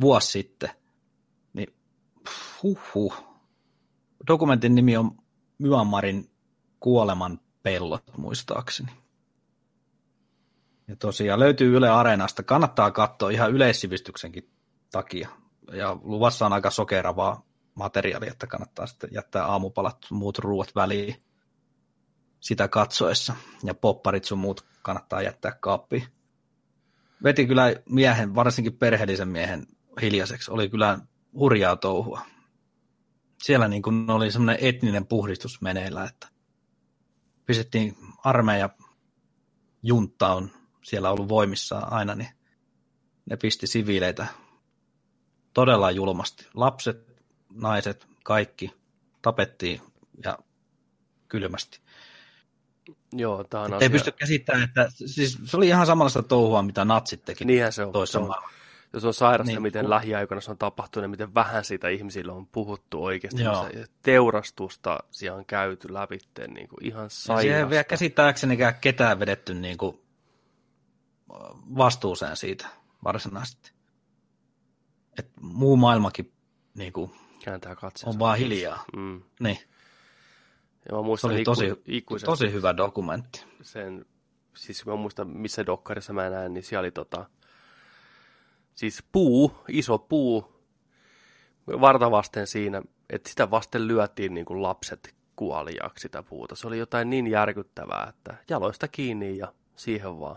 vuosi sitten, niin huhhuh. Dokumentin nimi on Myanmarin kuoleman pellot, muistaakseni. Ja tosiaan löytyy Yle Areenasta. Kannattaa katsoa ihan yleissivistyksenkin takia. Ja luvassa on aika sokeravaa materiaalia, että kannattaa sitten jättää aamupalat muut ruuat väliin sitä katsoessa. Ja popparit sun muut kannattaa jättää kaappiin. Veti kyllä miehen, varsinkin perheellisen miehen hiljaiseksi. Oli kyllä hurjaa touhua. Siellä niin kuin oli semmoinen etninen puhdistus meneillä, että pistettiin armeija juntta on siellä ollut voimissaan aina, niin ne pisti siviileitä todella julmasti. Lapset, naiset, kaikki tapettiin ja kylmästi. Joo, tämä on asia. Ei pysty käsittämään, että siis se oli ihan samanlaista touhua, mitä natsit teki Niinhän se on. toisessa maailmassa. Ja se on sairasta, niin. miten lähiaikoina se on tapahtunut ja miten vähän siitä ihmisillä on puhuttu oikeasti. Se teurastusta siellä on käyty läpi, niin kuin ihan sairasta. Ja se ei vielä käsittääkseni ketään vedetty niin kuin vastuuseen siitä varsinaisesti. Et muu maailmakin niin kuin, Kääntää on vaan hiljaa. Mm. Niin, Ja mä se muistan oli iku, tosi, ikuisesti tosi hyvä dokumentti. sen, siis mä muistan missä dokkarissa mä näin, niin siellä oli tota, siis puu, iso puu, varta vasten siinä, että sitä vasten lyötiin niin kuin lapset kuoliaksi sitä puuta. Se oli jotain niin järkyttävää, että jaloista kiinni ja siihen vaan.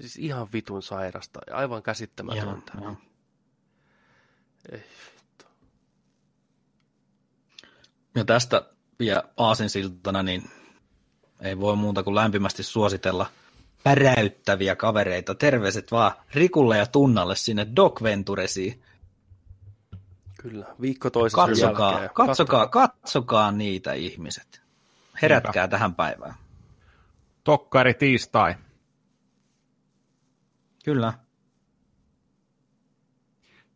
Siis ihan vitun sairasta ja aivan käsittämätöntä. Ei, Ja tästä vielä aasinsiltana, niin ei voi muuta kuin lämpimästi suositella päräyttäviä kavereita. Terveiset vaan Rikulle ja Tunnalle sinne Doc Venturesiin. Kyllä, viikko toisensa Katsokaa, jälkeen. katsokaa, katsokaa niitä ihmiset. Herätkää tähän päivään. Tokkari tiistai. Kyllä.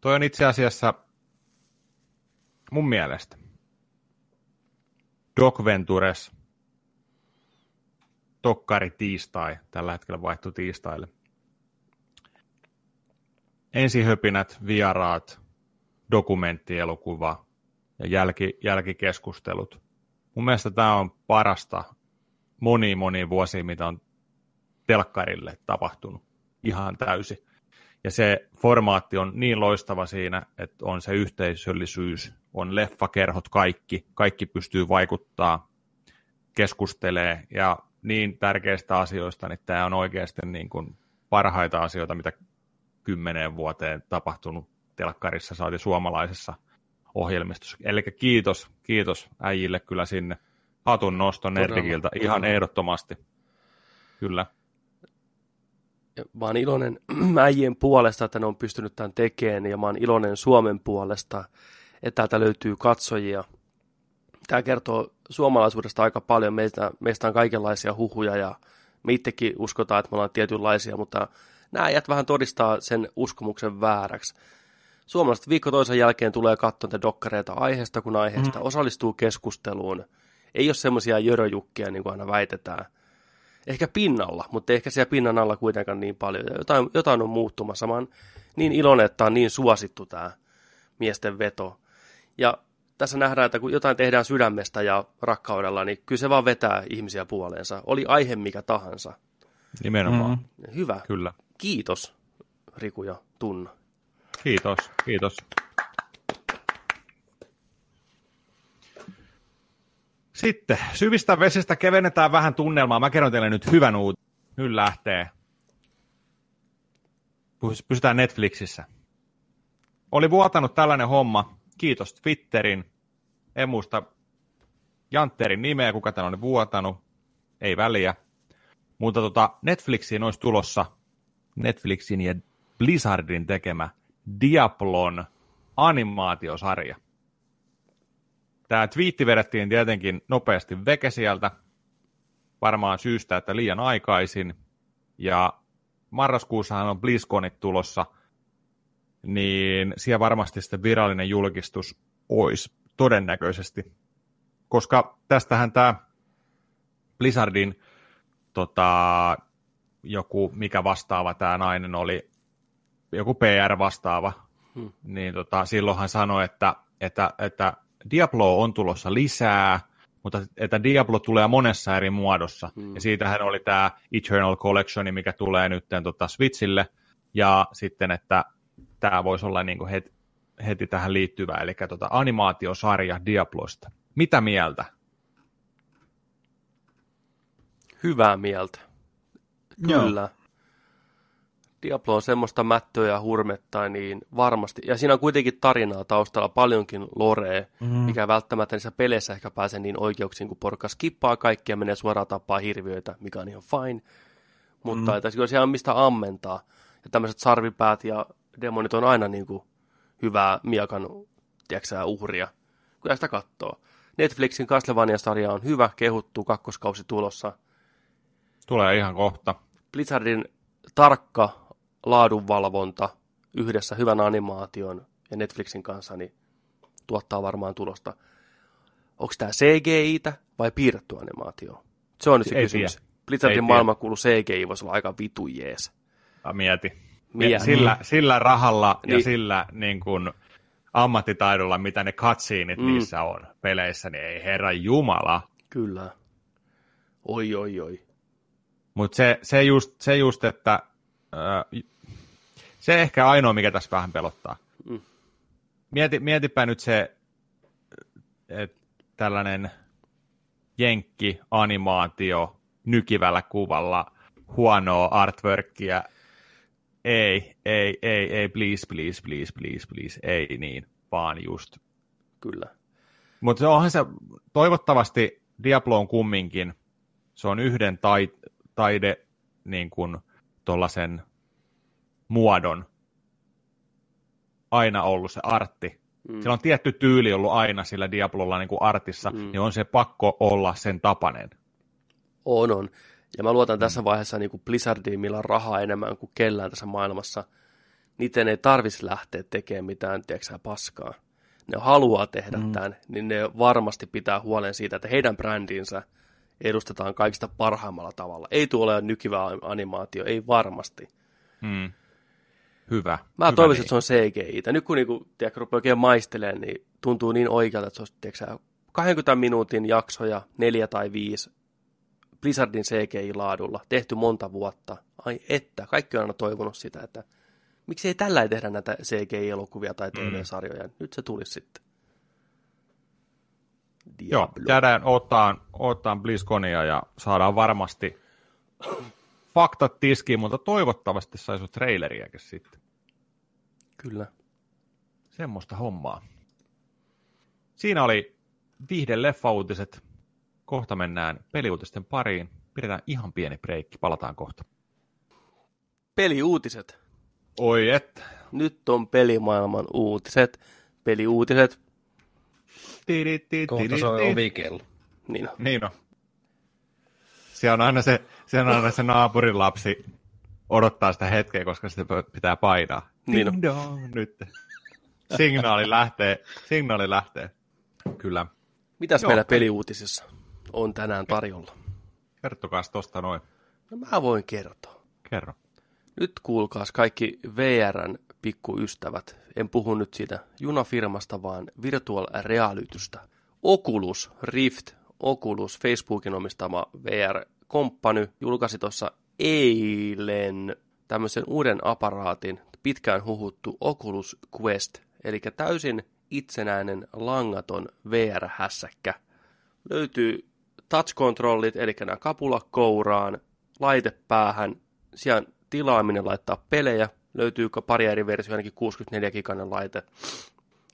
Toi on itse asiassa mun mielestä Doc Ventures Tokkari tiistai, tällä hetkellä vaihtui tiistaille. Ensihöpinät, vieraat, dokumenttielokuva ja jälki, jälkikeskustelut. Mun mielestä tämä on parasta moni moni vuosi, mitä on telkkarille tapahtunut ihan täysin. Ja se formaatti on niin loistava siinä, että on se yhteisöllisyys, on leffakerhot kaikki, kaikki pystyy vaikuttaa, keskustelee ja niin tärkeistä asioista, niin tämä on oikeasti niin kuin parhaita asioita, mitä kymmeneen vuoteen tapahtunut telkkarissa, saati suomalaisessa ohjelmistossa. Eli kiitos, kiitos äijille kyllä sinne. Hatun nosto Nerdikiltä ihan ehdottomasti. Kyllä. Ja mä oon iloinen [CLEARS THROAT] äijien puolesta, että ne on pystynyt tämän tekemään, ja mä oon iloinen Suomen puolesta, että täältä löytyy katsojia. Tämä kertoo suomalaisuudesta aika paljon. Meistä, meistä on kaikenlaisia huhuja, ja me itsekin uskotaan, että me ollaan tietynlaisia, mutta nämä äijät vähän todistaa sen uskomuksen vääräksi. Suomalaiset viikko toisen jälkeen tulee näitä dokkareita aiheesta kun aiheesta, mm. osallistuu keskusteluun. Ei ole semmoisia jöröjukkia, niin kuin aina väitetään ehkä pinnalla, mutta ehkä siellä pinnan alla kuitenkaan niin paljon. Jotain, jotain on muuttumassa. Mä oon niin iloinen, että on niin suosittu tämä miesten veto. Ja tässä nähdään, että kun jotain tehdään sydämestä ja rakkaudella, niin kyllä se vaan vetää ihmisiä puoleensa. Oli aihe mikä tahansa. Nimenomaan. Mm. Hyvä. Kyllä. Kiitos, Riku ja Tunna. Kiitos, kiitos. Sitten syvistä vesistä kevennetään vähän tunnelmaa. Mä kerron teille nyt hyvän uut. Nyt lähtee. Pys- Pysytään Netflixissä. Oli vuotanut tällainen homma. Kiitos Twitterin. En muista Jantterin nimeä, kuka tämän oli vuotanut. Ei väliä. Mutta tota, Netflixiin olisi tulossa Netflixin ja Blizzardin tekemä Diablon animaatiosarja. Tämä twiitti vedettiin tietenkin nopeasti veke sieltä, varmaan syystä, että liian aikaisin. Ja marraskuussahan on BlizzConit tulossa, niin siellä varmasti sitten virallinen julkistus olisi todennäköisesti. Koska tästähän tämä Blizzardin tota, joku, mikä vastaava tämä nainen oli, joku PR-vastaava, Hmm. niin tota, silloin hän sanoi, että, että, että Diablo on tulossa lisää, mutta että Diablo tulee monessa eri muodossa. Hmm. Ja siitähän oli tämä Eternal Collection, mikä tulee nyt tota Switchille, ja sitten, että tämä voisi olla niin kuin heti, heti tähän liittyvä, eli tota animaatiosarja Diablosta. Mitä mieltä? Hyvää mieltä. Joo. Kyllä. Diablo on semmoista mättöä ja hurmetta, niin varmasti. Ja siinä on kuitenkin tarinaa taustalla, paljonkin lorea, Mm. mikä välttämättä niissä peleissä ehkä pääsee niin oikeuksiin, kun porukka skippaa kaikkia ja menee suoraan tappaa hirviöitä, mikä on ihan fine. Mutta mm. että siellä on mistä ammentaa, ja tämmöiset sarvipäät ja demonit on aina niin kuin hyvää miekan, tiedätkö uhria, kun sitä katsoo. Netflixin Castlevania-sarja on hyvä, kehuttu, kakkoskausi tulossa. Tulee ihan kohta. Blizzardin tarkka laadunvalvonta yhdessä hyvän animaation ja Netflixin kanssa niin tuottaa varmaan tulosta. Onko tämä CGI-tä vai piirretty animaatio? Se on nyt se Ei kysymys. tiedä. Blizzardin Ei maailma kuuluu CGI, voisi olla aika vitu jees. Ja mieti. Mieti. Sillä, sillä rahalla ja Niin. sillä niin kuin, ammattitaidolla, mitä ne cutsceneit Mm. niissä on peleissä, niin ei herra jumala. Kyllä. Oi, oi, oi. Mutta se, se, just, se just, että ö, se ehkä ainoa, mikä tässä vähän pelottaa. Mm. Mieti, mietipä nyt se, että tällainen jenkki-animaatio nykivällä kuvalla, huonoa artworkia. Ei, ei, ei, ei, please, please, please, please, please, ei niin, vaan just. Kyllä. Mutta onhan se, toivottavasti Diablo on kumminkin, se on yhden tai, taide niin kuin tuollaisen muodon aina ollut se artti. Mm. Sillä on tietty tyyli ollut aina sillä Diablolla niin kuin artissa, mm. niin on se pakko olla sen tapainen. On, on. Ja mä luotan tässä vaiheessa niin kuin Blizzardiin, millä on rahaa enemmän kuin kellään tässä maailmassa. Niiden ei tarvitsisi lähteä tekemään mitään, tiedätkö paskaa. Ne haluaa tehdä mm. tämän, niin ne varmasti pitää huolen siitä, että heidän brändinsä edustetaan kaikista parhaimmalla tavalla. Ei tule olemaan nykivä animaatio, ei varmasti. Mm. Hyvä. Mä Hyvä toivoisin, niin. että se on CGI. Nyt kun niinku, tiedätkö, rupeaa oikein maistelemaan, niin tuntuu niin oikealta, että se olisi tiedätkö, sä, 20 minuutin jaksoja, neljä tai viisi, Blizzardin CGI-laadulla, tehty monta vuotta. Ai että, kaikki on aina toivonut sitä, että miksi ei tällä ei tehdä näitä CGI-elokuvia tai TV-sarjoja. Nyt se tulisi sitten. Joo, Diablo. jäädään ottaan, ottaan BlizzConia ja saadaan varmasti faktat tiskiin, mutta toivottavasti saisi traileriäkin sitten. Kyllä. Semmoista hommaa. Siinä oli viihde leffauutiset. Kohta mennään peliuutisten pariin. Pidetään ihan pieni breikki, palataan kohta. Peliuutiset. Oi et. Nyt on pelimaailman uutiset. Peliuutiset. Kohta se on ovikello. Niin on. Niin on. Se on aina se, se, on aina se naapurin lapsi odottaa sitä hetkeä, koska sitä pitää painaa. Niin on. Dong, nyt. Signaali lähtee, signaali lähtee. Kyllä. Mitäs Joo. meillä peliuutisissa on tänään tarjolla? Kertokaas tosta noin. No mä voin kertoa. Kerro. Nyt kuulkaas kaikki VRn pikkuystävät. En puhu nyt siitä junafirmasta, vaan virtual realitystä. Oculus Rift, Oculus, Facebookin omistama VR-komppany, julkaisi tuossa eilen tämmöisen uuden apparaatin, pitkään huhuttu Oculus Quest, eli täysin itsenäinen langaton VR-hässäkkä. Löytyy touch-kontrollit, eli nämä kapula kouraan, laite päähän, sijaan tilaaminen laittaa pelejä, löytyy pari eri versiota, ainakin 64 giganen laite.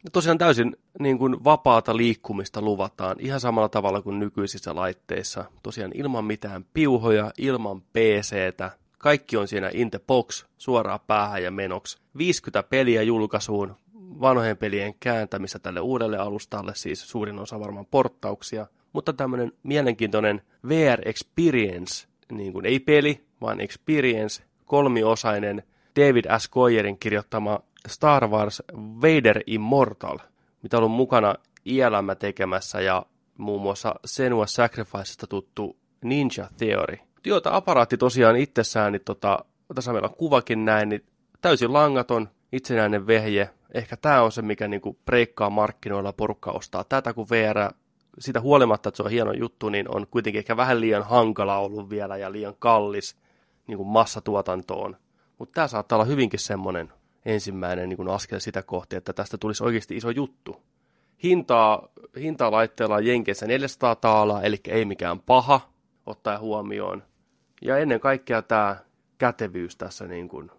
Ja tosiaan täysin niin kuin vapaata liikkumista luvataan, ihan samalla tavalla kuin nykyisissä laitteissa. Tosiaan ilman mitään piuhoja, ilman PCtä, kaikki on siinä in the box, suoraan päähän ja menoksi. 50 peliä julkaisuun, vanhojen pelien kääntämistä tälle uudelle alustalle, siis suurin osa varmaan porttauksia. Mutta tämmöinen mielenkiintoinen VR Experience, niin kuin ei peli, vaan Experience, kolmiosainen David S. Goyerin kirjoittama Star Wars Vader Immortal, mitä on mukana ILM tekemässä ja muun muassa Senua Sacrificesta tuttu Ninja Theory. Joo, tämä aparaatti tosiaan itsessään, niin tota, tässä meillä on kuvakin näin, niin täysin langaton, itsenäinen vehje. Ehkä tämä on se, mikä niinku breikkaa markkinoilla porukka ostaa. Tätä kun VR, sitä huolimatta, että se on hieno juttu, niin on kuitenkin ehkä vähän liian hankala ollut vielä ja liian kallis niin kuin massatuotantoon. Mutta tämä saattaa olla hyvinkin semmoinen ensimmäinen niin kuin askel sitä kohti, että tästä tulisi oikeasti iso juttu. Hintaa, hintaa laitteella on Jenkeissä 400 taalaa, eli ei mikään paha ottaa huomioon. Ja ennen kaikkea tämä kätevyys tässä niin kuin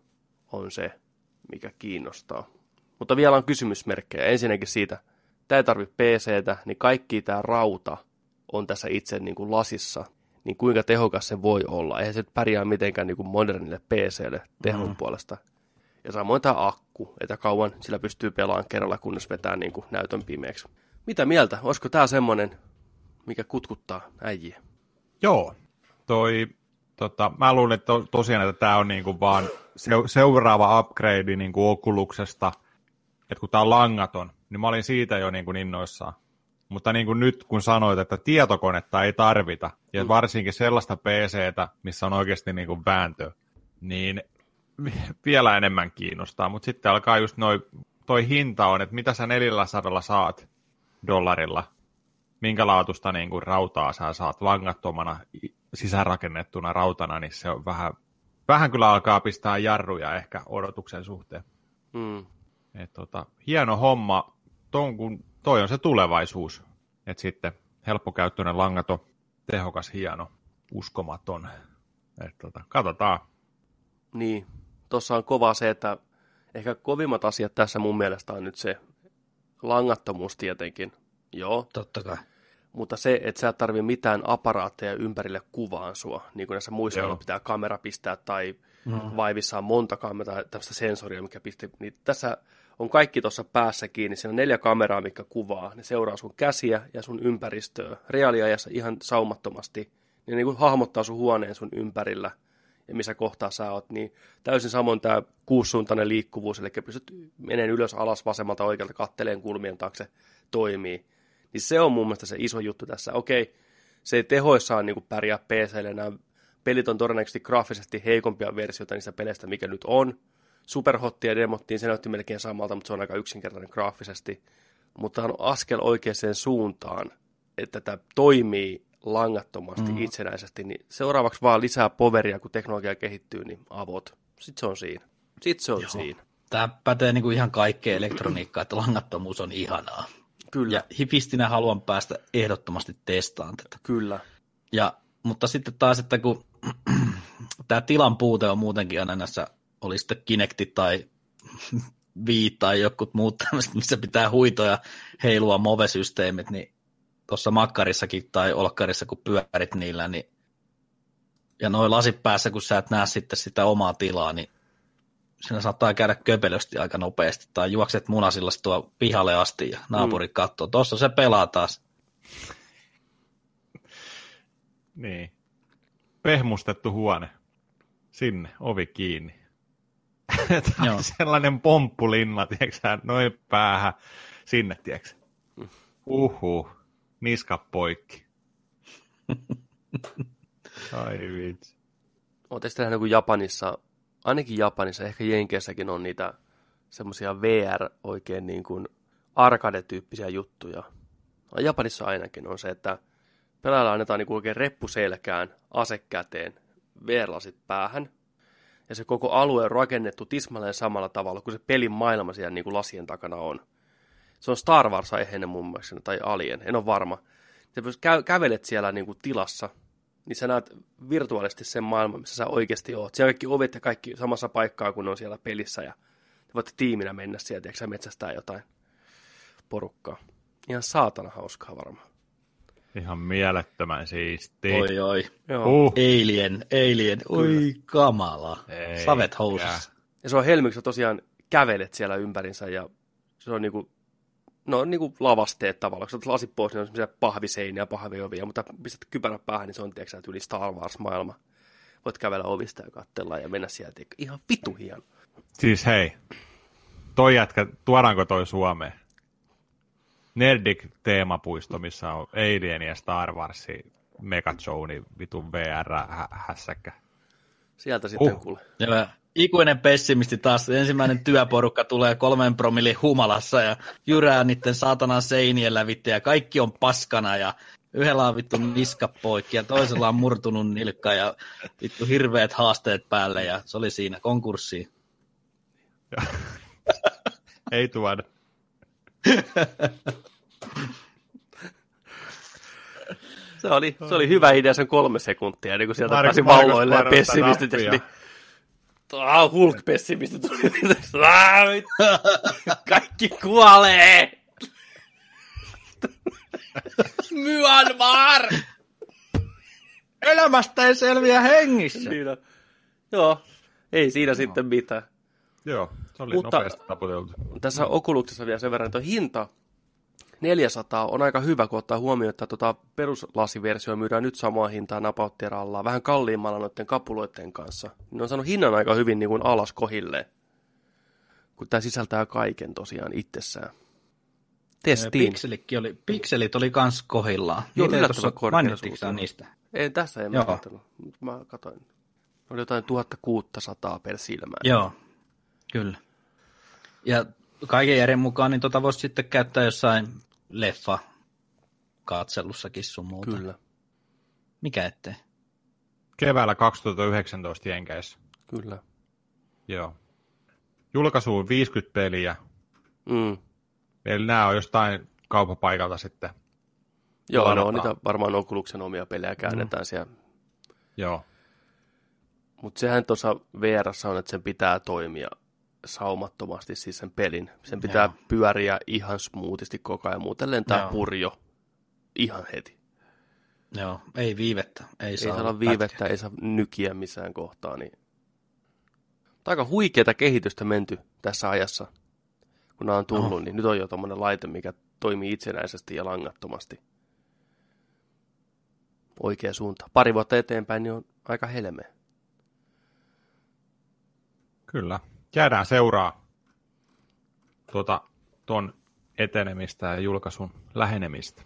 on se, mikä kiinnostaa. Mutta vielä on kysymysmerkkejä. Ensinnäkin siitä, tämä ei tarvitse PCtä, niin kaikki tämä rauta on tässä itse niin kuin lasissa. Niin kuinka tehokas se voi olla? Eihän se nyt pärjää mitenkään niin kuin modernille PClle tehon mm. puolesta. Ja samoin tämä akku, että kauan sillä pystyy pelaamaan kerralla, kunnes vetää niin kuin näytön pimeäksi. Mitä mieltä? Olisiko tämä semmoinen, mikä kutkuttaa äijiä? Joo, toi, tota, mä luulen että to, tosiaan, että tämä on niinku vaan se, seuraava upgrade niinku Oculuksesta, että kun tämä on langaton, niin mä olin siitä jo niinku innoissaan. Mutta niin kuin nyt kun sanoit, että tietokonetta ei tarvita, ja Mm. varsinkin sellaista PCtä, missä on oikeasti niin kuin vääntö, niin [LAUGHS] vielä enemmän kiinnostaa. Mutta sitten alkaa just noi, toi hinta on, että mitä sä 400 saat dollarilla, minkä laatusta niin kuin rautaa sä saat langattomana sisäänrakennettuna rautana, niin se on vähän, vähän kyllä alkaa pistää jarruja ehkä odotuksen suhteen. Mm. Et tota, hieno homma, ton, kun toi on se tulevaisuus. Et sitten helppokäyttöinen langaton, tehokas, hieno, uskomaton. Et tota, katsotaan. Niin, tuossa on kova se, että ehkä kovimmat asiat tässä mun mielestä on nyt se langattomuus tietenkin, joo, Totta kai. mutta se, että sä et tarvii mitään aparaatteja ympärille kuvaan sua, niin kuin näissä muissa Joo. on, pitää kamera pistää tai Mm. vaivissa on monta kameraa, tämmöistä sensoria, mikä pisti, niin tässä on kaikki tuossa päässä kiinni, siinä on neljä kameraa, mikä kuvaa, ne seuraa sun käsiä ja sun ympäristöä reaaliajassa ihan saumattomasti, ne niin kuin hahmottaa sun huoneen sun ympärillä ja missä kohtaa sä oot, niin täysin samoin tämä kuussuuntainen liikkuvuus, eli pystyt meneen ylös, alas, vasemmalta, oikealta, katteleen kulmien taakse, toimii. Niin se on mun mielestä se iso juttu tässä. Okei, se ei tehoissaan niin pärjää PClle, nämä pelit on todennäköisesti graafisesti heikompia versioita niistä peleistä, mikä nyt on. Superhottia demottiin, se näytti melkein samalta, mutta se on aika yksinkertainen graafisesti. Mutta on askel oikeaan suuntaan, että tämä toimii langattomasti Mm. itsenäisesti, niin seuraavaksi vaan lisää poveria, kun teknologia kehittyy, niin avot. Sitten se on siinä. Sitten se on Joo. siinä. Tämä pätee niin kuin ihan kaikkeen elektroniikkaan, että langattomuus on ihanaa. Kyllä, Ja hifistinä haluan päästä ehdottomasti testaan tätä. kyllä. Ja, mutta sitten taas, että kun [CLEARS THROAT] tämä tilan puute on muutenkin aina näissä, oli sitten Kinecti tai [LAUGHS] Wii tai jokut muut tämmöiset, missä pitää huitoja heilua move-systeemit, niin tuossa makkarissakin tai olkkarissa, kun pyörit niillä, niin ja noin lasit päässä, kun sä et näe sitten sitä omaa tilaa, niin siinä saattaa käydä köpelösti aika nopeasti, tai juokset munasillasi tuo pihalle asti ja naapuri mm. katsoo, tuossa se pelaa taas. Niin. Pehmustettu huone. Sinne, ovi kiinni. Tai Joo. sellainen pomppulinna, tiedätkö noin päähän. Sinne, tiedätkö. Uhu. Niska poikki. [LAUGHS] Ai vitsi. Oletteko kun Japanissa, ainakin Japanissa, ehkä Jenkeissäkin on niitä semmoisia VR oikein niin kuin arcade-tyyppisiä juttuja. No, Japanissa ainakin on se, että pelaajalle annetaan niin kuin oikein reppu selkään, ase käteen, VR-lasit päähän, ja se koko alue on rakennettu tismalleen samalla tavalla kuin se pelin maailma siellä niin kuin lasien takana on. Se on Star Wars aiheinen mun mielestä, tai Alien, en ole varma. Sä pystyt kä- kävelet siellä niin kuin tilassa, niin sä näet virtuaalisesti sen maailman, missä sä oikeasti oot. Siellä kaikki ovet ja kaikki samassa paikkaa, kun ne on siellä pelissä, ja te voitte tiiminä mennä sieltä, ja metsästää jotain porukkaa. Ihan saatana hauskaa varmaan. Ihan mielettömän siisti. Oi oi. Joo. Uh. Alien, Alien, oi kamala. Ei Savet housussa. Ja se on helmiksi, sä tosiaan kävelet siellä ympärinsä, ja se on niinku, no niinku lavasteet tavallaan. Kun sä otat lasit pois, niin on semmoisia pahviseiniä, pahviovia, mutta pistät kypärä päähän, niin se on, tiedätkö, yli Star Wars-maailma. Voit kävellä ovista ja katsella ja mennä sieltä. Ihan vitu hieno. Siis hei, toi jätkä, tuodaanko toi Suomeen? Nerdik teemapuisto, missä on Alien ja Star Wars, Megazone, vitun VR-hässäkkä. Sieltä sitten Huh. kuule. Ja ikuinen pessimisti taas. Ensimmäinen työporukka tulee kolmen promillin humalassa ja jyrää niiden saatanan seinien lävitte ja kaikki on paskana ja yhdellä on vittu niska poikki ja toisella on murtunut nilkka ja vittu hirveät haasteet päälle ja se oli siinä konkurssiin. [LAUGHS] Ei tuoda. [LAUGHS] Se oli, se oli hyvä idea sen kolme sekuntia, niin kun sieltä Markus- pääsi valloille ja pessimistit. Niin, ah, Hulk-pessimistit tuli. [LAUGHS] Ah. [LAUGHS] Kaikki kuolee! Myanmar! Elämästä ei selviä hengissä. Niin on. Joo, ei siinä sitten mitään. Joo, se oli Mutta- nopeasti taputeltu. Tässä Oculuksessa vielä sen verran, että hinta 400 on aika hyvä, kun ottaa huomioon, että tuota peruslasiversio myydään nyt samaa hintaa napautteralla, vähän kalliimmalla noiden kapuloiden kanssa. Ne on saanut hinnan aika hyvin niin kuin alas kohilleen, kun tämä sisältää kaiken tosiaan itsessään. testiin. Pikselikki oli, pikselit oli kans kohillaan. Joo, Niitä yllättävän mainittiinkaan niistä. Ei, tässä en Joo. mä katsellut, mutta mä katsoin. Oli jotain 1600 per silmä. Joo, kyllä. Ja kaiken järjen mukaan niin tota voisi sitten käyttää jossain leffa katselussakin sun muuta. Kyllä, Mikä ettei? Keväällä 2019 Jenkeissä. kyllä. Joo. Julkaisuun 50 peliä. Mm. Eli nämä on jostain kaupapaikalta sitten. Joo, no niitä varmaan Oculus'en omia pelejä käännetään mm. siellä. Joo. Mutta sehän tuossa VR on, että sen pitää toimia saumattomasti siis sen pelin. Sen pitää Joo. pyöriä ihan smoothisti koko ajan, muuten lentää Joo. purjo ihan heti. Joo, ei viivettä. Ei, Ei saa olla viivettä, ei saa nykiä missään kohtaa. Niin... Aika huikeata kehitystä menty tässä ajassa, kun nämä on tullut, Oho. niin nyt on jo tuommoinen laite, mikä toimii itsenäisesti ja langattomasti. Oikea suunta. Pari vuotta eteenpäin niin on aika helmeä. Kyllä. Jäädään seuraa tuota, ton etenemistä ja julkaisun lähenemistä.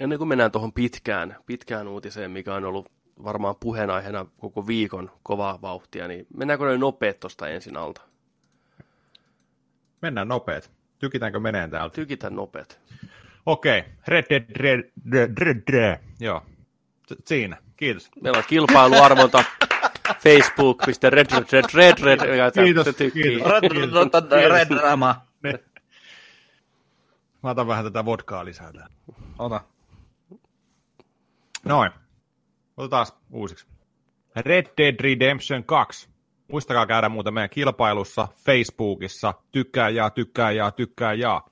Ennen kuin mennään tuohon pitkään, pitkään uutiseen, mikä on ollut varmaan puheenaiheena koko viikon kovaa vauhtia, niin mennäänkö ne nopeet tuosta ensin alta? Mennään nopeet. Tykitäänkö meneen täältä? Tykitä nopeet. Okei. Red Dead Red, Red, Red, Red. Joo. Siinä. Kiitos. Meillä on kilpailuarvonta facebook.red.red.red. Kiitos, kiitos. Red Rama. Mä otan vähän tätä vodkaa lisää täällä. Ota. Noin. Otetaan uusiksi. Red Dead Redemption 2. Muistakaa käydä muuten meidän kilpailussa Facebookissa. Tykkää ja tykkää ja tykkää ja.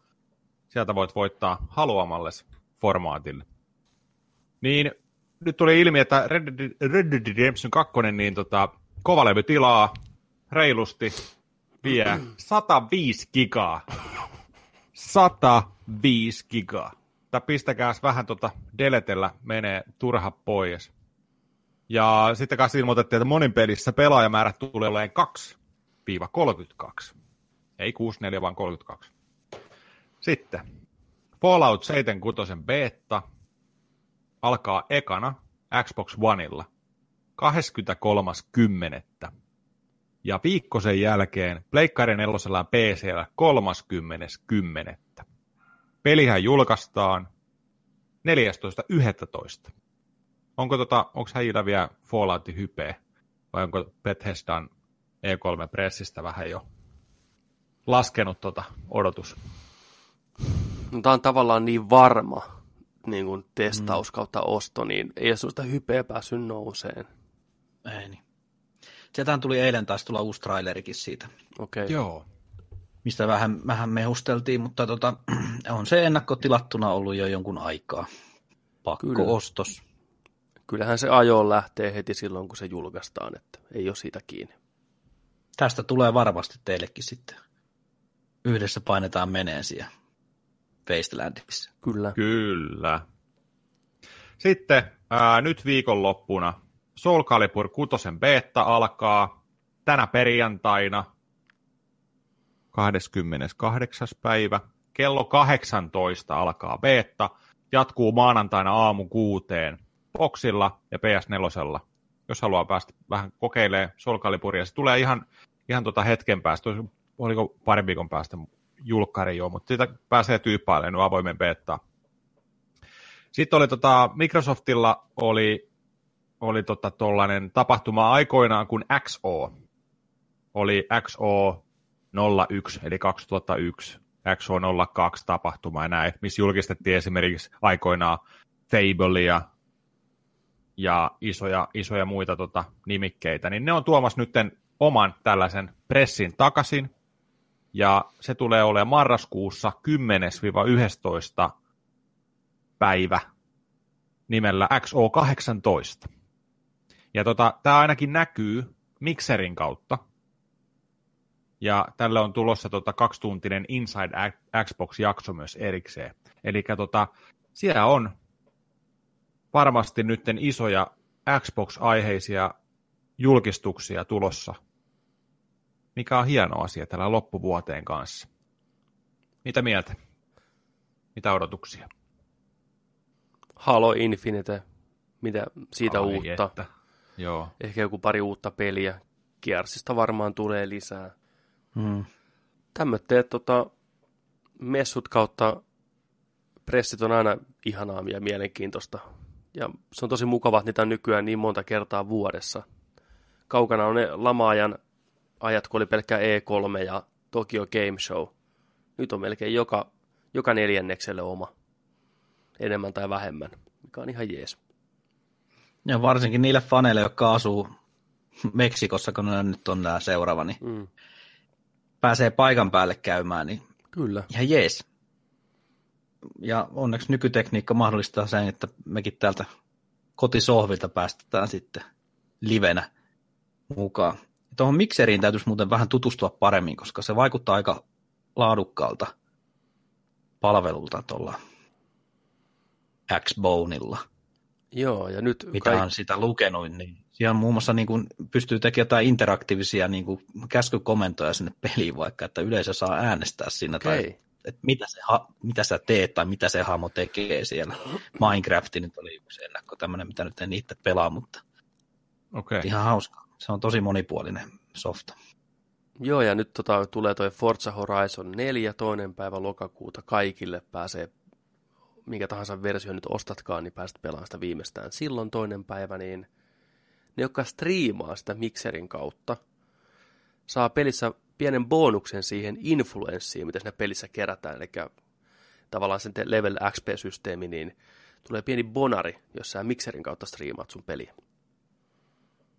Sieltä voit voittaa haluamalles formaatille. Niin nyt tuli ilmi, että Red Dead, Red Dead Redemption 2 niin tota, kovalevy tilaa reilusti vie 105 gigaa. 105 gigaa. Tai pistäkääs vähän tota deletellä menee turha pois. Ja sitten kanssa ilmoitettiin, että monin pelissä pelaajamäärät tulee olemaan 2-32. Ei 64, vaan 32. Sitten Fallout 76 beta alkaa ekana Xbox Oneilla 23.10. Ja viikko sen jälkeen Pleikkari 4 ja PCllä 30.10. Pelihän julkaistaan 14.11. Onko tota, onko häijillä vielä Falloutin hypeä? Vai onko Bethesdan E3-pressistä vähän jo laskenut tota odotus? No, tämä on tavallaan niin varma niin kuin testaus kautta osto, niin ei ole sellaista hypeä päässyt nouseen. Ei niin. Sieltähän tuli eilen taas tulla uusi trailerikin siitä, Okei. Okay. Joo. mistä vähän, vähän mehusteltiin, mutta tota, [CLEARS THROAT] on se ennakkotilattuna ollut jo jonkun aikaa. Pakko Kyllä. ostos. Kyllähän se ajoon lähtee heti silloin, kun se julkaistaan, että ei ole siitä kiinni. Tästä tulee varmasti teillekin sitten. Yhdessä painetaan meneen siellä Wastelandissa. Kyllä. Kyllä. Sitten ää, nyt viikonloppuna Soul Calibur 6 beta alkaa tänä perjantaina 28. päivä. Kello 18 alkaa beta. Jatkuu maanantaina aamu kuuteen Boxilla ja PS4. Jos haluaa päästä vähän kokeilemaan Soul Caliburia. Se tulee ihan, ihan tota hetken päästä, oliko parin viikon päästä julkkari jo, mutta sitä pääsee tyyppailemaan nyt avoimen beta. Sitten oli tota, Microsoftilla oli, oli tota tollainen tapahtuma aikoinaan, kun XO oli XO 01, eli 2001, XO 02 tapahtuma ja näin, missä julkistettiin esimerkiksi aikoinaan Fableia ja isoja, isoja muita tota, nimikkeitä, niin ne on tuomassa nytten oman tällaisen pressin takaisin, ja se tulee olemaan marraskuussa 10-11 päivä nimellä XO18. Ja tota, tämä ainakin näkyy Mixerin kautta. Ja tälle on tulossa tota kaksituntinen Inside Xbox-jakso myös erikseen. Eli tota, siellä on varmasti nytten isoja Xbox-aiheisia julkistuksia tulossa, mikä on hieno asia tällä loppuvuoteen kanssa. Mitä mieltä? Mitä odotuksia? Halo Infinite, mitä siitä Ai uutta. Että. Joo. Ehkä joku pari uutta peliä. Kiersistä varmaan tulee lisää. Mm. Tämmöitteet tota, messut kautta pressit on aina ihanaa ja mielenkiintoista. Ja se on tosi mukava, että niitä on nykyään niin monta kertaa vuodessa. Kaukana on ne lamaajan ajat, kun oli pelkkä E3 ja Tokyo Game Show. Nyt on melkein joka, joka neljännekselle oma. Enemmän tai vähemmän, mikä on ihan jees. Ja varsinkin niille faneille, jotka asuu Meksikossa, kun ne nyt on nämä seuraava, niin Mm. pääsee paikan päälle käymään, niin Kyllä. ihan jees. Ja onneksi nykytekniikka mahdollistaa sen, että mekin täältä kotisohvilta päästetään sitten livenä mukaan. Tuohon mikseriin täytyisi muuten vähän tutustua paremmin, koska se vaikuttaa aika laadukkaalta palvelulta tuolla Xboneilla. Joo, ja nyt Mitä kaik- on sitä lukenut, niin siellä muun muassa niin kuin pystyy tekemään jotain interaktiivisia niin kuin käskykomentoja sinne peliin vaikka, että yleisö saa äänestää siinä Okei. tai että mitä, se, ha- mitä sä teet tai mitä se hahmo tekee siellä. Minecraft nyt oli yksi ennakko tämmöinen, mitä nyt en itse pelaa, mutta Okei. Okay. ihan hauska. Se on tosi monipuolinen softa. Joo, ja nyt tota, tulee toi Forza Horizon 4 toinen päivä lokakuuta kaikille pääsee, minkä tahansa versio nyt ostatkaan, niin pääset pelaamaan sitä viimeistään silloin toinen päivä, niin ne, jotka striimaa sitä mikserin kautta, saa pelissä pienen bonuksen siihen influenssiin, mitä siinä pelissä kerätään, eli tavallaan sen level XP-systeemi, niin tulee pieni bonari, jos sä mikserin kautta striimaat sun peliä.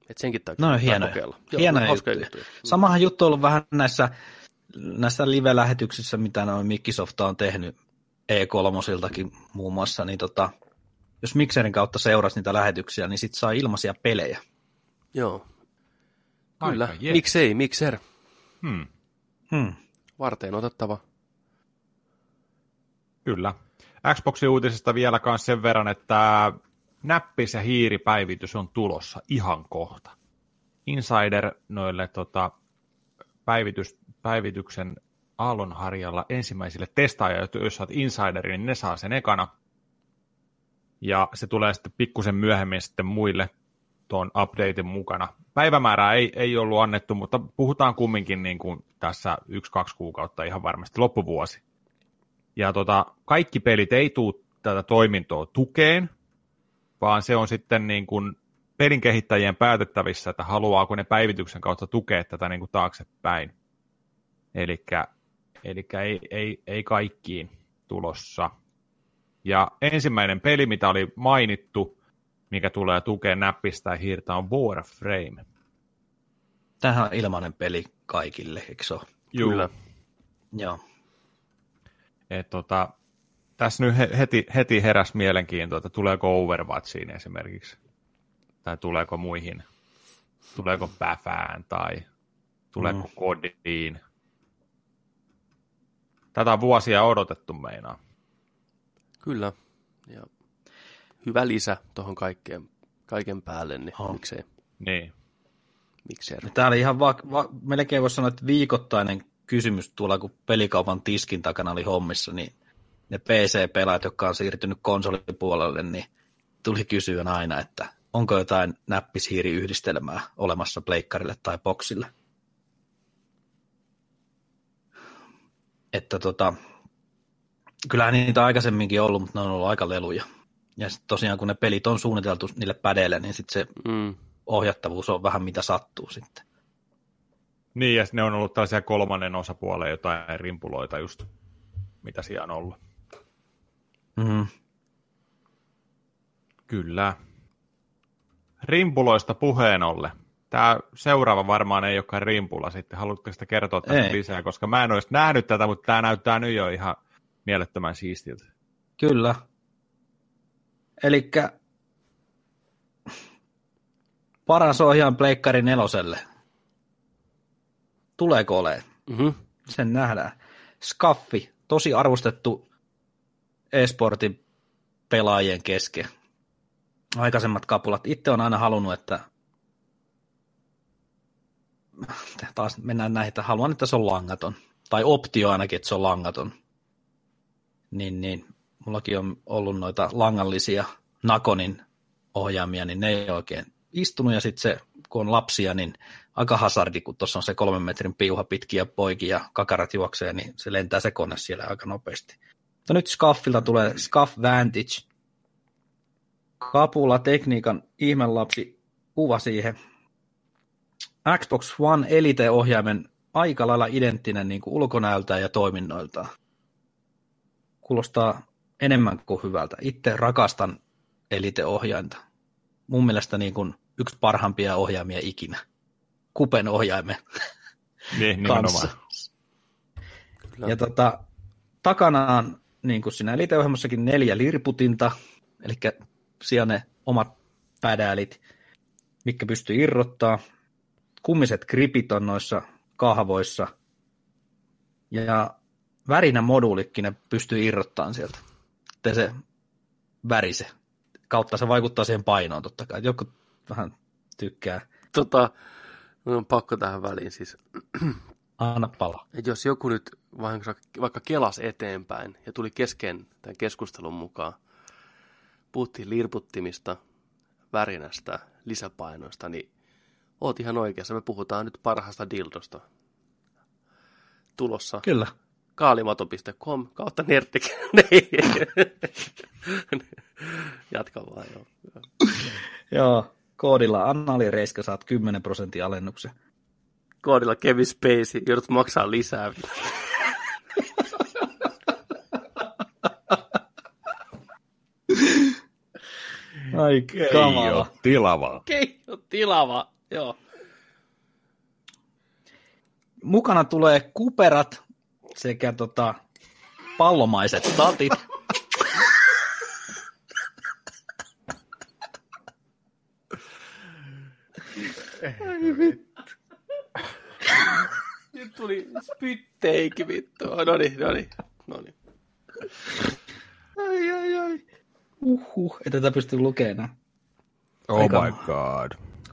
Et senkin täytyy No, kannattaa hienoja. kokeilla. Hienoja hauska juttuja. juttuja. Samahan juttu on ollut vähän näissä, näissä live-lähetyksissä, mitä noin Microsoft on tehnyt E3-siltakin muun muassa, niin tota, jos Mixerin kautta seurasi niitä lähetyksiä, niin sit saa ilmaisia pelejä. Joo. Aika Kyllä. jees. Miksei, mikser. Hmm. Hmm. Varteen otettava. Kyllä. Xboxin uutisesta vielä kans sen verran, että näppis- ja hiiripäivitys on tulossa ihan kohta. Insider noille tota, päivitys, päivityksen aallonharjalla ensimmäisille testaajille, jos olet insideri, niin ne saa sen ekana. Ja se tulee sitten pikkusen myöhemmin sitten muille tuon updatein mukana. Päivämäärää ei, ei ollut annettu, mutta puhutaan kumminkin niin kuin tässä yksi-kaksi kuukautta ihan varmasti loppuvuosi. Ja tota, kaikki pelit ei tule tätä toimintoa tukeen, vaan se on sitten niin kuin pelin kehittäjien päätettävissä, että haluaako ne päivityksen kautta tukea tätä niin kuin taaksepäin. Eli ei, ei, ei kaikkiin tulossa. Ja ensimmäinen peli, mitä oli mainittu, mikä tulee tukea näppistä ja hiirtä, on Warframe. Tämähän on ilmainen peli kaikille, eikö se ole? Juu. Kyllä. Joo. Et tota, tässä nyt he- heti, heti heräs mielenkiintoa, että tuleeko Overwatchiin esimerkiksi, tai tuleeko muihin, tuleeko Päfään, tai tuleeko Mm. Kodiin. Tätä on vuosia odotettu meinaa. Kyllä. Ja hyvä lisä tuohon kaikkeen, kaiken päälle, niin On. miksei, Niin. miksei. Tämä oli ihan va- va- melkein voisi sanoa, että viikoittainen kysymys tuolla, kun pelikaupan tiskin takana oli hommissa, niin ne PC-pelaajat, jotka on siirtynyt konsolipuolelle, niin tuli kysyä aina, että onko jotain näppishiiriyhdistelmää olemassa pleikkarille tai boksille. Että tota, kyllähän niitä aikaisemminkin ollut, mutta ne on ollut aika leluja. Ja sitten tosiaan, kun ne pelit on suunniteltu niille pädeille, niin sitten se Mm. ohjattavuus on vähän mitä sattuu sitten. Niin, ja ne on ollut tällaisia kolmannen osapuolen jotain rimpuloita just, mitä siellä on ollut. Mm-hmm. Kyllä. Rimpuloista puheen olle. Tämä seuraava varmaan ei olekaan rimpula sitten. Haluatteko sitä kertoa tästä Ei. lisää? Koska mä en olisi nähnyt tätä, mutta tämä näyttää nyt jo ihan mielettömän siistiltä. Kyllä. Eli paras ohjaan Pleikkari neloselle. Tuleeko ole? Mm-hmm. Sen nähdään. Skaffi, tosi arvostettu e-sportin pelaajien kesken. Aikaisemmat kapulat. Itse on aina halunnut, että taas mennään näihin, että haluan, että se on langaton. Tai optio ainakin, että se on langaton. niin, niin mullakin on ollut noita langallisia Nakonin ohjaamia, niin ne ei oikein istunut, ja sitten se, kun on lapsia, niin aika hazardi, kun tuossa on se kolmen metrin piuha pitkiä poikia kakarat juoksee, niin se lentää se kone siellä aika nopeasti. Mutta nyt Scaffilta tulee Scaff Vantage. Kapula tekniikan ihmelapsi kuva siihen. Xbox One Elite-ohjaimen aika lailla identtinen niin kuin ulkonäöltään ja toiminnoiltaan. Kuulostaa enemmän kuin hyvältä. Itse rakastan Elite-ohjainta. Mun mielestä niin kuin yksi parhaimpia ohjaimia ikinä. Kupen ohjaimen Niin, [LAUGHS] kanssa. Kyllä. Ja tota, takana on, niin kuin siinä eliteohjelmassakin, neljä lirputinta, eli siellä ne omat pädäälit, mikä pystyy irrottaa. Kummiset gripit on noissa kahvoissa. Ja värinä moduulikin ne pystyy irrottamaan sieltä. Ettei se värise. Kautta se vaikuttaa siihen painoon totta kai. Joku vähän tykkää. Tota, on pakko tähän väliin siis. Anna pala. jos joku nyt vaikka, vaikka kelas eteenpäin ja tuli kesken tämän keskustelun mukaan, puhuttiin lirputtimista, värinästä, lisäpainoista, niin oot ihan oikeassa. Me puhutaan nyt parhaasta dildosta. Tulossa Kyllä. kaalimato.com kautta. Niin. [LAUGHS] Jatka vaan, joo. Joo. Koodilla Annali Reiska saat 10 prosentin alennuksen. Koodilla Kevin Spacey, joudut maksaa lisää. Ai Ei kamala. ole tilavaa. Keijo tilava, joo. Mukana tulee kuperat sekä tota, pallomaiset tatit. Nyt tuli spytteikin vittu. No niin, no niin, no niin. ai, ai, ai. Uhuh, ei tätä pysty lukemaan. Oh Aika- my god.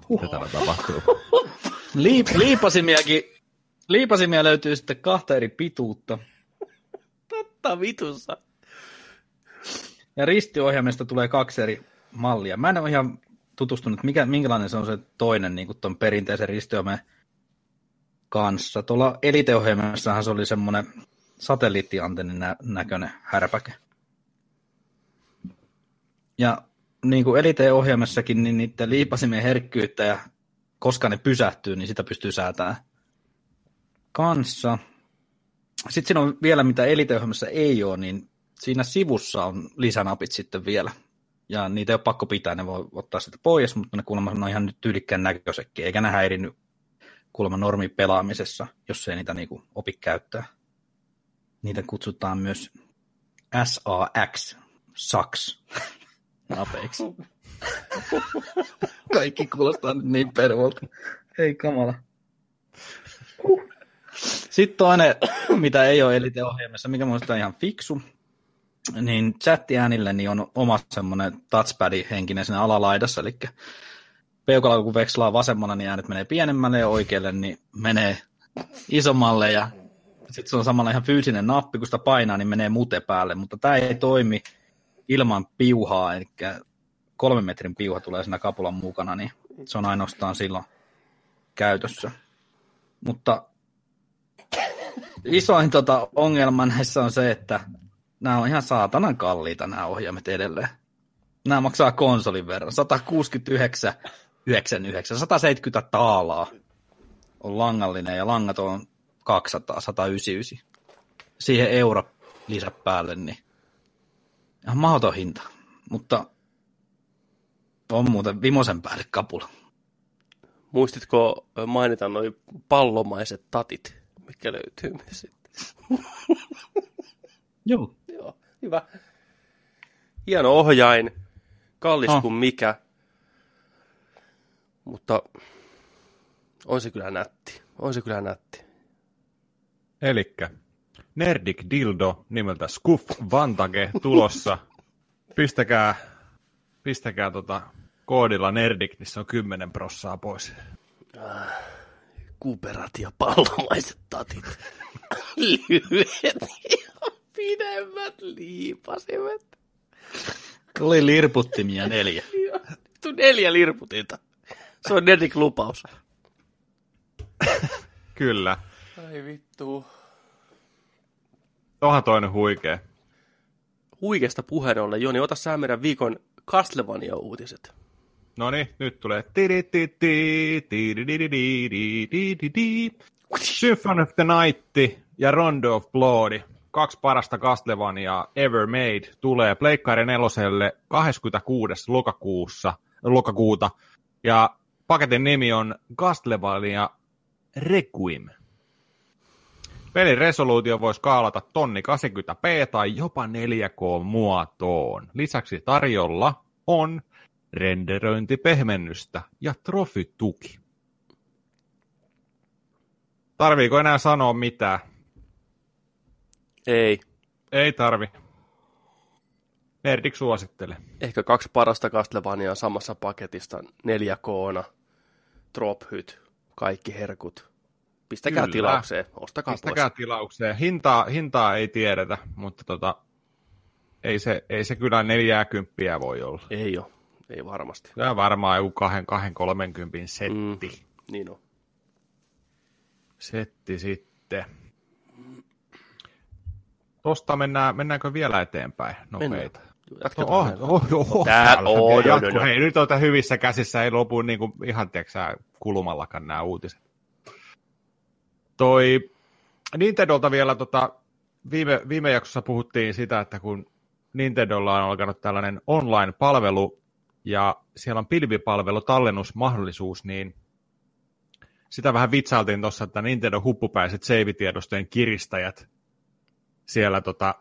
Mitä täällä tapahtuu? [LAUGHS] Liip, liipasimiakin, liipasimia löytyy sitten kahta eri pituutta. Totta vitussa. Ja ristiohjaimesta tulee kaksi eri mallia. Mä en ole ihan tutustunut, mikä, minkälainen se on se toinen niin kuin ton perinteisen ristiohjaimen kanssa. Tuolla eliteohjelmassahan se oli semmoinen satelliittiantennin nä- näköinen härpäke. Ja niin kuin elite-ohjelmassakin, niin niiden liipasimien herkkyyttä ja koska ne pysähtyy, niin sitä pystyy säätämään kanssa. Sitten siinä on vielä, mitä elite-ohjelmassa ei ole, niin siinä sivussa on lisänapit sitten vielä. Ja niitä ei ole pakko pitää, ne voi ottaa sitä pois, mutta ne kuulemma on ihan nyt tyylikkään näköisetkin, eikä ne häirinny kuulemma normi pelaamisessa, jos ei niitä niinku opi käyttää. Niitä kutsutaan myös SAX, SAX, napeiksi. [LAUGHS] Kaikki kuulostaa nyt niin pervolta. Ei kamala. Sitten toinen, mitä ei ole eliteohjelmassa, mikä on ihan fiksu, niin chattiäänille niin on oma semmoinen touchpad-henkinen siinä alalaidassa, eli peukalla kun vekslaa vasemmalla, niin äänet menee pienemmälle ja oikealle, niin menee isommalle ja sitten se on samalla ihan fyysinen nappi, kun sitä painaa, niin menee mute päälle, mutta tämä ei toimi ilman piuhaa, eli kolmen metrin piuha tulee siinä kapulan mukana, niin se on ainoastaan silloin käytössä. Mutta isoin tota, ongelma näissä on se, että nämä on ihan saatanan kalliita nämä ohjaimet edelleen. Nämä maksaa konsolin verran. 169, 99, 170 taalaa on langallinen ja langat on 200, 199. Siihen euro lisä päälle, niin ihan mahdoton hinta. Mutta on muuten vimosen päälle kapula. Muistitko mainita noin pallomaiset tatit, mikä löytyy myös sitten? [LAUGHS] Joo. Joo, hyvä. Hieno ohjain, kallis Oh. kuin mikä, mutta on se kyllä nätti. On se kyllä nätti. Elikkä Nerdik Dildo nimeltä Skuff Vantage tulossa. Pistäkää, pistäkää tota koodilla Nerdik, niin se on 10 prossaa pois. Kuperat ja pallomaiset tatit. Lyhyet. Pidemmät liipasimet. Tuli lirputtimia neljä. Vittu neljä lirputinta. Se on Nedik lupaus. Kyllä. Ai vittu. Onhan toinen huikea. Huikeasta puheen Joni, ota sä meidän viikon Castlevania-uutiset. No niin, nyt tulee. Symphony of the Night ja Rondo of Blood, kaksi parasta Castlevania ever made, tulee Pleikkari neloselle 26. lokakuussa, lokakuuta. Ja paketin nimi on Castlevania Requiem. Pelin resoluutio voi skaalata tonni 80p tai jopa 4K-muotoon. Lisäksi tarjolla on renderöintipehmennystä ja trofituki. Tarviiko enää sanoa mitään? Ei. Ei tarvi. Nerdik suosittele. Ehkä kaksi parasta Castlevaniaa samassa paketista. 4K, Drophyt, kaikki herkut. Pistäkää Kyllä. tilaukseen, ostakaa Pistäkää pois. tilaukseen. Hintaa, hintaa ei tiedetä, mutta tota, ei, se, ei se kyllä 40 voi olla. Ei ole, ei varmasti. Tämä on varmaan joku 2-30 setti. Mm. Niin on. Setti sitten. Tosta mennään, mennäänkö vielä eteenpäin nopeita? Jatketaan. Oh, oh, oh, oh, Tää- oh, no, no, no. Hei, nyt on hyvissä käsissä, ei lopu niin kuin, ihan tiiäksä, kulumallakaan nämä uutiset. Toi Nintendolta vielä tota, viime, viime jaksossa puhuttiin sitä, että kun Nintendolla on alkanut tällainen online-palvelu ja siellä on pilvipalvelu tallennusmahdollisuus, niin sitä vähän vitsailtiin tuossa, että Nintendo huppupäiset save-tiedostojen kiristäjät siellä tota,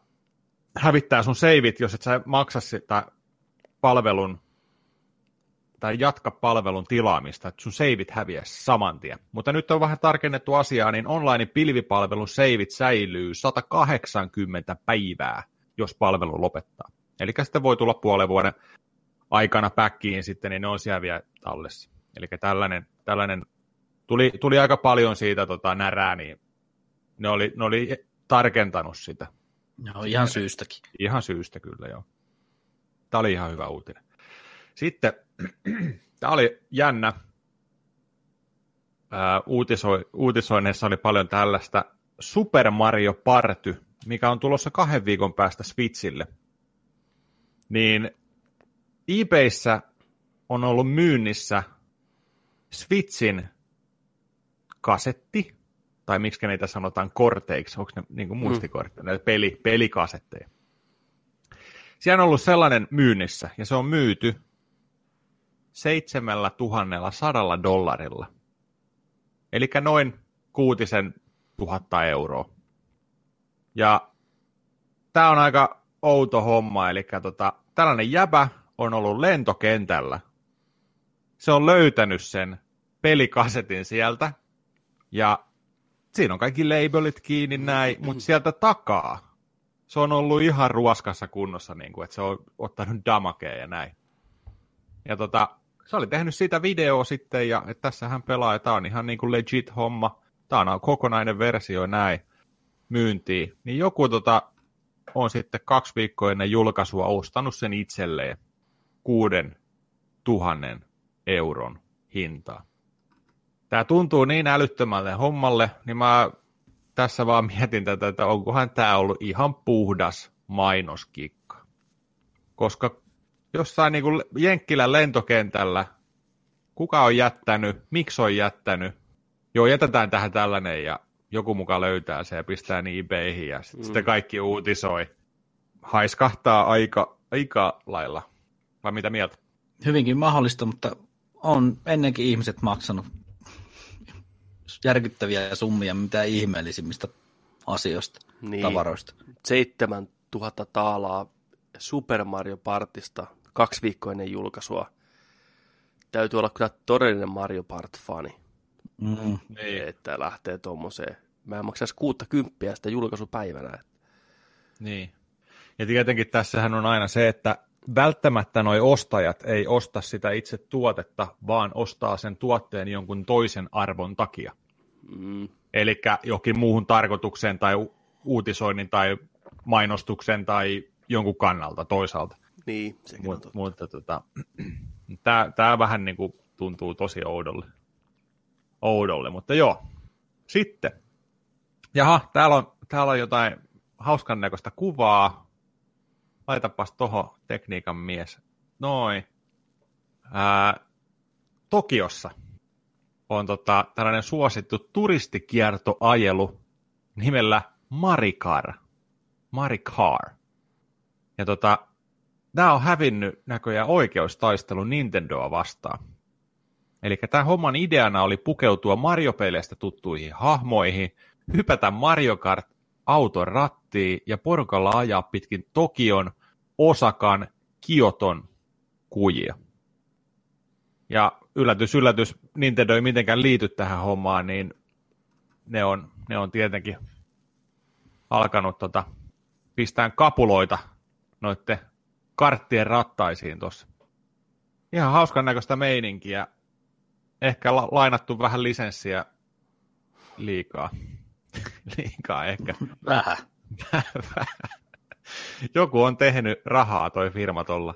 hävittää sun seivit, jos et sä maksa sitä palvelun tai jatka palvelun tilaamista, että sun seivit häviäisi saman tien. Mutta nyt on vähän tarkennettu asiaa, niin online pilvipalvelun seivit säilyy 180 päivää, jos palvelu lopettaa. Eli sitten voi tulla puolen vuoden aikana päkkiin sitten, niin ne on siellä vielä tallessa. Eli tällainen, tällainen tuli, tuli aika paljon siitä tota, närää, niin ne oli, ne oli tarkentanut sitä. Joo, ihan syystäkin. Ihan syystä kyllä, joo. Tämä oli ihan hyvä uutinen. Sitten, tämä oli jännä. Ää, uutisoi, uutisoinneissa oli paljon tällaista Super Mario Party, mikä on tulossa kahden viikon päästä Switchille. Niin eBayssä on ollut myynnissä Switchin kasetti, tai miksi niitä sanotaan korteiksi, onko ne niin kuin muistikortteja, näitä peli, pelikasetteja. Siellä on ollut sellainen myynnissä, ja se on myyty 7100 dollarilla. Eli noin kuutisen tuhatta euroa. Ja tämä on aika outo homma, eli tota, tällainen jäbä on ollut lentokentällä. Se on löytänyt sen pelikasetin sieltä, ja siinä on kaikki labelit kiinni näin, [CLEARS THROAT] mutta sieltä takaa se on ollut ihan ruoskassa kunnossa, niin kuin, että se on ottanut damakea ja näin. Ja tota, se oli tehnyt siitä video sitten, ja että tässä hän pelaa, ja tämä on ihan niin kuin legit homma. Tämä on kokonainen versio näin myyntiin. Niin joku tota, on sitten kaksi viikkoa ennen julkaisua ostanut sen itselleen kuuden tuhannen euron hintaa. Tämä tuntuu niin älyttömälle hommalle, niin mä tässä vaan mietin tätä, että onkohan tämä ollut ihan puhdas mainoskikka. Koska jossain niin kuin Jenkkilän lentokentällä, kuka on jättänyt, miksi on jättänyt, joo jätetään tähän tällainen ja joku muka löytää se ja pistää niin eBayhin ja sit mm. sitten kaikki uutisoi. Haiskahtaa aika, aika lailla. Vai mitä mieltä? Hyvinkin mahdollista, mutta on ennenkin ihmiset maksanut järkyttäviä summia mitä ihmeellisimmistä asioista, Niin. niin. tavaroista. 7000 taalaa Super Mario Partista kaksi viikkoa ennen julkaisua. Täytyy olla kyllä todellinen Mario Part-fani, Mm. Niin. että lähtee tuommoiseen. Mä en maksaisi 60 sitä julkaisupäivänä. Niin. Ja tietenkin tässähän on aina se, että välttämättä noi ostajat ei osta sitä itse tuotetta, vaan ostaa sen tuotteen jonkun toisen arvon takia. Mm, Eli johonkin muuhun tarkoitukseen tai u- uutisoinnin tai mainostuksen tai jonkun kannalta toisaalta. Niin, sekin Mut, mutta tota, [CLEARS THROAT] tämä, tämä vähän niin kuin tuntuu tosi oudolle. oudolle. Mutta joo, sitten. Jaha, täällä on, täällä on jotain hauskan näköistä kuvaa. Laitapas toho tekniikan mies. Noin. Ää, Tokiossa on tota, tällainen suosittu turistikiertoajelu nimellä Marikar. Marikar. Ja tota, tämä on hävinnyt näköjään oikeustaistelu Nintendoa vastaan. Eli tämän homman ideana oli pukeutua Mario-peleistä tuttuihin hahmoihin, hypätä Mario Kart auton rattiin ja porukalla ajaa pitkin Tokion, Osakan, Kioton kujia. Ja yllätys, yllätys, Nintendo ei mitenkään liity tähän hommaan, niin ne on, ne on tietenkin alkanut tota, pistää kapuloita noitte karttien rattaisiin tuossa. Ihan hauskan näköistä meininkiä. Ehkä la- lainattu vähän lisenssiä liikaa. [LAUGHS] liikaa ehkä. Vähän. [LAUGHS] Joku on tehnyt rahaa toi firma tuolla.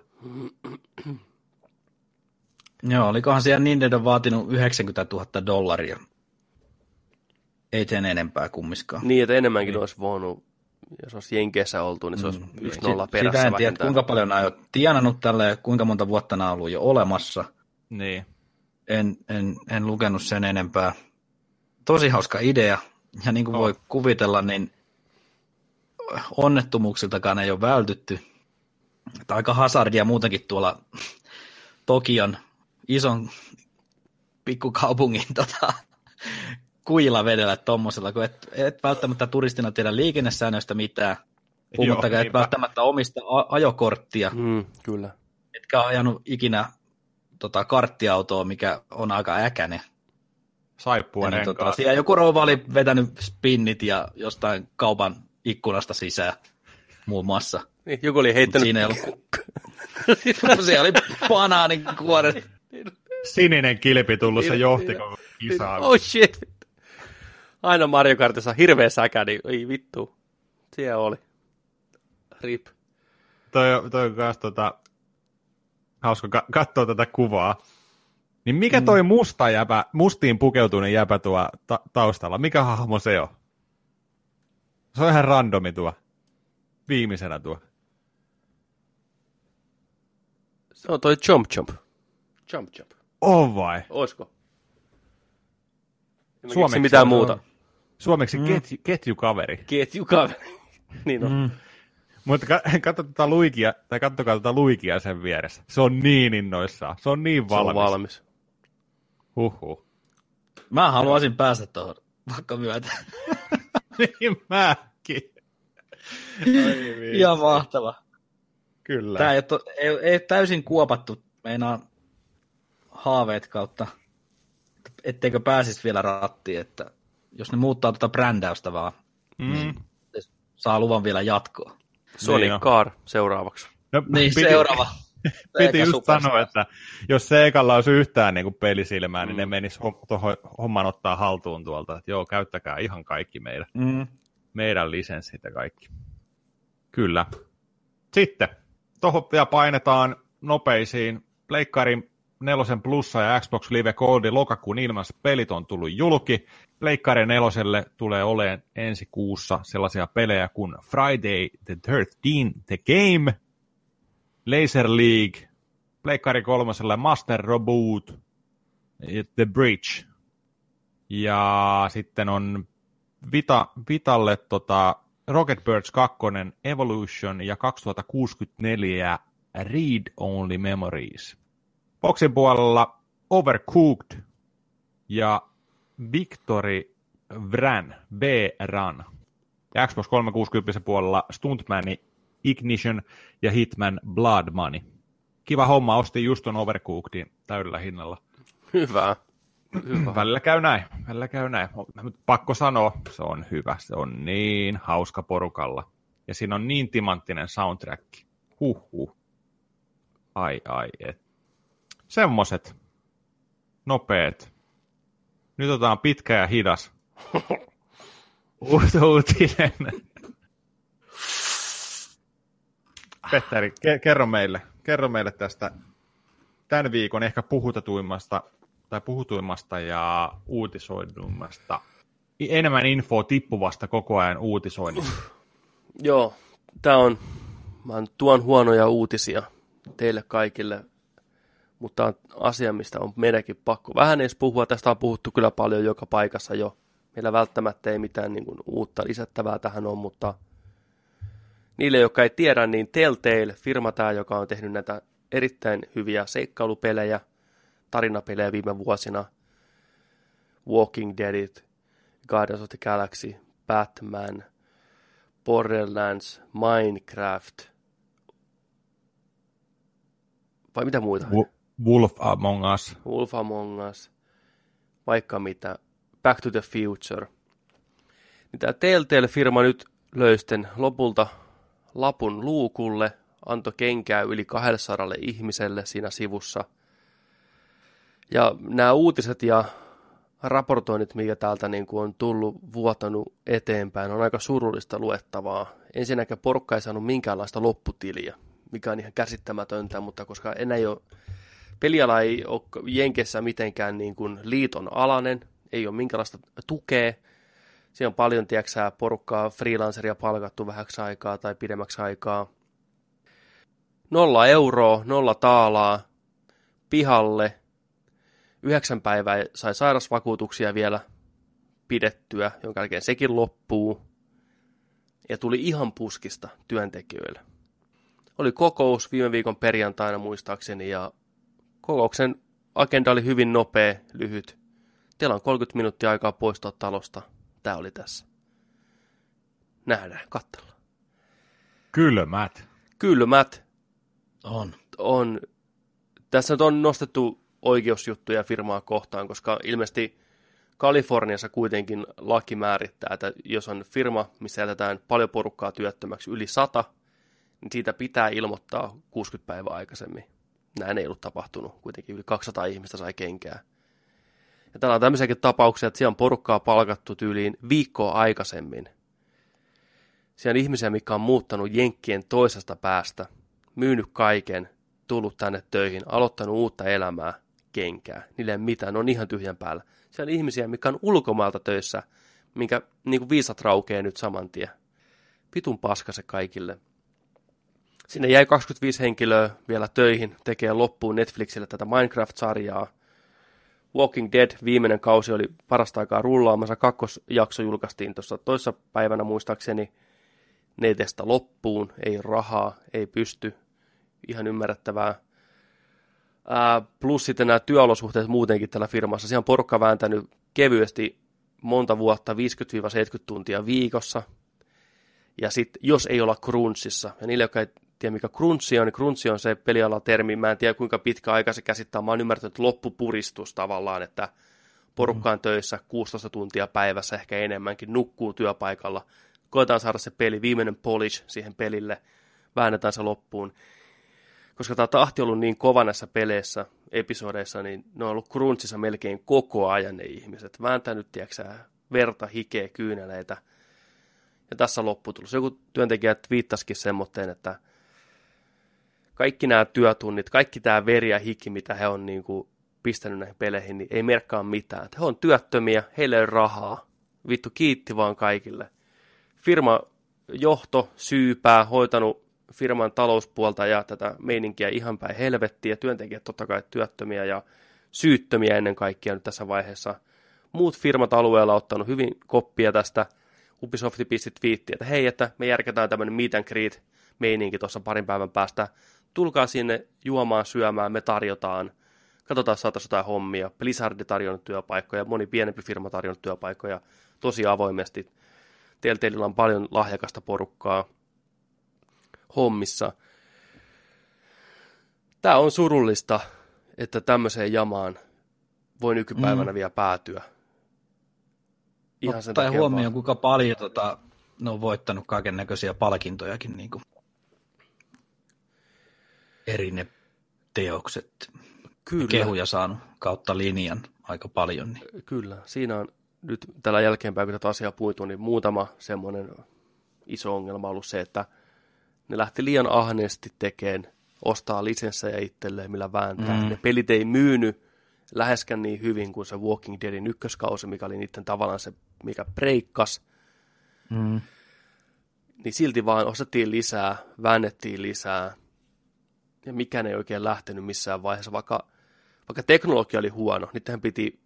Joo, olikohan siellä Nintendo vaatinut 90 000 dollaria. Ei sen enempää kummiskaan. Niin, että enemmänkin niin. olisi voinut, jos olisi Jenkeissä oltu, niin se olisi mm. yksi nolla perässä Sitä en tiedä, kuinka paljon nämä on tienannut tälle ja kuinka monta vuotta nämä on ollut jo olemassa. Niin. En, en, en lukenut sen enempää. Tosi hauska idea. Ja niin kuin oh. voi kuvitella, niin onnettomuuksiltakaan ei ole vältytty. Että aika hazardia muutenkin tuolla Tokion ison pikkukaupungin [LAUGHS] tota, kuilla vedellä tuommoisella, kun et, et välttämättä turistina tiedä liikennesäännöistä mitään, puhumattakaan et välttämättä omista ajokorttia. Mm, kyllä. Etkä ajanut ikinä tota, karttiautoa, mikä on aika äkäne. Saippua niin, tota, siellä joku rouva oli vetänyt spinnit ja jostain kaupan ikkunasta sisään muun muassa. Niin, joku oli heittänyt... Siinä ei ollut... [LAUGHS] siellä oli banaaninkuoret. Sininen kilpi tullut, se johti koko kisaa. Oh shit. Aina Mario Kartissa hirveä säkä, niin ei vittu. Siellä oli. Rip. Toi, toi on myös tota, hauska ka- katsoa tätä kuvaa. Niin mikä toi mm. musta jäpä, mustiin pukeutunut jäpä tuo ta- taustalla? Mikä hahmo se on? Se on ihan randomi tuo. Viimeisenä tuo. Se on toi Jump Jump. Jump Jump. On vai? Oisko? Suomeksi mitään on, muuta. Suomeksi mm. ketju, ketjukaveri. Ketjukaveri. [LAUGHS] niin on. Mm. Mutta katso tätä luikia, tai katsokaa tätä luikia sen vieressä. Se on niin innoissaan. Se on niin valmis. Se on valmis. Huhhuh. Mä haluaisin päästä tuohon vaikka myötä. [LAUGHS] niin mäkin. [LAUGHS] Ihan mahtava. Kyllä. Tämä ei, ole, ei, ei täysin kuopattu, meinaa haaveet kautta, etteikö pääsisi vielä rattiin, että jos ne muuttaa tuota brändäystä vaan, mm. niin saa luvan vielä jatkoa. Sonic niin Car seuraavaksi. No, niin, piti, seuraava. [LAUGHS] Piti just sanoa, että jos Seikalla olisi yhtään niin kuin pelisilmää, mm. niin ne menis tuohon homman ottaa haltuun tuolta, että joo, käyttäkää ihan kaikki meidän, mm. meidän lisenssit ja kaikki. Kyllä. Sitten, tuohon vielä painetaan nopeisiin. Pleikkarin nelosen plussa ja Xbox Live Goldin lokakuun ilmassa pelit on tullut julki. Pleikkari neloselle tulee olemaan ensi kuussa sellaisia pelejä kuin Friday the 13 The Game, Laser League, Pleikkari kolmoselle Master Reboot, The Bridge. Ja sitten on Vita, Vitalle tota, Rocket Birds 2 Evolution ja 2064 Read Only Memories. Boxin puolella Overcooked ja Victory Vran, B-Ran. Ja Xbox 360 puolella Stuntmani Ignition ja Hitman Blood Money. Kiva homma, ostin just ton Overcookedin täydellä hinnalla. Hyvä. hyvä. Välillä käy näin, välillä käy näin. Pakko sanoa, se on hyvä, se on niin hauska porukalla. Ja siinä on niin timanttinen soundtrack. Huhhuh. Ai ai, et. Semmoset. Nopeet. Nyt otetaan pitkä ja hidas. [LAUGHS] uutinen. Petteri, ke- kerro meille, kerro meille tästä tämän viikon ehkä puhutetuimmasta tai puhutuimmasta ja uutisoidummasta, enemmän infoa tippuvasta koko ajan uutisoinnista. Joo, tämä on, mä tuon huonoja uutisia teille kaikille, mutta on asia, mistä on meidänkin pakko vähän edes puhua. Tästä on puhuttu kyllä paljon joka paikassa jo. Meillä välttämättä ei mitään niin kuin, uutta lisättävää tähän on, mutta niille, jotka ei tiedä, niin Telltale, firma tämä, joka on tehnyt näitä erittäin hyviä seikkailupelejä, tarinapelejä viime vuosina, Walking Deadit, Guardians of the Galaxy, Batman, Borderlands, Minecraft, vai mitä muita? Wolf Among Us. Wolf Among Us, vaikka mitä, Back to the Future. Niin tämä Telltale-firma nyt löysten lopulta lapun luukulle, antoi kenkää yli 200 ihmiselle siinä sivussa. Ja nämä uutiset ja raportoinnit, mikä täältä niin kuin on tullut vuotanut eteenpäin, on aika surullista luettavaa. Ensinnäkin porukka ei saanut minkäänlaista lopputiliä, mikä on ihan käsittämätöntä, mutta koska enää ei ole, peliala ei ole Jenkessä mitenkään niin kuin liiton alainen, ei ole minkäänlaista tukea, Siinä on paljon, tiedätkö porukkaa, freelanceria palkattu vähäksi aikaa tai pidemmäksi aikaa. Nolla euroa, nolla taalaa, pihalle. Yhdeksän päivää sai sairasvakuutuksia vielä pidettyä, jonka jälkeen sekin loppuu. Ja tuli ihan puskista työntekijöille. Oli kokous viime viikon perjantaina muistaakseni ja kokouksen agenda oli hyvin nopea, lyhyt. Teillä on 30 minuuttia aikaa poistua talosta – tämä oli tässä. Nähdään, katsellaan. Kylmät. Kylmät. On. On. Tässä on nostettu oikeusjuttuja firmaa kohtaan, koska ilmeisesti Kaliforniassa kuitenkin laki määrittää, että jos on firma, missä jätetään paljon porukkaa työttömäksi yli sata, niin siitä pitää ilmoittaa 60 päivää aikaisemmin. Näin ei ollut tapahtunut. Kuitenkin yli 200 ihmistä sai kenkää. Ja täällä on tämmöisiäkin tapauksia, että siellä on porukkaa palkattu tyyliin viikkoa aikaisemmin. Siellä on ihmisiä, mikä on muuttanut Jenkkien toisesta päästä, myynyt kaiken, tullut tänne töihin, aloittanut uutta elämää, kenkää. Niille ei mitään, ne on ihan tyhjän päällä. Siellä on ihmisiä, mikä on ulkomailta töissä, minkä niin kuin viisat raukee nyt saman tien. Pitun paska se kaikille. Sinne jäi 25 henkilöä vielä töihin, tekee loppuun Netflixille tätä Minecraft-sarjaa. Walking Dead viimeinen kausi oli parasta aikaa rullaamassa. Kakkosjakso julkaistiin tuossa toissa päivänä muistaakseni netestä loppuun. Ei rahaa, ei pysty. Ihan ymmärrettävää. Ää, plus sitten nämä työolosuhteet muutenkin tällä firmassa. Siellä on porukka vääntänyt kevyesti monta vuotta, 50-70 tuntia viikossa. Ja sitten, jos ei olla crunchissa, ja niille, jotka ei tiedä mikä crunchi on, niin crunchi on se pelialatermi, mä en tiedä kuinka pitkä aika se käsittää, mä oon ymmärtänyt loppupuristus tavallaan, että porukka on töissä 16 tuntia päivässä, ehkä enemmänkin, nukkuu työpaikalla, koetaan saada se peli, viimeinen polish siihen pelille, väännetään se loppuun. Koska tämä tahti on ollut niin kova näissä peleissä, episodeissa, niin ne on ollut crunchissa melkein koko ajan ne ihmiset. Vääntänyt, tiedätkö verta, hikeä, kyyneleitä. Ja tässä lopputulos. Joku työntekijä viittasikin semmoitteen, että kaikki nämä työtunnit, kaikki tämä veri ja hiki, mitä he on niin kuin pistänyt näihin peleihin, niin ei merkkaa mitään. He on työttömiä, heille ei rahaa. Vittu, kiitti vaan kaikille. Firma johto, syypää, hoitanut firman talouspuolta ja tätä meininkiä ihan päin helvettiä. Työntekijät totta kai työttömiä ja syyttömiä ennen kaikkea nyt tässä vaiheessa. Muut firmat alueella on ottanut hyvin koppia tästä. Ubisoft pisti twiittiä, että hei, että me järketään tämmöinen meet and greet meininki tuossa parin päivän päästä tulkaa sinne juomaan, syömään, me tarjotaan. Katsotaan, saataisiin jotain hommia. Blizzard tarjonnut työpaikkoja, moni pienempi firma tarjonnut työpaikkoja tosi avoimesti. Telltaleilla on paljon lahjakasta porukkaa hommissa. Tämä on surullista, että tämmöiseen jamaan voi nykypäivänä mm. vielä päätyä. Ihan sen Ottaen huomioon, vaan. kuinka paljon tota, ne on voittanut kaiken näköisiä palkintojakin. Niin kuin eri ne teokset. Kyllä. Kehuja saanut kautta linjan aika paljon. Niin. Kyllä, siinä on nyt tällä jälkeenpäin, kun tätä asiaa puitu, niin muutama semmoinen iso ongelma ollut se, että Ne lähti liian ahneesti tekemään, ostaa lisenssejä itselleen, millä vääntää. Mm. Ne pelit ei myynyt läheskään niin hyvin kuin se Walking Deadin ykköskausi, mikä oli niiden tavallaan se, mikä breikkas. Mm. Niin silti vaan ostettiin lisää, väännettiin lisää. Ja mikään ei oikein lähtenyt missään vaiheessa, vaikka, vaikka teknologia oli huono, niin tähän piti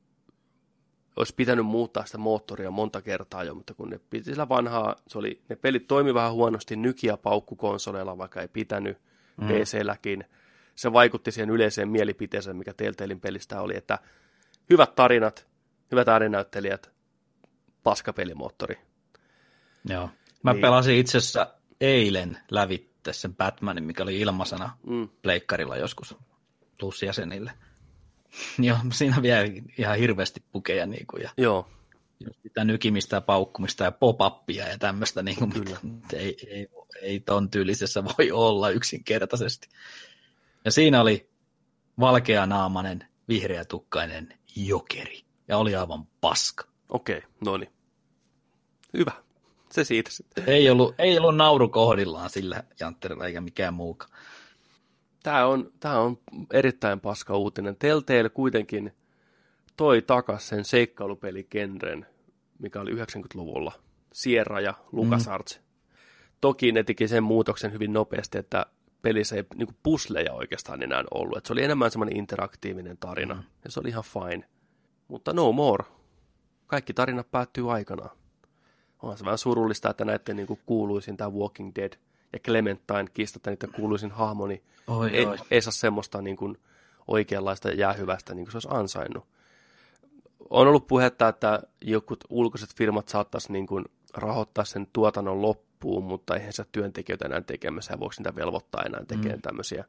olisi pitänyt muuttaa sitä moottoria monta kertaa jo, mutta kun ne piti sillä vanhaa, se oli, ne pelit toimi vähän huonosti nykiä paukkukonsoleilla, vaikka ei pitänyt mm. PC-läkin. Se vaikutti siihen yleiseen mielipiteeseen, mikä Telltalein pelistä oli, että hyvät tarinat, hyvät ääninäyttelijät, paskapelimoottori. Joo. Mä Niin. pelasin itse asiassa eilen lävitte sen Batmanin, mikä oli ilmaisena Mm. pleikkarilla joskus plusjäsenille. [LAUGHS] Joo, siinä vielä ihan hirveästi pukeja niin kuin, ja Joo, sitä nykimistä ja paukkumista ja pop-uppia ja tämmöistä, niin kuin, Kyllä. mitä, [LAUGHS] ei, ei, ei ton tyylisessä [LAUGHS] voi olla yksinkertaisesti. Ja siinä oli valkeanaamainen, vihreätukkainen jokeri. Ja oli aivan paska. okei, no niin. Hyvä. Se siitä sitten. Ei ollut, ei ollut nauru kohdillaan sillä jantterilla eikä mikään muukaan. Tämä on, tämä on erittäin paska uutinen. Telltale kuitenkin toi takas sen seikkailupelikendren, mikä oli 90-luvulla. Sierra ja LucasArts. Mm. Toki ne teki sen muutoksen hyvin nopeasti, että pelissä ei niin pusleja oikeastaan enää ollut. Et se oli enemmän semmoinen interaktiivinen tarina, mm. ja se oli ihan fine. Mutta no more. Kaikki tarinat päättyy aikanaan. On se vähän surullista, että näiden niin kuuluisin tämä Walking Dead ja Clementine kiistatta niiden kuuluisin hahmo, niin Oi, ei, oi. ei saa semmoista niin kuin oikeanlaista jäähyvästä, niin kuin se olisi ansainnut. On ollut puhetta, että jokut ulkoiset firmat saattaisi niin kuin rahoittaa sen tuotannon loppuun, mutta eihän se työntekijöitä enää tekemässä ja voiko niitä velvoittaa enää tekemään mm. tämmöisiä.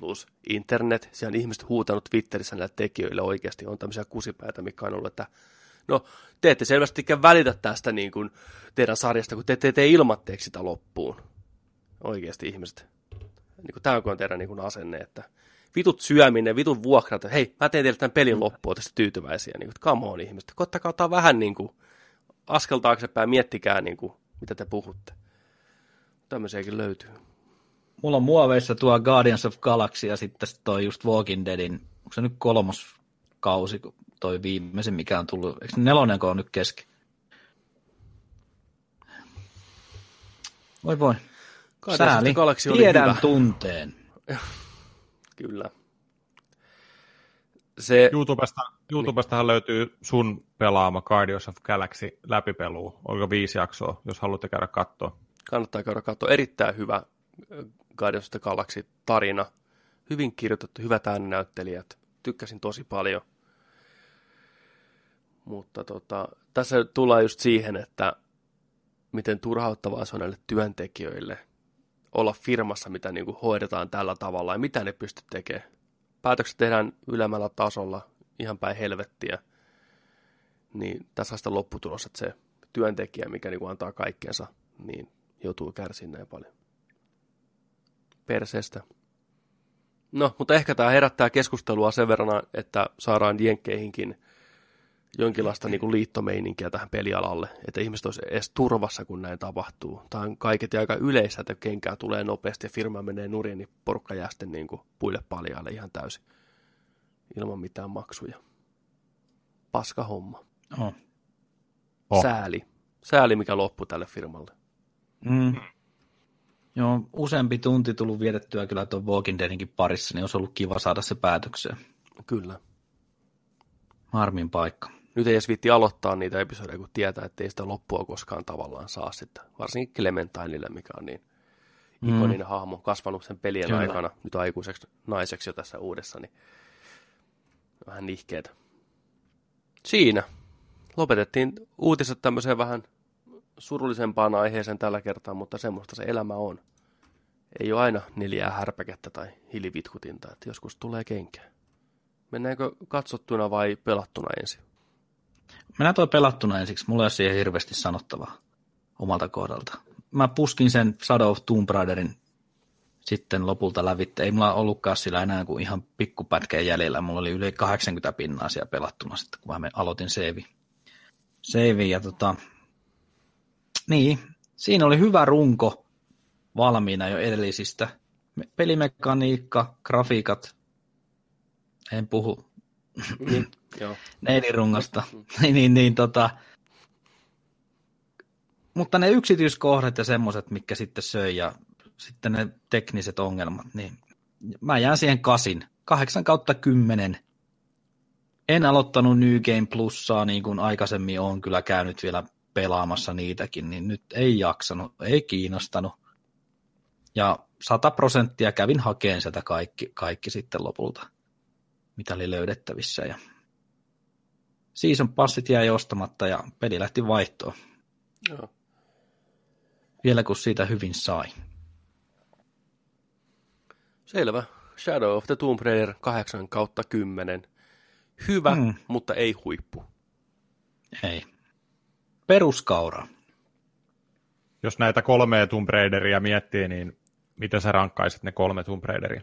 Plus internet, siellä on ihmiset huutanut Twitterissä näille tekijöille oikeasti, on tämmöisiä kusipäitä, mikä on ollut, että no te ette selvästikään välitä tästä niin kuin teidän sarjasta, kun te ette tee ilmatteeksi sitä loppuun. Oikeasti ihmiset niin kuin, tämä on teidän niin kuin asenne, että vitut syöminen, vitut vuokrat, hei, mä teen teille tämän pelin loppuun, tästä tyytyväisiä, niin kuin, come on ihmiset, koittakaa ottaa vähän niin kuin, askel taaksepäin miettikää, niin kuin, mitä te puhutte. Tämmöisiäkin löytyy. Mulla on muoveissa tuo Guardians of Galaxy ja sitten toi just Walking Deadin, onko se nyt kolmos kausi, kun toi viimeisen, mikä on tullut, eikö nelonenko on nyt kesken? Voi voi. Sääli. Galaxy oli Tiedän hyvä. tunteen. [LAUGHS] Kyllä. Se, YouTubesta, YouTubestahan löytyy sun pelaama Guardians of Galaxy läpipelu. Oliko viisi jaksoa, jos haluatte käydä katsoa. kannattaa käydä katsoa. Erittäin hyvä äh, Guardians of the Galaxy tarina. Hyvin kirjoitettu, hyvät ääninäyttelijät. Tykkäsin tosi paljon. Mutta tota, tässä tullaan just siihen, että miten turhauttavaa se on näille työntekijöille olla firmassa, mitä niin kuin hoidetaan tällä tavalla ja mitä ne pystyt tekemään. Päätökset tehdään ylemmällä tasolla ihan päin helvettiä. Niin tässä on sitä lopputulos, että se työntekijä, mikä niin kuin antaa kaikkeensa, niin joutuu kärsimään näin paljon. Perseestä. No, mutta ehkä tämä herättää keskustelua sen verran, että saadaan jenkkeihinkin jonkinlaista niin kuin liittomeininkiä tähän pelialalle, että ihmiset olisi edes turvassa, kun näin tapahtuu. Tämä on kaiketi aika yleistä, että kenkää tulee nopeasti ja firma menee nurin, niin porukka jää sitten niin kuin puille paljaalle ihan täysin ilman mitään maksuja. Paska homma. Oh. Oh. Sääli. Sääli, mikä loppu tälle firmalle. Mm. Joo, useampi tunti tullut vietettyä kyllä tuon Walking Deadinkin parissa, niin olisi ollut kiva saada se päätökseen. Kyllä. Harmin paikka. Nyt ei edes viitti aloittaa niitä episodeja, kun tietää, että ei sitä loppua koskaan tavallaan saa sitten. Varsinkin Clementineille, mikä on niin ikoninen mm. hahmo, kasvanut sen pelien Kyllä. aikana, nyt aikuiseksi naiseksi jo tässä uudessa, niin vähän nihkeetä. Siinä lopetettiin uutiset tämmöiseen vähän surullisempaan aiheeseen tällä kertaa, mutta semmoista se elämä on. Ei ole aina neljää härpäkettä tai hilivitkutinta, että joskus tulee kenkää. Mennäänkö katsottuna vai pelattuna ensin? Mennään toi pelattuna ensiksi. Mulla ei ole siihen hirveästi sanottavaa omalta kohdalta. Mä puskin sen Shadow of Tomb Raiderin sitten lopulta lävitte. Ei mulla ollutkaan sillä enää kuin ihan pikkupätkä jäljellä. Mulla oli yli 80 pinnaa siellä pelattuna sitten, kun mä aloitin save. Save ja tota... Niin, siinä oli hyvä runko. valmiina jo edellisistä. Pelimekaniikka, grafiikat, en puhu Niin, joo. [LAUGHS] niin, niin, niin tota, mutta ne yksityiskohdat ja semmoiset, mitkä sitten söi ja sitten ne tekniset ongelmat, niin mä jään siihen kasin. 8 kautta 10. En aloittanut New Game Plussaa niin kuin aikaisemmin on kyllä käynyt vielä pelaamassa niitäkin, niin nyt ei jaksanut, ei kiinnostanut. Ja 100 prosenttia kävin hakeen sieltä kaikki, kaikki sitten lopulta, mitä oli löydettävissä. Ja season passit jäi ostamatta ja peli lähti vaihtoon. joo. Vielä kun siitä hyvin sai. Selvä. Shadow of the Tomb Raider 8 kautta 10. Hyvä, Mm. mutta ei huippu. Ei. Peruskaura. Jos näitä kolmea Tomb Raideria miettii, niin miten sä rankkaisit ne kolme Tomb Raideria?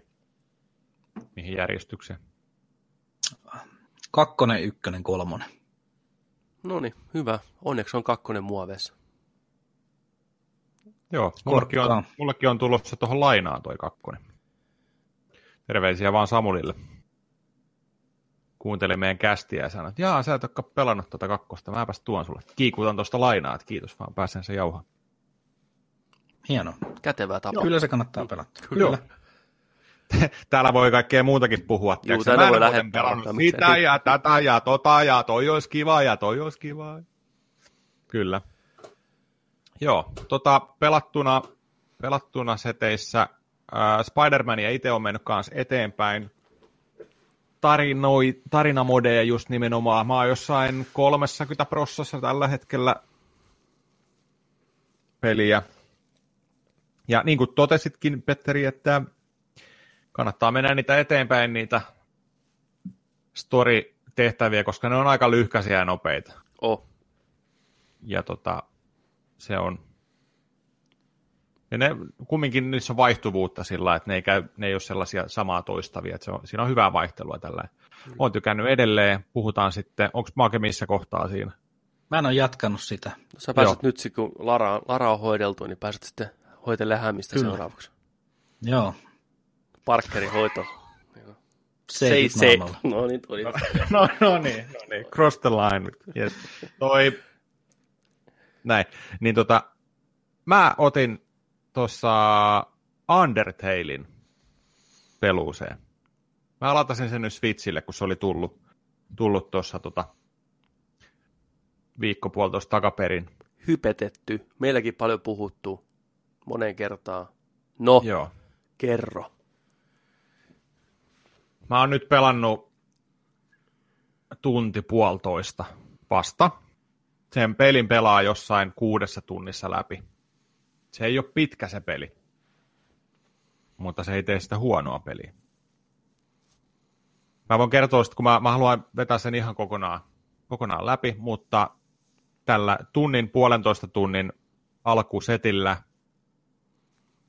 Mihin järjestykseen? Kakkonen, ykkönen, kolmonen. No niin, hyvä. Onneksi on kakkonen muoveessa. Joo, mullekin on, mullekin on tulossa tuohon lainaan toi kakkonen. Terveisiä vaan Samulille. Kuunteli meidän kästiä ja sanoi, että jaa, sä et olekaan pelannut tuota kakkosta, mäpäs tuon sulle. Kiikutan tuosta lainaa, että kiitos vaan, pääsen se jauhaan. Hieno. Kätevää tapa. Kyllä se kannattaa pelata. Kyllä. [LAUGHS] Täällä voi kaikkea muutakin puhua. Mä en voi lähettää pelannut sitä ja tätä ja tota ja toi olisi kiva ja toi olisi kiva. Kyllä. Joo, tota, pelattuna, pelattuna seteissä äh, Spider-Mania itse on mennyt kanssa eteenpäin. Tarinoi, tarinamodeja just nimenomaan. Mä oon jossain 30 prossassa tällä hetkellä peliä. Ja niin kuin totesitkin, Petteri, että kannattaa mennä niitä eteenpäin, niitä story-tehtäviä, koska ne on aika lyhkäisiä ja nopeita. Oh. Ja tota, se on... Ja ne, kumminkin niissä on vaihtuvuutta sillä, että ne ei, käy, ne ei ole sellaisia samaa toistavia, että se on, siinä on hyvää vaihtelua tällä. Mm. Olen tykännyt edelleen, puhutaan sitten, onko Make missä kohtaa siinä? Mä en ole jatkanut sitä. No Sä pääset Joo. nyt, kun Lara, Lara on hoideltu, niin pääset sitten hoitelemaan hämistä Kyllä. seuraavaksi. Joo. Parkkerin hoito. Se, se. No niin, tuli. No, no niin, no niin, cross the line. Yes. Toi, näin, niin tota, mä otin tuossa Undertalein peluuseen. Mä latasin sen nyt Switchille, kun se oli tullut, tullut tuossa tota, viikko puolitoista takaperin. Hypetetty. Meilläkin paljon puhuttu. Moneen kertaan. No, Joo. kerro. Mä oon nyt pelannut tunti puolitoista vasta. Sen pelin pelaa jossain kuudessa tunnissa läpi. Se ei ole pitkä se peli, mutta se ei tee sitä huonoa peliä. Mä voin kertoa, että kun mä, mä haluan vetää sen ihan kokonaan, kokonaan läpi, mutta tällä tunnin, puolentoista tunnin alkusetillä,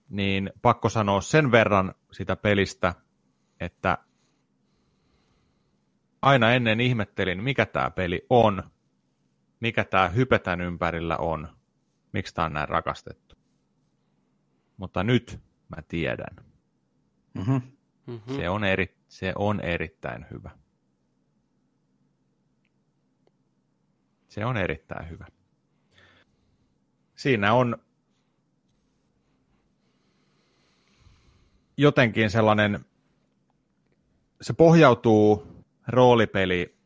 niin pakko sanoa sen verran sitä pelistä, että aina ennen ihmettelin, mikä tämä peli on, mikä tämä hypetän ympärillä on, miksi tämä on näin rakastettu. Mutta nyt mä tiedän. Mm-hmm. Mm-hmm. Se, on eri, se on erittäin hyvä. Se on erittäin hyvä. Siinä on jotenkin sellainen, se pohjautuu roolipeli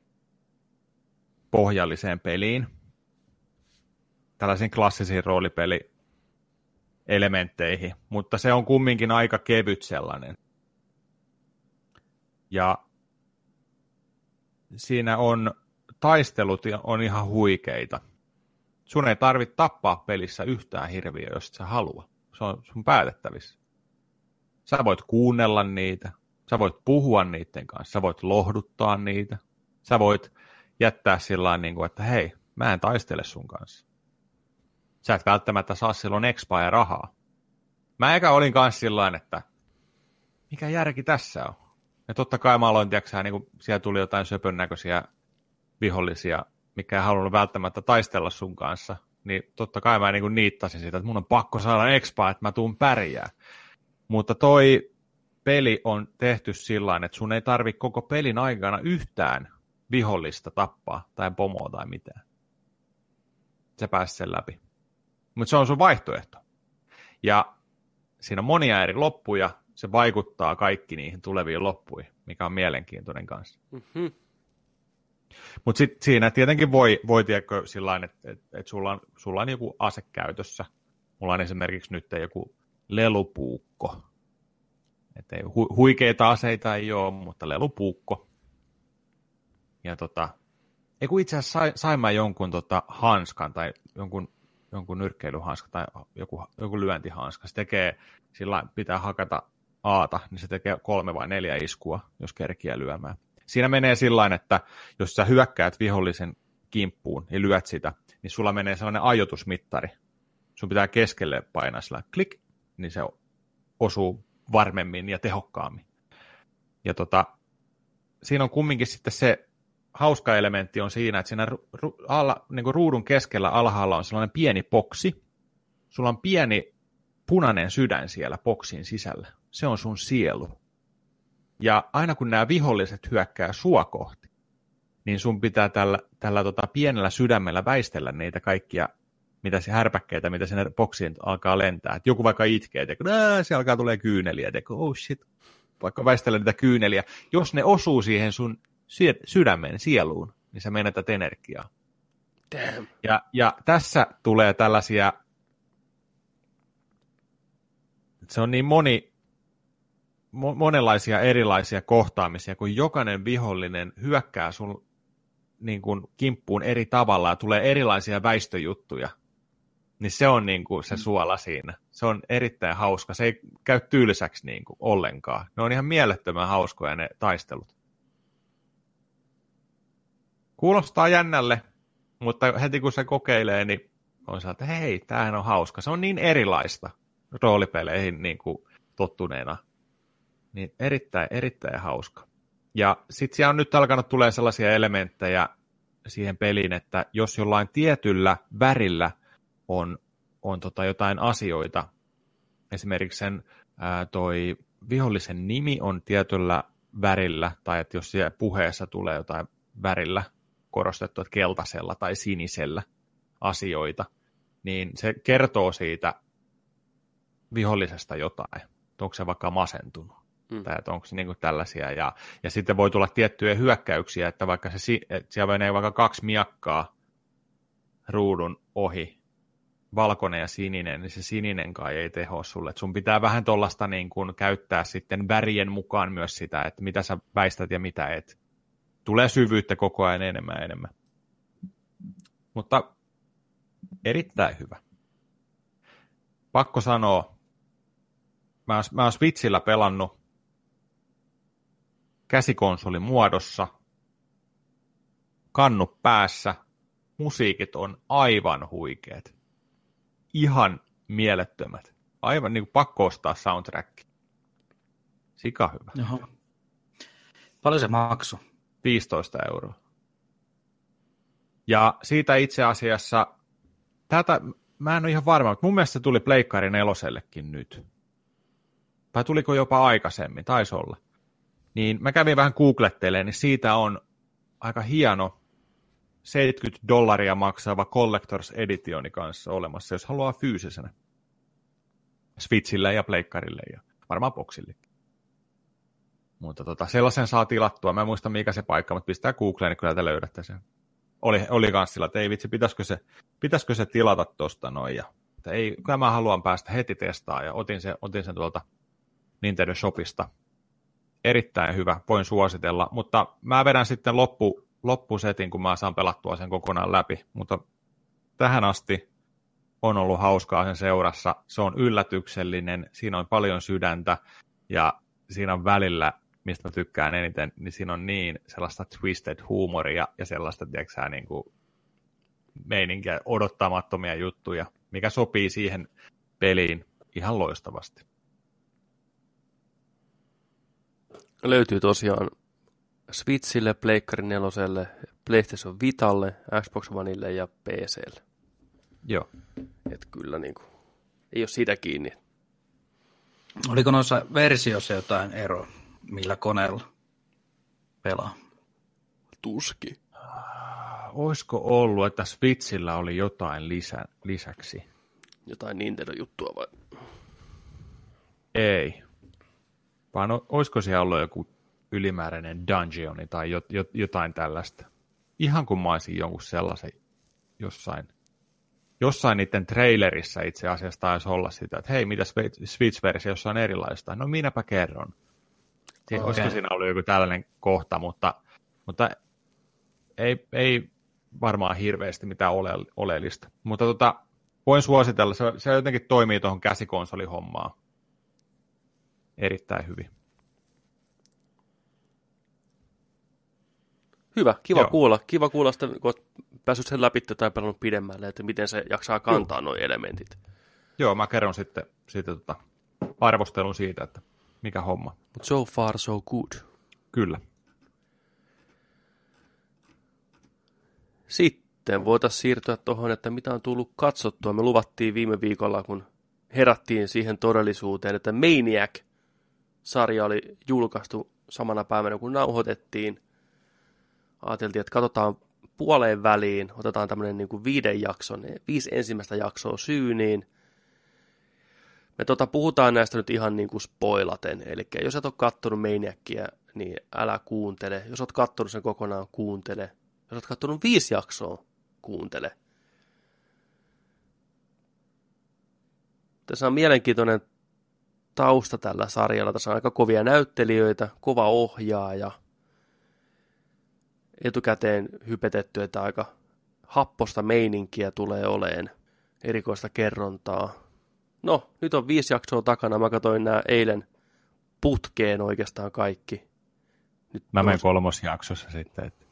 pohjalliseen peliin, tällaisiin klassisiin roolipeli elementteihin, mutta se on kumminkin aika kevyt sellainen. Ja siinä on taistelut on ihan huikeita. Sun ei tarvitse tappaa pelissä yhtään hirviä, jos sä halua. Se on sun päätettävissä. Sä voit kuunnella niitä, sä voit puhua niiden kanssa, sä voit lohduttaa niitä, sä voit jättää sillä niin kuin, että hei, mä en taistele sun kanssa. Sä et välttämättä saa silloin expaa ja rahaa. Mä eikä olin kanssa sillä että mikä järki tässä on? Ja totta kai mä aloin, tiiäksä, niin kuin siellä tuli jotain söpön näköisiä vihollisia, mikä ei halunnut välttämättä taistella sun kanssa. niin totta kai mä niin kuin niittasin sitä, että mun on pakko saada expa, että mä tuun pärjää. Mutta toi peli on tehty sillä että sun ei tarvi koko pelin aikana yhtään vihollista tappaa tai pomoa tai mitään. Sä pääset sen läpi. Mutta se on sun vaihtoehto. Ja siinä on monia eri loppuja, se vaikuttaa kaikki niihin tuleviin loppuihin, mikä on mielenkiintoinen kanssa. Mm-hmm. Mutta sitten siinä tietenkin voi, voi tiedätkö sillä että et, et sulla, on, sulla on joku ase käytössä. Mulla on esimerkiksi nyt joku lelupuukko. Et ei, hu, huikeita aseita ei ole, mutta lelupuukko. Ja tota, ei kun itse asiassa sai, sain mä jonkun tota, hanskan tai jonkun, jonkun nyrkkeilyhanska tai joku, joku lyöntihanska. Se tekee, sillä pitää hakata aata, niin se tekee kolme vai neljä iskua, jos kerkiä lyömään. Siinä menee sillä että jos sä hyökkäät vihollisen kimppuun ja lyöt sitä, niin sulla menee sellainen ajoitusmittari. Sun pitää keskelle painaa sillä klik, niin se osuu varmemmin ja tehokkaammin. Ja tota, siinä on kumminkin sitten se hauska elementti on siinä, että siinä ru- alla, niin kuin ruudun keskellä alhaalla on sellainen pieni boksi. Sulla on pieni punainen sydän siellä boksin sisällä. Se on sun sielu. Ja aina kun nämä viholliset hyökkää sua kohti, niin sun pitää tällä, tällä tota pienellä sydämellä väistellä niitä kaikkia mitä se härpäkkeitä, mitä sinne boksiin alkaa lentää. Et joku vaikka itkee, että se alkaa tulee kyyneliä, että oh shit, vaikka väistellä niitä kyyneliä. Jos ne osuu siihen sun sydämeen, sieluun, niin sä menetät energiaa. Damn. Ja, ja tässä tulee tällaisia, se on niin moni, monenlaisia erilaisia kohtaamisia, kun jokainen vihollinen hyökkää sun niin kuin kimppuun eri tavalla ja tulee erilaisia väistöjuttuja, niin se on niin kuin se mm. suola siinä. Se on erittäin hauska. Se ei käy tylsäksi niin kuin ollenkaan. Ne on ihan mielettömän hauskoja ne taistelut. Kuulostaa jännälle, mutta heti kun se kokeilee, niin on se, että hei, tämähän on hauska. Se on niin erilaista roolipeleihin niin kuin tottuneena. Niin erittäin, erittäin hauska. Ja sitten siellä on nyt alkanut tulee sellaisia elementtejä siihen peliin, että jos jollain tietyllä värillä on, on tota jotain asioita, esimerkiksi sen ää, toi vihollisen nimi on tietyllä värillä, tai että jos siellä puheessa tulee jotain värillä korostettu, että keltaisella tai sinisellä asioita, niin se kertoo siitä vihollisesta jotain. Onko se vaikka masentunut? Mm. Tai että onko se niin tällaisia. Ja, ja sitten voi tulla tiettyjä hyökkäyksiä, että vaikka se, että siellä menee vaikka kaksi miakkaa ruudun ohi, valkoinen ja sininen, niin se sininen kai ei teho sulle. Et sun pitää vähän tuollaista niin kuin käyttää sitten värien mukaan myös sitä, että mitä sä väistät ja mitä et. Tulee syvyyttä koko ajan enemmän ja enemmän. Mutta erittäin hyvä. Pakko sanoa, mä, mä oon Switchillä pelannut käsikonsolin muodossa, kannu päässä, musiikit on aivan huikeet. Ihan mielettömät. Aivan niin kuin pakko ostaa soundtrack. Sika hyvä. Oho. Paljon se maksu? 15 euroa. Ja siitä itse asiassa, tätä, mä en ole ihan varma, mutta mun mielestä se tuli Pleikkari nelosellekin nyt. Tai tuliko jopa aikaisemmin, taisi olla niin mä kävin vähän googletteleen, niin siitä on aika hieno 70 dollaria maksava Collectors Editioni kanssa olemassa, jos haluaa fyysisenä. Switchille ja Pleikkarille ja varmaan Boxille. Mutta tota, sellaisen saa tilattua. Mä en muista mikä se paikka, mutta pistää Googleen, niin kyllä te löydätte sen. Oli, oli kans sillä, että ei vitsi, pitäisikö se, pitäisikö se tilata tosta noin. Ja, että ei, kyllä mä haluan päästä heti testaa ja otin, se, otin sen tuolta Nintendo Shopista erittäin hyvä, voin suositella, mutta mä vedän sitten loppu, loppusetin, kun mä saan pelattua sen kokonaan läpi, mutta tähän asti on ollut hauskaa sen seurassa, se on yllätyksellinen, siinä on paljon sydäntä ja siinä on välillä, mistä mä tykkään eniten, niin siinä on niin sellaista twisted huumoria ja sellaista, tiedätkö niin kuin meininkiä, odottamattomia juttuja, mikä sopii siihen peliin ihan loistavasti. löytyy tosiaan Switchille, Pleikkari 4, PlayStation Vitalle, Xbox Oneille ja PClle. Joo. Että kyllä niin kuin, ei ole siitä kiinni. Oliko noissa versioissa jotain eroa, millä koneella pelaa? Tuski. Olisiko ollut, että Switchillä oli jotain lisä, lisäksi? Jotain Nintendo-juttua vai? Ei. Vaan o- olisiko siellä ollut joku ylimääräinen dungeoni tai jot, jot, jotain tällaista. Ihan kun mä olisin jonkun sellaisen jossain, jossain niiden trailerissa itse asiassa taisi olla sitä, että hei, mitä Switch-versiossa on erilaista. No minäpä kerron. Okay. Olisiko siinä ollut joku tällainen kohta, mutta, mutta ei, ei varmaan hirveästi mitään ole, oleellista. Mutta tota, voin suositella, se, se jotenkin toimii tuohon käsikonsolihommaan erittäin hyvin. Hyvä, kiva Joo. kuulla. Kiva kuulla sitä, kun olet päässyt sen läpi tai pelannut pidemmälle, että miten se jaksaa kantaa nuo elementit. Joo, mä kerron sitten, sitten tota, arvostelun siitä, että mikä homma. But so far so good. Kyllä. Sitten voitaisiin siirtyä tuohon, että mitä on tullut katsottua. Me luvattiin viime viikolla, kun herättiin siihen todellisuuteen, että Maniac-sarja oli julkaistu samana päivänä, kun nauhoitettiin. Ajateltiin, että katsotaan puoleen väliin, otetaan tämmöinen niin kuin viiden jakson, viisi ensimmäistä jaksoa syyniin. Me tota, puhutaan näistä nyt ihan niin kuin spoilaten, eli jos et ole kattonut Maniacia, niin älä kuuntele. Jos oot kattonut sen kokonaan, kuuntele. Jos oot kattonut viisi jaksoa, kuuntele. Tässä on mielenkiintoinen tausta tällä sarjalla. Tässä on aika kovia näyttelijöitä, kova ohjaaja. Etukäteen hypetetty, että aika happosta meininkiä tulee oleen. Erikoista kerrontaa. No, nyt on viisi jaksoa takana. Mä katsoin nämä eilen putkeen oikeastaan kaikki. Nyt Mä menen kolmosjaksossa sitten, että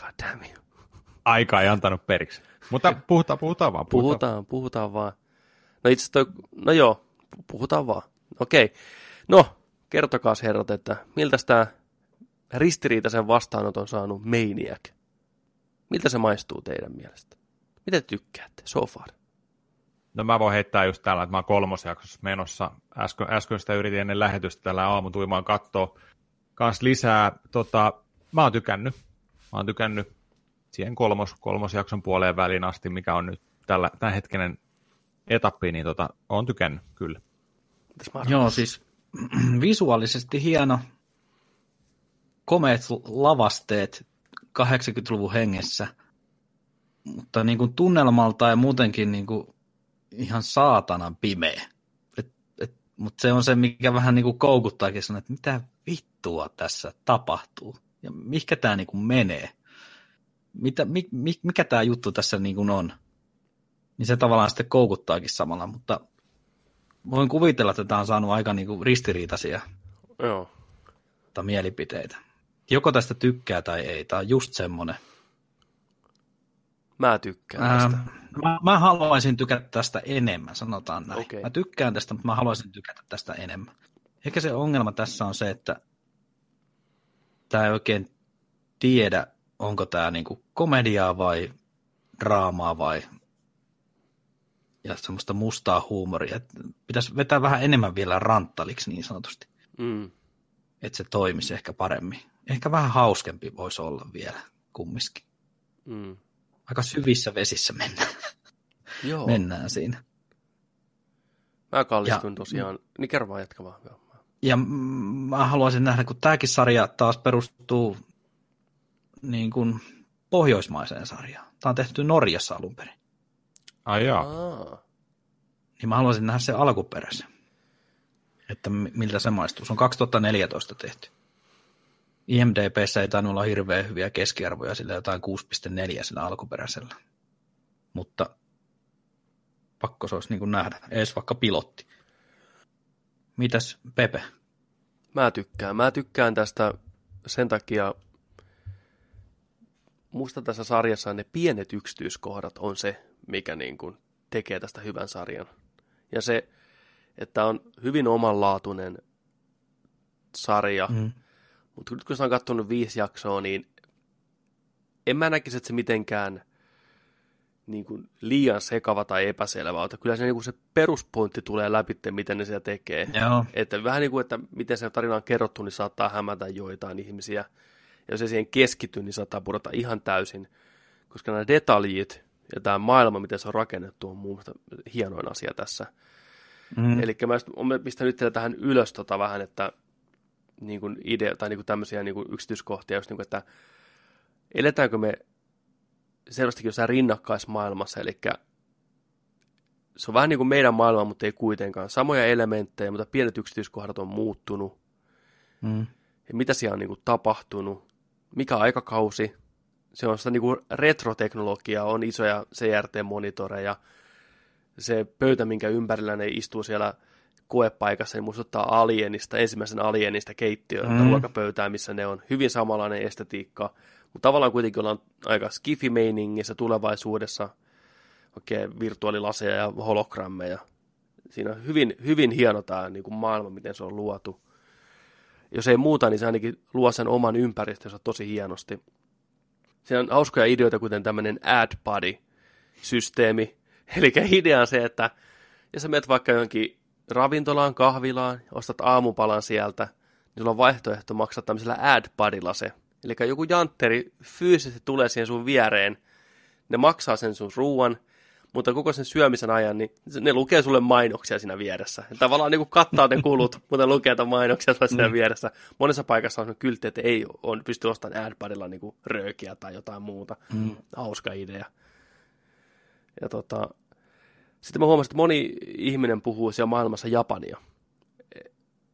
God damn you. aika ei antanut periksi. Mutta [LAUGHS] puhutaan, puhutaan vaan. Puhutaan. Puhutaan, puhutaan vaan. No itse toi, no joo, pu- puhutaan vaan. Okei. No, kertokaa herrat, että miltä tämä ristiriitaisen vastaanoton saanut Maniac? Miltä se maistuu teidän mielestä? Mitä te tykkäätte so far? No mä voin heittää just tällä, että mä oon kolmosjaksossa menossa. Äsken, äsken sitä yritin ennen lähetystä tällä aamutuimaan katsoa kans lisää. Tota, mä oon tykännyt. Mä oon tykännyt siihen kolmos, kolmosjakson puoleen väliin asti, mikä on nyt tällä, tämän hetkinen etappi, niin tota, oon tykännyt, kyllä. Joo, siis [CLEARS THROAT] visuaalisesti hieno, komeet lavasteet 80-luvun hengessä, mutta niin kuin tunnelmalta ja muutenkin niin kuin ihan saatanan pimeä. Mutta se on se, mikä vähän niin kuin koukuttaakin sanoa, että mitä vittua tässä tapahtuu ja mikä tämä niin kuin menee. Mitä, mi, mi, mikä tämä juttu tässä niin kuin on. Niin se tavallaan sitten koukuttaakin samalla, mutta voin kuvitella, että tämä on saanut aika niin kuin ristiriitaisia Joo. tai mielipiteitä. Joko tästä tykkää tai ei, tämä on just semmoinen. Mä tykkään tästä. Mä, mä haluaisin tykätä tästä enemmän, sanotaan näin. Okei. Mä tykkään tästä, mutta mä haluaisin tykätä tästä enemmän. Ehkä se ongelma tässä on se, että tämä ei oikein tiedä, onko tämä niinku komediaa vai draamaa vai ja semmoista mustaa huumoria. Et Pitäisi vetää vähän enemmän vielä ranttaliksi niin sanotusti, Mm. että se toimisi ehkä paremmin. Ehkä vähän hauskempi voisi olla vielä kumminkin. Mm. Aika syvissä vesissä mennään, Joo. mennään siinä. Mä kallistuin Ja- tosiaan. Niin kerro vaan, jatka vaan. Joo. Ja mä haluaisin nähdä, kun tämäkin sarja taas perustuu niin kuin pohjoismaiseen sarjaan. Tämä on tehty Norjassa alun perin. Ai joo. Aa. Niin mä haluaisin nähdä se alkuperäisen. Että mi- miltä se maistuu. Se on 2014 tehty. IMDBssä ei tainnut olla hirveän hyviä keskiarvoja, sillä jotain 6,4 sillä alkuperäisellä. Mutta pakko se olisi niin kuin nähdä. Ees vaikka pilotti. Mitäs Pepe? Mä tykkään. Mä tykkään tästä sen takia, musta tässä sarjassa ne pienet yksityiskohdat on se, mikä niin kuin tekee tästä hyvän sarjan. Ja se, että on hyvin omanlaatuinen sarja, mm. Mutta nyt kun sitä on katsonut viisi jaksoa, niin en mä näkisi, että se mitenkään niin kuin liian sekava tai epäselvä, että kyllä se, niin kuin se peruspointti tulee läpi, miten ne siellä tekee. Joo. Että vähän niin kuin, että miten se tarina on kerrottu, niin saattaa hämätä joitain ihmisiä. Ja jos se siihen keskittyy, niin saattaa pudota ihan täysin. Koska nämä detaljit ja tämä maailma, miten se on rakennettu, on mun mielestä hienoin asia tässä. Mm. Eli mä olen pistänyt tähän ylös tota vähän, että niin kuin idea, tai niin kuin tämmöisiä niin kuin yksityiskohtia, just niin kuin, että eletäänkö me selvästikin jossain rinnakkaismaailmassa, eli se on vähän niin kuin meidän maailma, mutta ei kuitenkaan. Samoja elementtejä, mutta pienet yksityiskohdat on muuttunut. Mm. Ja mitä siellä on niin kuin tapahtunut, mikä aikakausi, se on sitä niin kuin retroteknologiaa, on isoja CRT-monitoreja, se pöytä, minkä ympärillä ne istuu siellä koepaikassa, niin muistuttaa Alienista, ensimmäisen Alienista keittiöä, mm. ruokapöytää, missä ne on hyvin samanlainen estetiikka, mutta tavallaan kuitenkin ollaan aika skifi-meiningissä tulevaisuudessa, oikein virtuaalilaseja ja hologrammeja. Siinä on hyvin, hyvin hieno tämä niin kuin maailma, miten se on luotu. Jos ei muuta, niin se ainakin luo sen oman ympäristönsä tosi hienosti. Siinä on hauskoja ideoita, kuten tämmöinen ad systeemi [LAUGHS] Eli idea on se, että jos sä menet vaikka johonkin ravintolaan, kahvilaan, ostat aamupalan sieltä, niin sulla on vaihtoehto maksaa tämmöisellä ad se. Eli joku jantteri fyysisesti tulee siihen sun viereen, ne maksaa sen sun ruuan, mutta koko sen syömisen ajan, niin ne lukee sulle mainoksia siinä vieressä. Ja tavallaan niin kuin kattaa ne kulut, [LAUGHS] mutta lukee tämän mainoksia sulle siinä mm. vieressä. Monessa paikassa on kyltti, että ei on, pysty ostamaan AdPadilla niin röökiä tai jotain muuta. Mm. Hauska idea. Ja tota, sitten mä huomasin, että moni ihminen puhuu siellä maailmassa japania.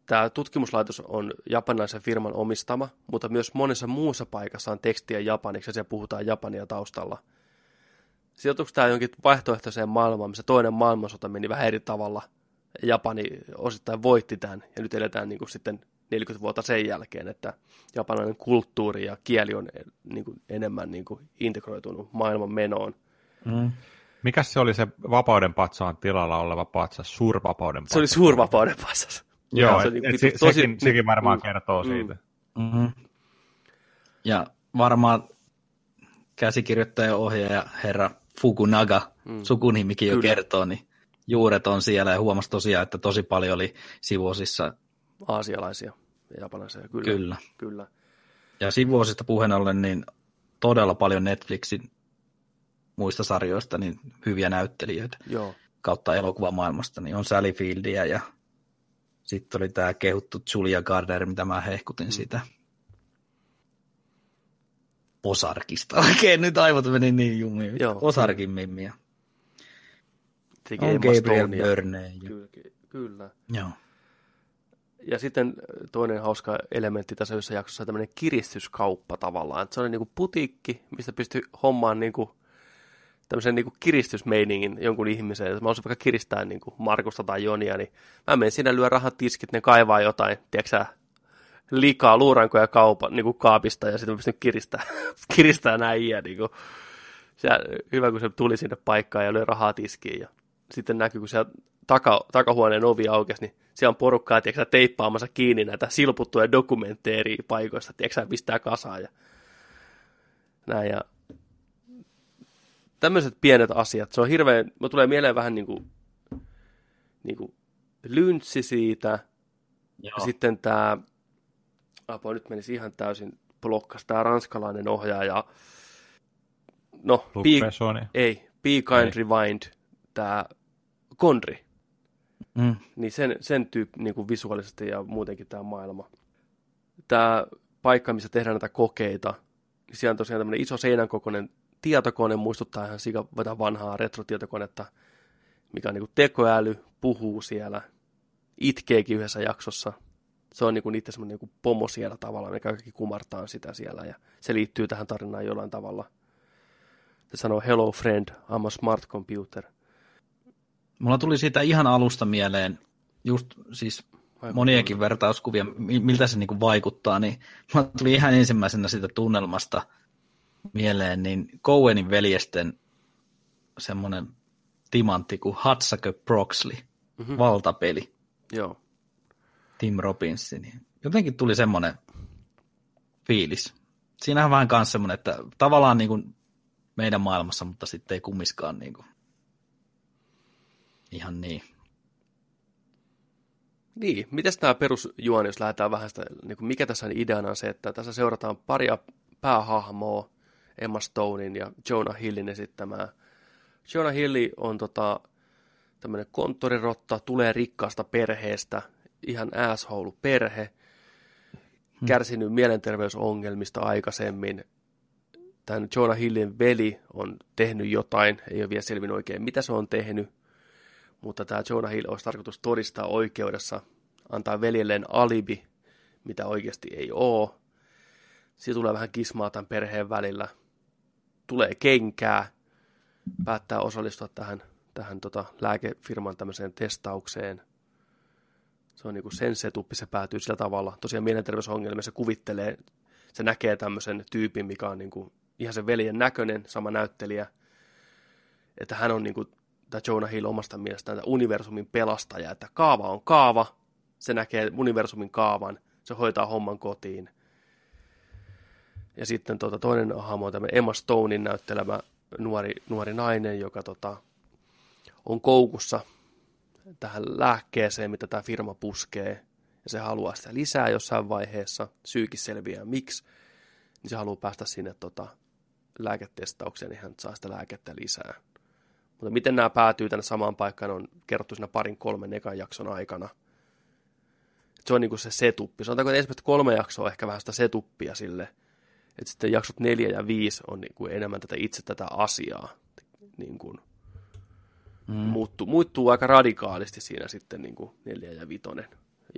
Tämä tutkimuslaitos on japanilaisen firman omistama, mutta myös monessa muussa paikassa on tekstiä japaniksi ja siellä puhutaan japania taustalla. Sijoituuko tämä jonkin vaihtoehtoiseen maailmaan, missä toinen maailmansota meni vähän eri tavalla. Japani osittain voitti tämän ja nyt eletään niin kuin sitten 40 vuotta sen jälkeen, että japanilainen kulttuuri ja kieli on niin kuin enemmän niin kuin integroitunut maailman menoon. Mm. Mikä se oli se vapauden patsaan tilalla oleva patsas, suurvapauden patsas? Se oli suurvapauden patsas. Joo, se, et, et, se, tosi, sekin, sekin varmaan mm, kertoo mm, siitä. Mm-hmm. Ja varmaan käsikirjoittaja ohjaaja herra Fukunaga, mm. sukunimikin jo Kyllä. kertoo, niin juuret on siellä ja huomasi tosiaan, että tosi paljon oli sivuosissa aasialaisia ja japanilaisia. Kyllä. Kyllä. Kyllä. Ja sivuosista puheen ollen, niin todella paljon Netflixin muista sarjoista niin hyviä näyttelijöitä Joo. kautta elokuvamaailmasta, niin on Sally Fieldia ja sitten oli tämä kehuttu Julia Gardner, mitä mä hehkutin mm. sitä. Osarkista. [LAUGHS] Oikein nyt aivot meni niin jumiin. Joo. Osarkin mimmiä. On Gabriel Byrne. Kyllä, kyllä. Joo. Ja sitten toinen hauska elementti tässä yhdessä jaksossa on tämmöinen kiristyskauppa tavallaan. Että se on niin kuin putiikki, mistä pystyy hommaan niin kuin tämmöisen niin kuin kiristysmeiningin jonkun ihmisen, että mä olisin vaikka kiristää niin kuin Markusta tai Jonia, niin mä menen sinne, lyö rahat tiskit, ne kaivaa jotain, tiedätkö liikaa luurankoja kaupa, niin kuin kaapista ja sitten mä pystyn kiristää, [LAUGHS] kiristää näin niin kuin. Se, hyvä, kun se tuli sinne paikkaan ja löi rahaa tiskiin ja sitten näkyy, kun siellä taka, takahuoneen ovi aukesi, niin siellä on porukkaa, tiedätkö, teippaamassa kiinni näitä silputtuja dokumentteja eri paikoista, tiedätkö, pistää kasaan ja näin. Ja tämmöiset pienet asiat, se on hirveän, mä tulee mieleen vähän niin kuin, niin kuin lyntsi siitä, Joo. ja sitten tämä, apua nyt menisi ihan täysin blokkas, tämä ranskalainen ohjaaja, no, be, ei, Be Kind ei. Rewind, tämä Konri, mm. niin sen, sen tyyppi niin kuin visuaalisesti ja muutenkin tämä maailma. Tämä paikka, missä tehdään näitä kokeita, niin siellä on tosiaan tämmöinen iso seinän kokoinen tietokone muistuttaa ihan sika vanhaa retrotietokonetta, mikä on niin kuin tekoäly, puhuu siellä, itkeekin yhdessä jaksossa. Se on niin kuin itse semmoinen niin pomo siellä tavallaan, mikä kaikki kumartaa sitä siellä ja se liittyy tähän tarinaan jollain tavalla. Se sanoo, hello friend, I'm a smart computer. Mulla tuli siitä ihan alusta mieleen, just siis moniakin vertauskuvia, miltä se niin kuin vaikuttaa, niin mulla tuli ihan ensimmäisenä siitä tunnelmasta – mieleen, niin Cowenin veljesten semmoinen timantti kuin Hatsake Proxley, mm-hmm. valtapeli. Joo. Tim Robbinsin. Niin jotenkin tuli semmoinen fiilis. Siinähän vähän kanssa semmoinen, että tavallaan niin kuin meidän maailmassa, mutta sitten ei kummiskaan niin kuin, ihan niin. Niin, miten tämä perusjuoni, jos lähdetään vähän sitä, niin kuin mikä tässä on ideana on se, että tässä seurataan paria päähahmoa, Emma Stonein ja Jonah Hillin esittämää. Jonah Hilli on tota, tämmöinen konttorirotta, tulee rikkaasta perheestä, ihan asshole perhe, hmm. kärsinyt mielenterveysongelmista aikaisemmin. Tämän Jonah Hillin veli on tehnyt jotain, ei ole vielä selvinnyt oikein mitä se on tehnyt, mutta tämä Jonah Hill olisi tarkoitus todistaa oikeudessa, antaa veljelleen alibi, mitä oikeasti ei ole. Siitä tulee vähän kismaa tämän perheen välillä. Tulee kenkää, päättää osallistua tähän, tähän tota lääkefirman tämmöiseen testaukseen. Se on niinku sen setuppi, se päätyy sillä tavalla. Tosiaan mielenterveysongelmia se kuvittelee, se näkee tämmöisen tyypin, mikä on niinku ihan sen veljen näköinen, sama näyttelijä, että hän on niinku tämä Jonah Hill omasta mielestään tämä universumin pelastaja, että kaava on kaava, se näkee universumin kaavan, se hoitaa homman kotiin. Ja sitten tota, toinen hahmo on tämä Emma Stonein näyttelemä nuori, nuori nainen, joka tota, on koukussa tähän lääkkeeseen, mitä tämä firma puskee, ja se haluaa sitä lisää jossain vaiheessa, syykin selviää miksi, niin se haluaa päästä sinne tota, lääketestaukseen, niin hän saa sitä lääkettä lisää. Mutta miten nämä päätyy tänne samaan paikkaan on kerrottu siinä parin kolmen ekan jakson aikana. Se on niin kuin se setuppi. Sanotaanko, että ensimmäistä kolme jaksoa ehkä vähän sitä setuppia sille. Että sitten jaksot neljä ja viisi on niin kuin enemmän tätä itse tätä asiaa. Niin kuin mm. muuttuu, muuttuu aika radikaalisti siinä sitten niin kuin neljä ja vitonen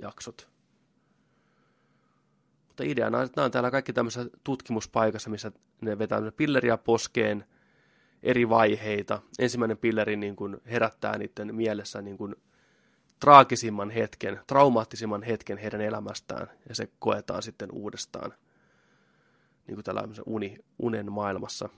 jaksot. Mutta ideana on, että nämä on täällä kaikki tämmöisessä tutkimuspaikassa, missä ne vetää pilleriä poskeen – eri vaiheita. Ensimmäinen pilleri niin kuin herättää niiden mielessä niin kuin traagisimman hetken, traumaattisimman hetken heidän elämästään, ja se koetaan sitten uudestaan niin kuin tällä uni, unen maailmassa.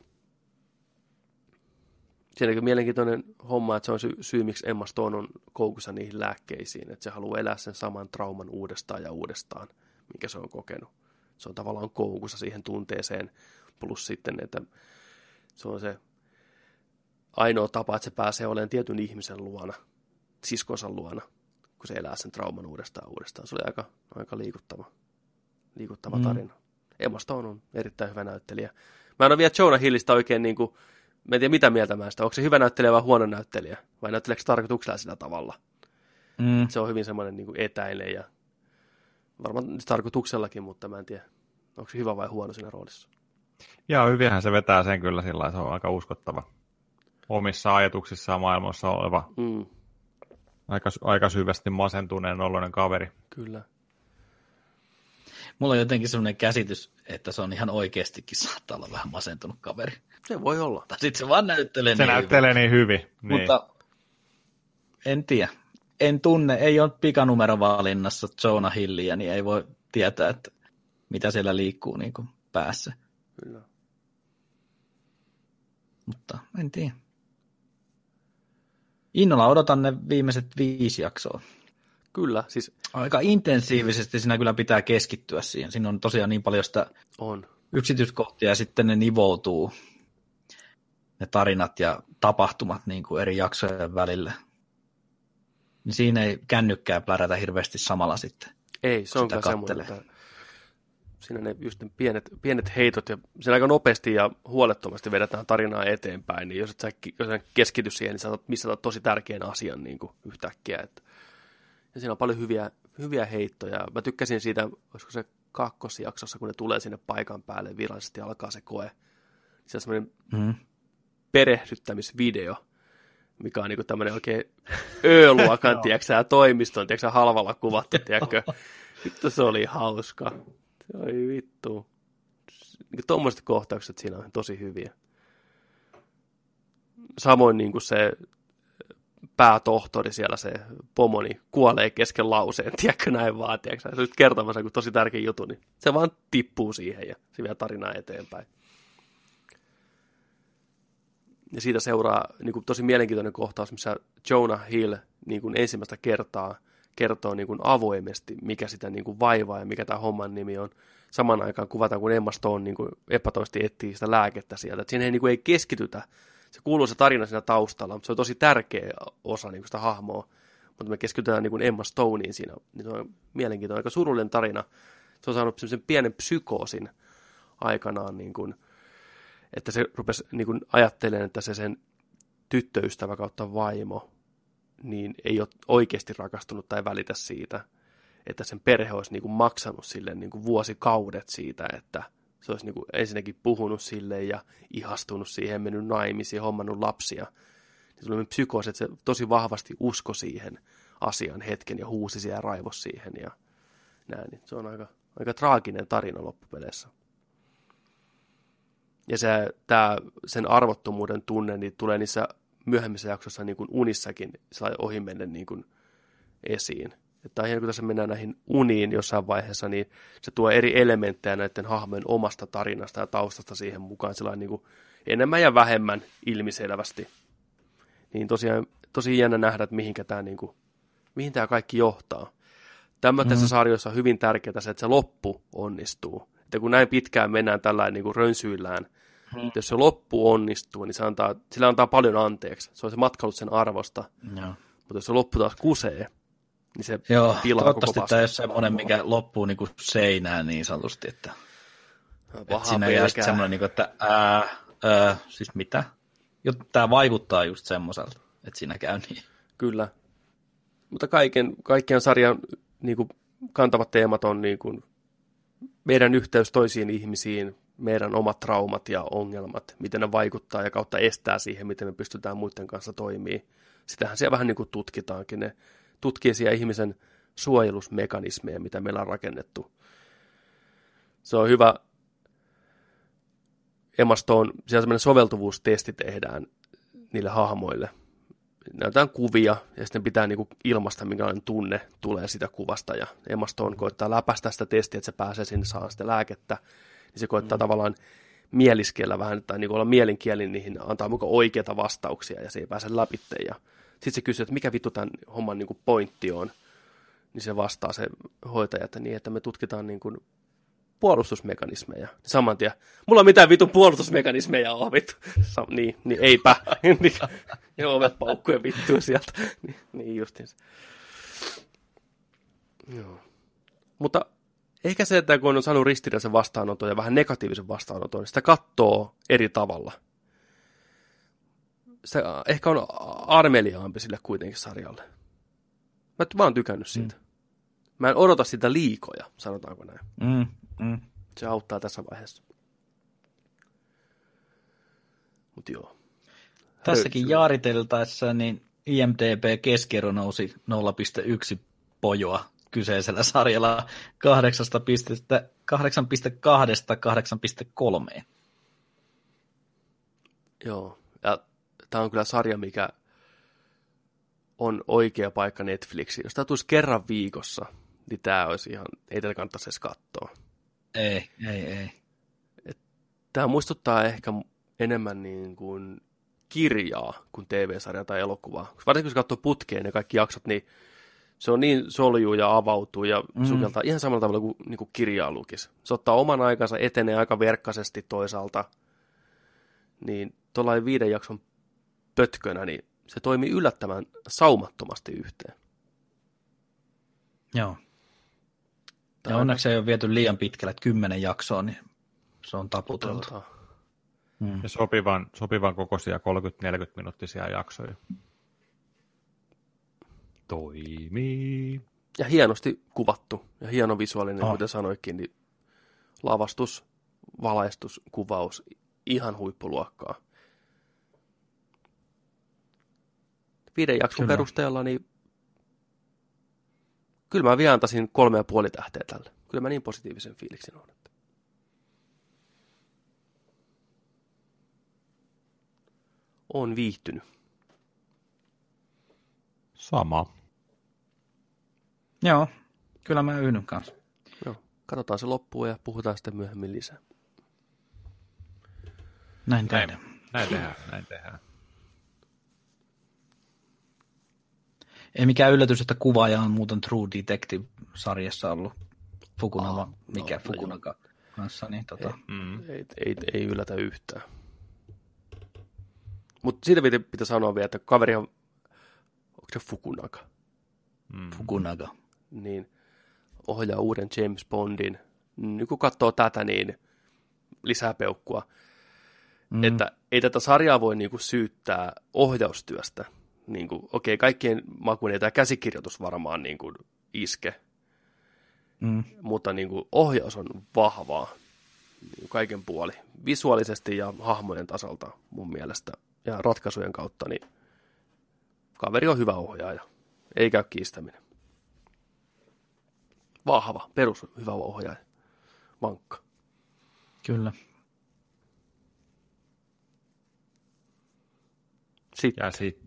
Siinä on mielenkiintoinen homma, että se on sy- syy, miksi Emma Stone on koukussa niihin lääkkeisiin, että se haluaa elää sen saman trauman uudestaan ja uudestaan, mikä se on kokenut. Se on tavallaan koukussa siihen tunteeseen, plus sitten, että se on se ainoa tapa, että se pääsee olemaan tietyn ihmisen luona, siskonsa luona, kun se elää sen trauman uudestaan uudestaan. Se oli aika, aika liikuttava, liikuttava mm. tarina. Emma Stone on erittäin hyvä näyttelijä. Mä en ole vielä Jonah Hillistä oikein, niin kuin, mä en tiedä mitä mieltä mä sitä. Onko se hyvä näyttelijä vai huono näyttelijä? Vai näytteleekö se tarkoituksella sillä tavalla? Mm. Se on hyvin semmoinen niin etäinen ja varmaan tarkoituksellakin, mutta mä en tiedä, onko se hyvä vai huono siinä roolissa. Joo, hyvinhän se vetää sen kyllä sillä se on aika uskottava omissa ajatuksissaan maailmassa oleva mm. aika, aika syvästi masentuneen oloinen kaveri. Kyllä. Mulla on jotenkin sellainen käsitys, että se on ihan oikeastikin saattaa olla vähän masentunut kaveri. Se voi olla. Tai sitten se vaan näyttelee se niin näyttelee hyvin. niin hyvin. Niin. Mutta en tiedä. En tunne, ei ole pikanumerovalinnassa Jonah Hilliä, niin ei voi tietää, että mitä siellä liikkuu niin kuin päässä. Kyllä. Mutta en tiedä. Innolla odotan ne viimeiset viisi jaksoa. Kyllä, siis... Aika intensiivisesti siinä kyllä pitää keskittyä siihen. Siinä on tosiaan niin paljon sitä on. yksityiskohtia ja sitten ne nivoutuu, ne tarinat ja tapahtumat niin kuin eri jaksojen välillä. Niin siinä ei kännykkää plärätä hirveästi samalla sitten. Ei, se on kyllä semmoinen, että siinä ne just ne pienet, pienet heitot ja siinä aika nopeasti ja huolettomasti vedetään tarinaa eteenpäin, niin jos et sä, jos et keskity siihen, niin sä missä tosi tärkeän asian niin kuin yhtäkkiä. Että. Ja siinä on paljon hyviä, hyviä heittoja. Mä tykkäsin siitä, olisiko se kakkosjaksossa, kun ne tulee sinne paikan päälle virallisesti alkaa se koe. Se on semmoinen mm. perehdyttämisvideo, mikä on niinku tämmöinen oikein Ö-luokan, [LAUGHS] tiedätkö toimiston, tiedätkö halvalla kuvattu, [LAUGHS] tiedätkö. Vittu se oli hauska. Oi vittu. Niin tuommoiset kohtaukset siinä on tosi hyviä. Samoin niin kuin se päätohtori siellä, se pomoni, kuolee kesken lauseen, [LAUGHS] tiedätkö näin vaan, tiedätkö, se on kertomassa kuin tosi tärkeä juttu, niin se vaan tippuu siihen ja se vie tarinaa eteenpäin. Ja siitä seuraa niin kuin, tosi mielenkiintoinen kohtaus, missä Jonah Hill niin kuin ensimmäistä kertaa kertoo niin kuin avoimesti, mikä sitä niin kuin vaivaa ja mikä tämä homman nimi on. saman aikaan kuvataan, kun Emma Stone niin kuin epätoisesti etsii sitä lääkettä sieltä. Et siinä ei, niin kuin, ei keskitytä. Se kuuluu se tarina siinä taustalla, mutta se on tosi tärkeä osa niin sitä hahmoa. Mutta me keskitytään niin Emma Stoneen siinä. Niin se on mielenkiintoinen, aika surullinen tarina. Se on saanut sellaisen pienen psykoosin aikanaan, niin kuin, että se rupesi niin kuin ajattelemaan, että se sen tyttöystävä kautta vaimo niin ei ole oikeasti rakastunut tai välitä siitä, että sen perhe olisi niin kuin maksanut sille niin kuin vuosikaudet siitä, että se olisi niin kuin ensinnäkin puhunut sille ja ihastunut siihen, mennyt naimisiin, hommannut lapsia. Niin tuli psykoosi, että se tosi vahvasti usko siihen asian hetken ja huusi siellä ja raivos siihen ja näin. Niin se on aika, aika traaginen tarina loppupeleissä. Ja se, tää, sen arvottomuuden tunne niin tulee niissä myöhemmissä jaksoissa niin kuin unissakin ohimennen niin kuin esiin. Että ihan kun tässä mennään näihin uniin jossain vaiheessa, niin se tuo eri elementtejä näiden hahmojen omasta tarinasta ja taustasta siihen mukaan sillä niin kuin enemmän ja vähemmän ilmiselvästi. Niin tosiaan tosi jännä nähdä, että mihinkä tämä, niin kuin, mihin tämä kaikki johtaa. Tämä mm-hmm. sarjoissa on hyvin tärkeää se, että se loppu onnistuu. Että kun näin pitkään mennään tällainen niin kuin rönsyillään, Mm. Jos se loppu onnistuu, niin se antaa, sillä antaa paljon anteeksi. Se on se matkailut sen arvosta. Joo. Mutta jos se loppu taas kusee, niin se Joo, pilaa toivottavasti koko tämä ei ole semmoinen, mikä loppuu niin kuin seinään niin sanotusti, että, että siinä jää sitten semmoinen, niin kuin, että ää, ää, siis mitä? Tämä vaikuttaa just semmoiselta, että siinä käy niin. Kyllä. Mutta kaiken, kaikkien sarjan niin kuin, kantavat teemat on niin kuin, meidän yhteys toisiin ihmisiin, meidän omat traumat ja ongelmat, miten ne vaikuttaa ja kautta estää siihen, miten me pystytään muiden kanssa toimii. Sitähän siellä vähän niin kuin tutkitaankin. Ne tutkii siellä ihmisen suojelusmekanismeja, mitä meillä on rakennettu. Se on hyvä. Emma Stone, siellä semmoinen soveltuvuustesti tehdään niille hahmoille. Näytetään kuvia ja sitten pitää niinku ilmasta, minkälainen tunne tulee sitä kuvasta. Ja Emma Stone koittaa läpäistä sitä testiä, että se pääsee sinne saamaan sitä lääkettä niin se koittaa mm. tavallaan mieliskellä vähän, tai niin olla mielenkielin niihin, antaa mukaan oikeita vastauksia, ja se ei pääse läpi. Ja sitten se kysyy, että mikä vittu tämän homman niin kuin pointti on, niin se vastaa se hoitaja, että niin, että me tutkitaan niin kuin puolustusmekanismeja. Saman tien, mulla on mitään vitun puolustusmekanismeja on vittu. Sa- niin, niin eipä. [LAUGHS] niin, ja ovet paukkujen vittuun sieltä. [LAUGHS] niin, niin justiinsa. Joo. Mutta Ehkä se, että kun on saanut ristiriitaisen vastaanoton ja vähän negatiivisen vastaanoton, niin sitä katsoo eri tavalla. Se ehkä on armeliaampi sille kuitenkin sarjalle. Mä, mä oon tykännyt siitä. Mm. Mä en odota sitä liikoja, sanotaanko näin. Mm, mm. Se auttaa tässä vaiheessa. Mut joo. Tässäkin jaariteltaessa niin IMDB keskiero nousi 0,1 pojoa kyseisellä sarjalla 8,2-8,3. Joo, tämä on kyllä sarja, mikä on oikea paikka Netflixiin. Jos tämä tulisi kerran viikossa, niin tämä olisi ihan, ei tätä kannattaisi edes katsoa. Ei, ei, ei. Tämä muistuttaa ehkä enemmän niin kuin kirjaa kuin TV-sarja tai elokuvaa. Varsinkin kun katsoo putkeen ne kaikki jaksot, niin se on niin soljuu ja avautuu ja mm. sukeltaa ihan samalla tavalla kuin, niin kuin kirjaa lukisi. Se ottaa oman aikansa, etenee aika verkkaisesti toisaalta. Niin tuollainen viiden jakson pötkönä, niin se toimii yllättävän saumattomasti yhteen. Joo. Ja onneksi ei ole viety liian pitkälle, että kymmenen jaksoa, niin se on taputeltu. Mm. Ja sopivan, sopivan kokoisia 30-40 minuuttisia jaksoja toimii. Ja hienosti kuvattu ja hieno visuaalinen, oh. kuten sanoikin, niin lavastus, valaistus, kuvaus, ihan huippuluokkaa. Viiden jakson kyllä. perusteella, niin kyllä mä vielä antaisin kolme ja puoli tähteä tälle. Kyllä mä niin positiivisen fiiliksen on. Että... On viihtynyt. Sama. Joo, kyllä mä yhdyn kanssa. Joo, katsotaan se loppuun ja puhutaan sitten myöhemmin lisää. Näin tehdään. Näin, näin tehdään, näin tehdään. Ei mikään yllätys, että kuvaaja on muuten True Detective-sarjassa ollut Fukunaga, Aa, mikä no, no Fukunaga kanssa, niin tota, Mm. Ei, ei, ei yllätä yhtään. Mutta siitä pitää, pitää sanoa vielä, että kaveri on, onko se Fukunaga, Mm. Fukunaga. niin ohjaa uuden James Bondin. Niin kun katsoo tätä, niin lisää peukkua. Mm. Että ei tätä sarjaa voi niinku syyttää ohjaustyöstä. Niinku, okei, kaikkien makuun ei tämä käsikirjoitus varmaan niinku iske, Mm. mutta niinku ohjaus on vahvaa niin kaiken puoli. Visuaalisesti ja hahmojen tasolta mun mielestä ja ratkaisujen kautta, niin kaveri on hyvä ohjaaja. Ei käy kiistäminen. Vahva, perus hyvä ohjaaja. Vankka. Kyllä. Sitten Ja sitten.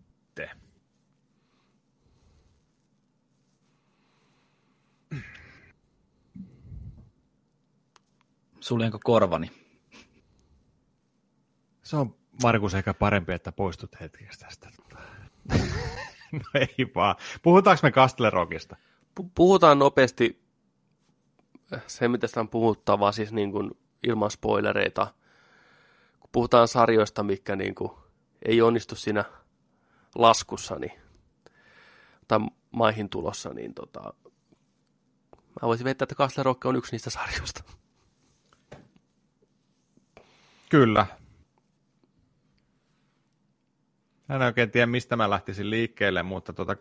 Suljenko korvani? Se on Markus ehkä parempi, että poistut hetkeksi tästä. [LAUGHS] no ei vaan. Puhutaanko me Kastlerokista? pu- puhutaan nopeasti se, mitä sitä on puhuttavaa, siis niin kuin ilman spoilereita. Kun puhutaan sarjoista, mikä niin kuin ei onnistu siinä laskussa niin, tai maihin tulossa, niin tota, mä voisin väittää, että Castle Rock on yksi niistä sarjoista. Kyllä. En oikein tiedä, mistä mä lähtisin liikkeelle, mutta tota,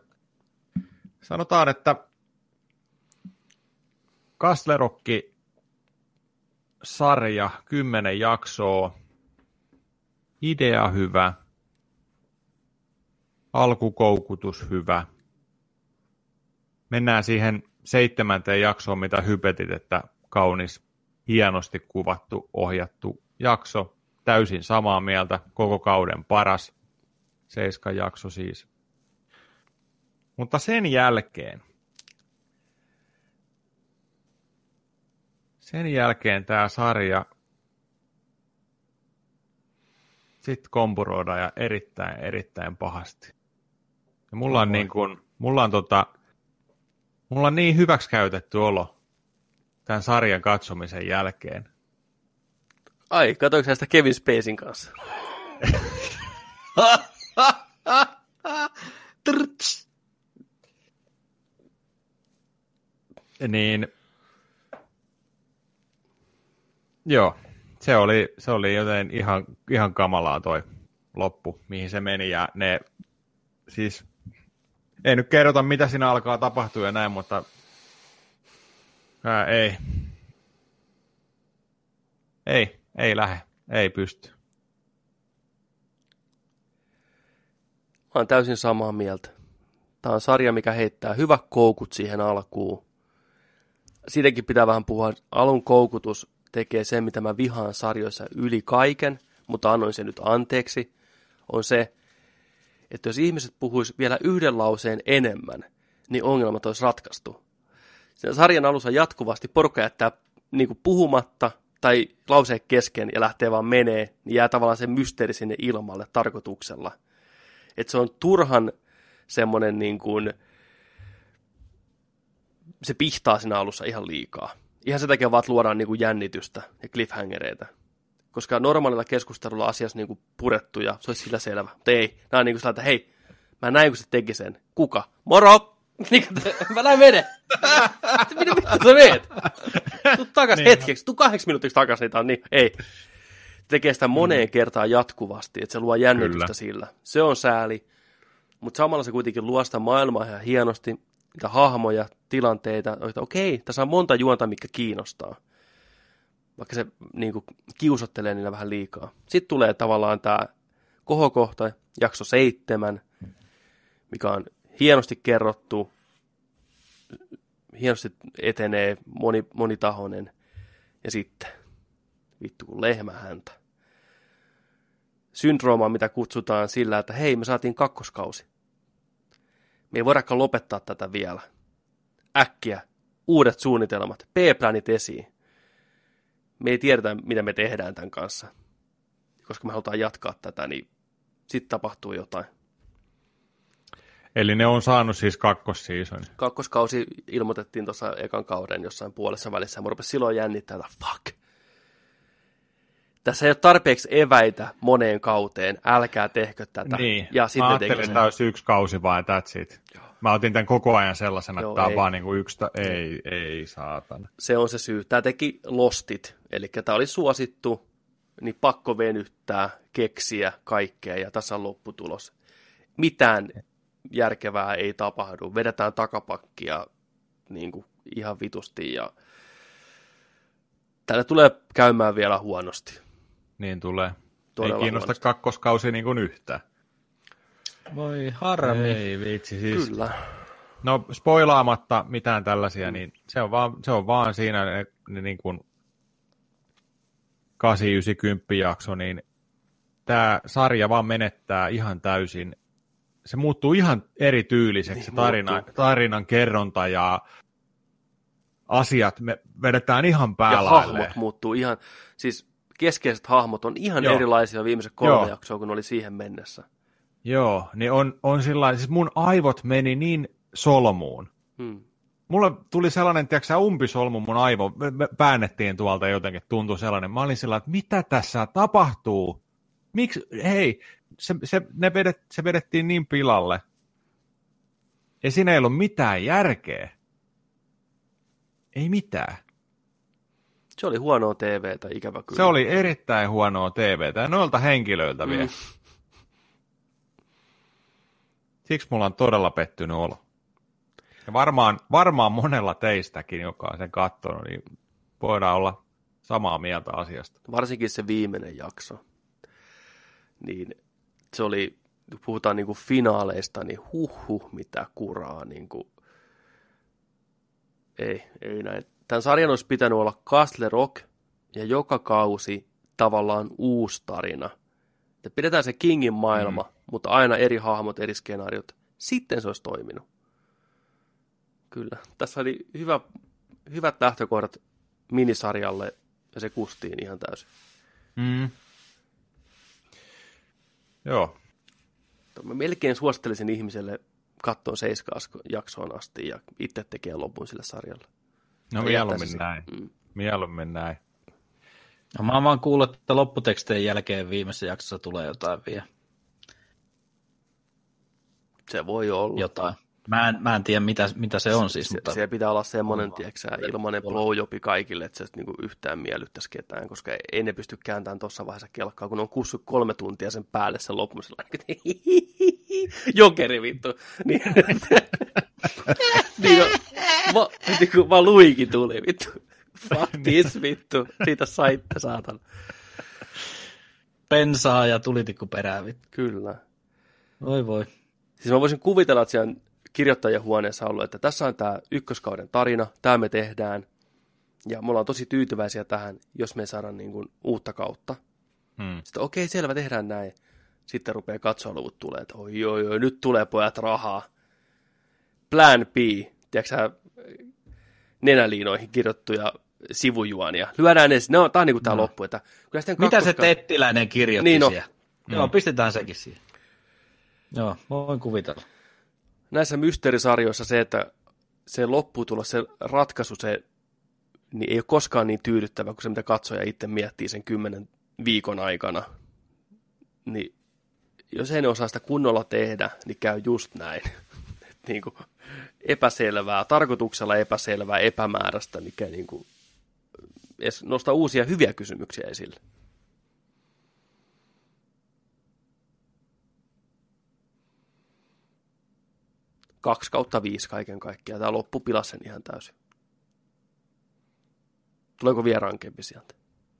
sanotaan, että Kastlerokki sarja, kymmenen jaksoa, idea hyvä, alkukoukutus hyvä. Mennään siihen seitsemänteen jaksoon, mitä hypetit, että kaunis, hienosti kuvattu, ohjattu jakso. Täysin samaa mieltä, koko kauden paras. Seiskan jakso siis. Mutta sen jälkeen, sen jälkeen tämä sarja sitten kompuroidaan ja erittäin, erittäin pahasti. Ja mulla on, niin kuin, mulla on, tota, mulla on niin hyväksi käytetty olo tämän sarjan katsomisen jälkeen. Ai, katoinko sä sitä Kevin Spacein kanssa? [LAUGHS] Niin, joo, se oli, se oli joten ihan, ihan kamalaa toi loppu, mihin se meni. Ja ne, siis, ei nyt kerrota, mitä siinä alkaa tapahtua ja näin, mutta ää, ei. Ei, ei lähde, ei pysty. Mä oon täysin samaa mieltä. Tämä on sarja, mikä heittää hyvät koukut siihen alkuun. Siitäkin pitää vähän puhua. Alun koukutus tekee sen, mitä mä vihaan sarjoissa yli kaiken, mutta annoin sen nyt anteeksi, on se, että jos ihmiset puhuis vielä yhden lauseen enemmän, niin ongelmat olisi ratkaistu. Sen sarjan alussa jatkuvasti porukka jättää niin kuin puhumatta tai lauseen kesken ja lähtee vaan menee, niin jää tavallaan se mysteeri sinne ilmalle tarkoituksella. Että se on turhan semmoinen niin kuin, se pihtaa siinä alussa ihan liikaa. Ihan sen takia vaan, että luodaan niin kuin jännitystä ja cliffhangereita. Koska normaalilla keskustelulla asiassa niin kuin purettu ja se olisi sillä selvä. Mutta ei, nämä on niin kuin sillä, että hei, mä näin kun se teki sen. Kuka? Moro! Niin mä näin mene. Mitä vittu sä meet? Tuu takas Niin. hetkeksi, tuu kahdeksi minuutiksi takas, niin, tää on niin, ei. Tekee sitä moneen kertaan jatkuvasti, että se luo jännitystä Kyllä. sillä. Se on sääli, mutta samalla se kuitenkin luo sitä maailmaa ihan hienosti, niitä hahmoja, tilanteita, että okei, tässä on monta juonta, mikä kiinnostaa. Vaikka se niin kuin, kiusottelee niillä vähän liikaa. Sitten tulee tavallaan tämä kohokohta, jakso seitsemän, mikä on hienosti kerrottu, hienosti etenee moni, monitahoinen, ja sitten vittu kun lehmä häntä. Syndrooma, mitä kutsutaan sillä, että hei, me saatiin kakkoskausi. Me ei voidakaan lopettaa tätä vielä. Äkkiä, uudet suunnitelmat, P-planit esiin. Me ei tiedetä, mitä me tehdään tämän kanssa. Koska me halutaan jatkaa tätä, niin sitten tapahtuu jotain. Eli ne on saanut siis kakkossiisoni. Kakkoskausi ilmoitettiin tuossa ekan kauden jossain puolessa välissä, ja mun rupesi silloin jännittää, että fuck. Tässä ei ole tarpeeksi eväitä moneen kauteen, älkää tehkö tätä. Niin, ja mä sitten ajattelin, teki että tämä olisi yksi kausi vaan, that's it. Mä otin tämän koko ajan sellaisena, Joo, että tämä on vaan niin kuin yksi, ta- ei, ei saatana. Se on se syy. Tämä teki Lostit, eli tämä oli suosittu, niin pakko venyttää, keksiä kaikkea, ja tässä on lopputulos. Mitään järkevää ei tapahdu. Vedetään takapakkia niin kuin ihan vitusti, ja tällä tulee käymään vielä huonosti. Niin tulee. Todella ei kiinnosta huonosti. kakkoskausi niin kuin yhtään. Voi harmi. Ei vitsi, siis. Kyllä. No spoilaamatta mitään tällaisia, niin se on vaan, se on vaan siinä ne, ne niin kuin 8-9-10 jakso, niin tämä sarja vaan menettää ihan täysin. Se muuttuu ihan erityyliseksi, Niin tarina, tarinan kerronta ja asiat me vedetään ihan Ja päälailleen. hahmot muuttuu ihan, siis keskeiset hahmot on ihan Joo. erilaisia viimeiset kolme Joo. jaksoa, kun oli siihen mennessä. Joo, niin on, on sillä siis mun aivot meni niin solmuun. Hmm. Mulla tuli sellainen, tiedätkö sä, umpisolmu mun aivo, me, me väännettiin tuolta jotenkin, tuntui sellainen. Mä olin sillä, että mitä tässä tapahtuu? Miksi, hei, se, se, ne vedet, se vedettiin niin pilalle. Ja siinä ei ollut mitään järkeä. Ei mitään. Se oli huonoa TVtä, ikävä kyllä. Se oli erittäin huonoa TVtä ja noilta henkilöiltä vielä. Mm. Siksi mulla on todella pettynyt olo. Ja varmaan, varmaan monella teistäkin, joka on sen katsonut, niin voidaan olla samaa mieltä asiasta. Varsinkin se viimeinen jakso. Niin se oli, kun puhutaan niinku finaaleista, niin huhhuh, mitä kuraa. Niinku. Ei, ei näin. Tämän sarjan olisi pitänyt olla Castle Rock ja joka kausi tavallaan uusi tarina. että pidetään se Kingin maailma, mm. mutta aina eri hahmot, eri skenaariot. Sitten se olisi toiminut. Kyllä. Tässä oli hyvä, hyvät lähtökohdat minisarjalle ja se kustiin ihan täysin. Mm. Joo. Mä melkein suosittelisin ihmiselle katsoa seiskaan jaksoon asti ja itse tekee lopun sille sarjalle. No Ja mieluummin jättäisi- näin. Mm. Mieluummin näin. No, mä oon vaan kuullut, että lopputekstien jälkeen viimeisessä jaksossa tulee jotain vielä. Se voi olla. Jotain. Mä en, mä en tiedä, mitä, mitä se on siis, se, mutta siellä pitää olla semmoinen, tiedätkö, sä, ilmainen blowjobi kaikille, että se niinku yhtään miellyttäisi ketään, koska ei ne pysty kääntämään tuossa vaiheessa kelkkaa, kun on kussut kolme tuntia sen päälle sen lopun sellainen, [LAUGHS] jokeri vittu. Niin, niin va, niin kuin luikin tuli vittu. Fuck this vittu. Siitä saitte saatan. pensaa ja tulitikku perään. vittu. Kyllä. Voi voi. Siis mä voisin kuvitella, että siellä kirjoittajan huoneessa ollut, että tässä on tämä ykköskauden tarina, tämä me tehdään, ja me ollaan tosi tyytyväisiä tähän, jos me saadaan niin kuin uutta kautta. Hmm. Sitten okei, selvä, tehdään näin. Sitten rupeaa katsojaluvut tulee, että oi, oi, oi, nyt tulee pojat rahaa. Plan B, tiedätkö nenäliinoihin kirjoittuja sivujuonia. Lyödään ne, no, tämä on niin kuin tämä No. loppu. Että kyllä sitten Mitä se kakkoska- Tettiläinen kirjoitti Niin no. siellä? Joo, pistetään sekin siihen. Joo, voin kuvitella. Näissä mysteerisarjoissa se, että se lopputulos, se ratkaisu, se niin ei ole koskaan niin tyydyttävä kuin se, mitä katsoja itse miettii sen kymmenen viikon aikana. Niin jos ei ne osaa sitä kunnolla tehdä, niin käy just näin. [LAUGHS] Niin kuin epäselvää, tarkoituksella epäselvää, epämääräistä, mikä niin kuin nostaa uusia hyviä kysymyksiä esille. Kaksi kautta viisi kaiken kaikkiaan. Tämä loppu pilasi sen ihan täysin. Tuleeko vielä rankempi sieltä?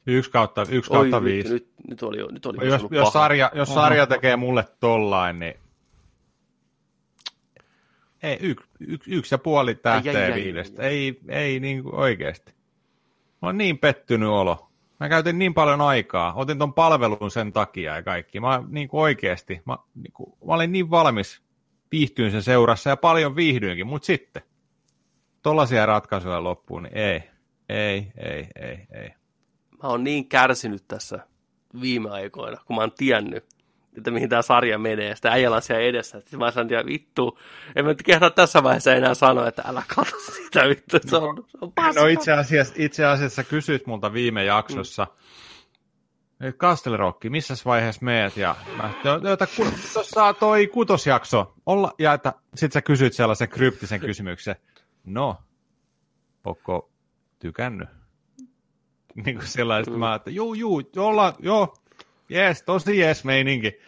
Yksi kautta, yksi kautta Oi, viisi. Nyt, nyt, nyt oli, nyt oli jos, jos, paha. sarja, jos sarja tekee mulle tollain, niin ei, yksi, yksi, yksi ja puoli ai, tähteä ai, viidestä. ai. Ei, ei niin kuin oikeasti. Mä oon niin pettynyt olo. Mä käytin niin paljon aikaa. Otin ton palvelun sen takia ja kaikki. Mä niin kuin oikeasti. Mä, niin kuin, mä olin niin valmis viihtyyn sen seurassa ja paljon viihdyinkin, mutta sitten tollaisia ratkaisuja loppuun, niin ei. Ei, ei, ei, ei. Mä oon niin kärsinyt tässä viime aikoina, kun mä oon tiennyt, että mihin tämä sarja menee. Sitten äijällä siellä edessä. Sitten mä sanoin, että vittu, en mä nyt kehtaa tässä vaiheessa enää sanoa, että älä katso sitä vittu. Se on, se on paska. No itse asiassa, itse asiassa kysyt multa viime jaksossa, mm. Castle Rock, missä vaiheessa meet? Ja mä tuossa toi kutosjakso. Olla, ja että sit sä kysyt sellaisen kryptisen kysymyksen. No, onko tykännyt? [LAUGHS] Niin kuin sellaista mm. mä, että juu, juu, olla, joo, Jees, tosi jees meininki.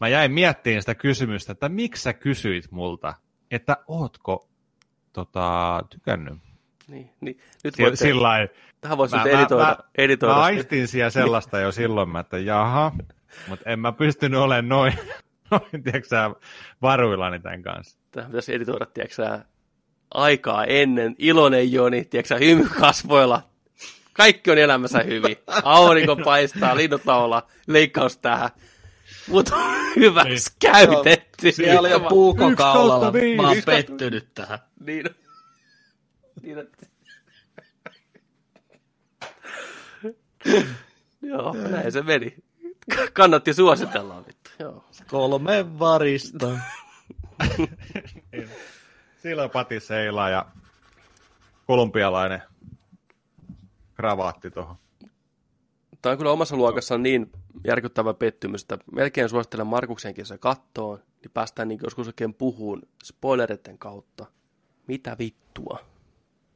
Mä jäin miettimään sitä kysymystä, että miksi sä kysyit multa, että ootko tota, tykännyt? Niin, niin. Nyt voitte, Sillä Tähän voisi mä, editoida. Mä, editoida. mä aistin siellä sellaista jo silloin, että jaha, mutta en mä pystynyt olemaan noin, [LAUGHS] noin tiedätkö varuillani tämän kanssa. Tähän pitäisi editoida, tiedätkö aikaa ennen, iloinen Joni, tiedätkö hymy kasvoilla, kaikki on elämässä hyvin. Aurinko paistaa, linnut laulaa, leikkaus tähän. Mutta [LAUGHS] hyväksi niin. käytetty. Siellä oli jo puukon kaulalla. Mä oon pettynyt tähän. Niin. Joo, näin se meni. Kannatti suositella vittu. Joo. Kolme varista. Silloin Pati Seila ja kolumbialainen kravaatti tuohon. Tämä on kyllä omassa luokassa niin järkyttävä pettymys, että melkein suosittelen Markuksenkin se kattoon, niin päästään niin joskus oikein puhuun spoileritten kautta. Mitä vittua?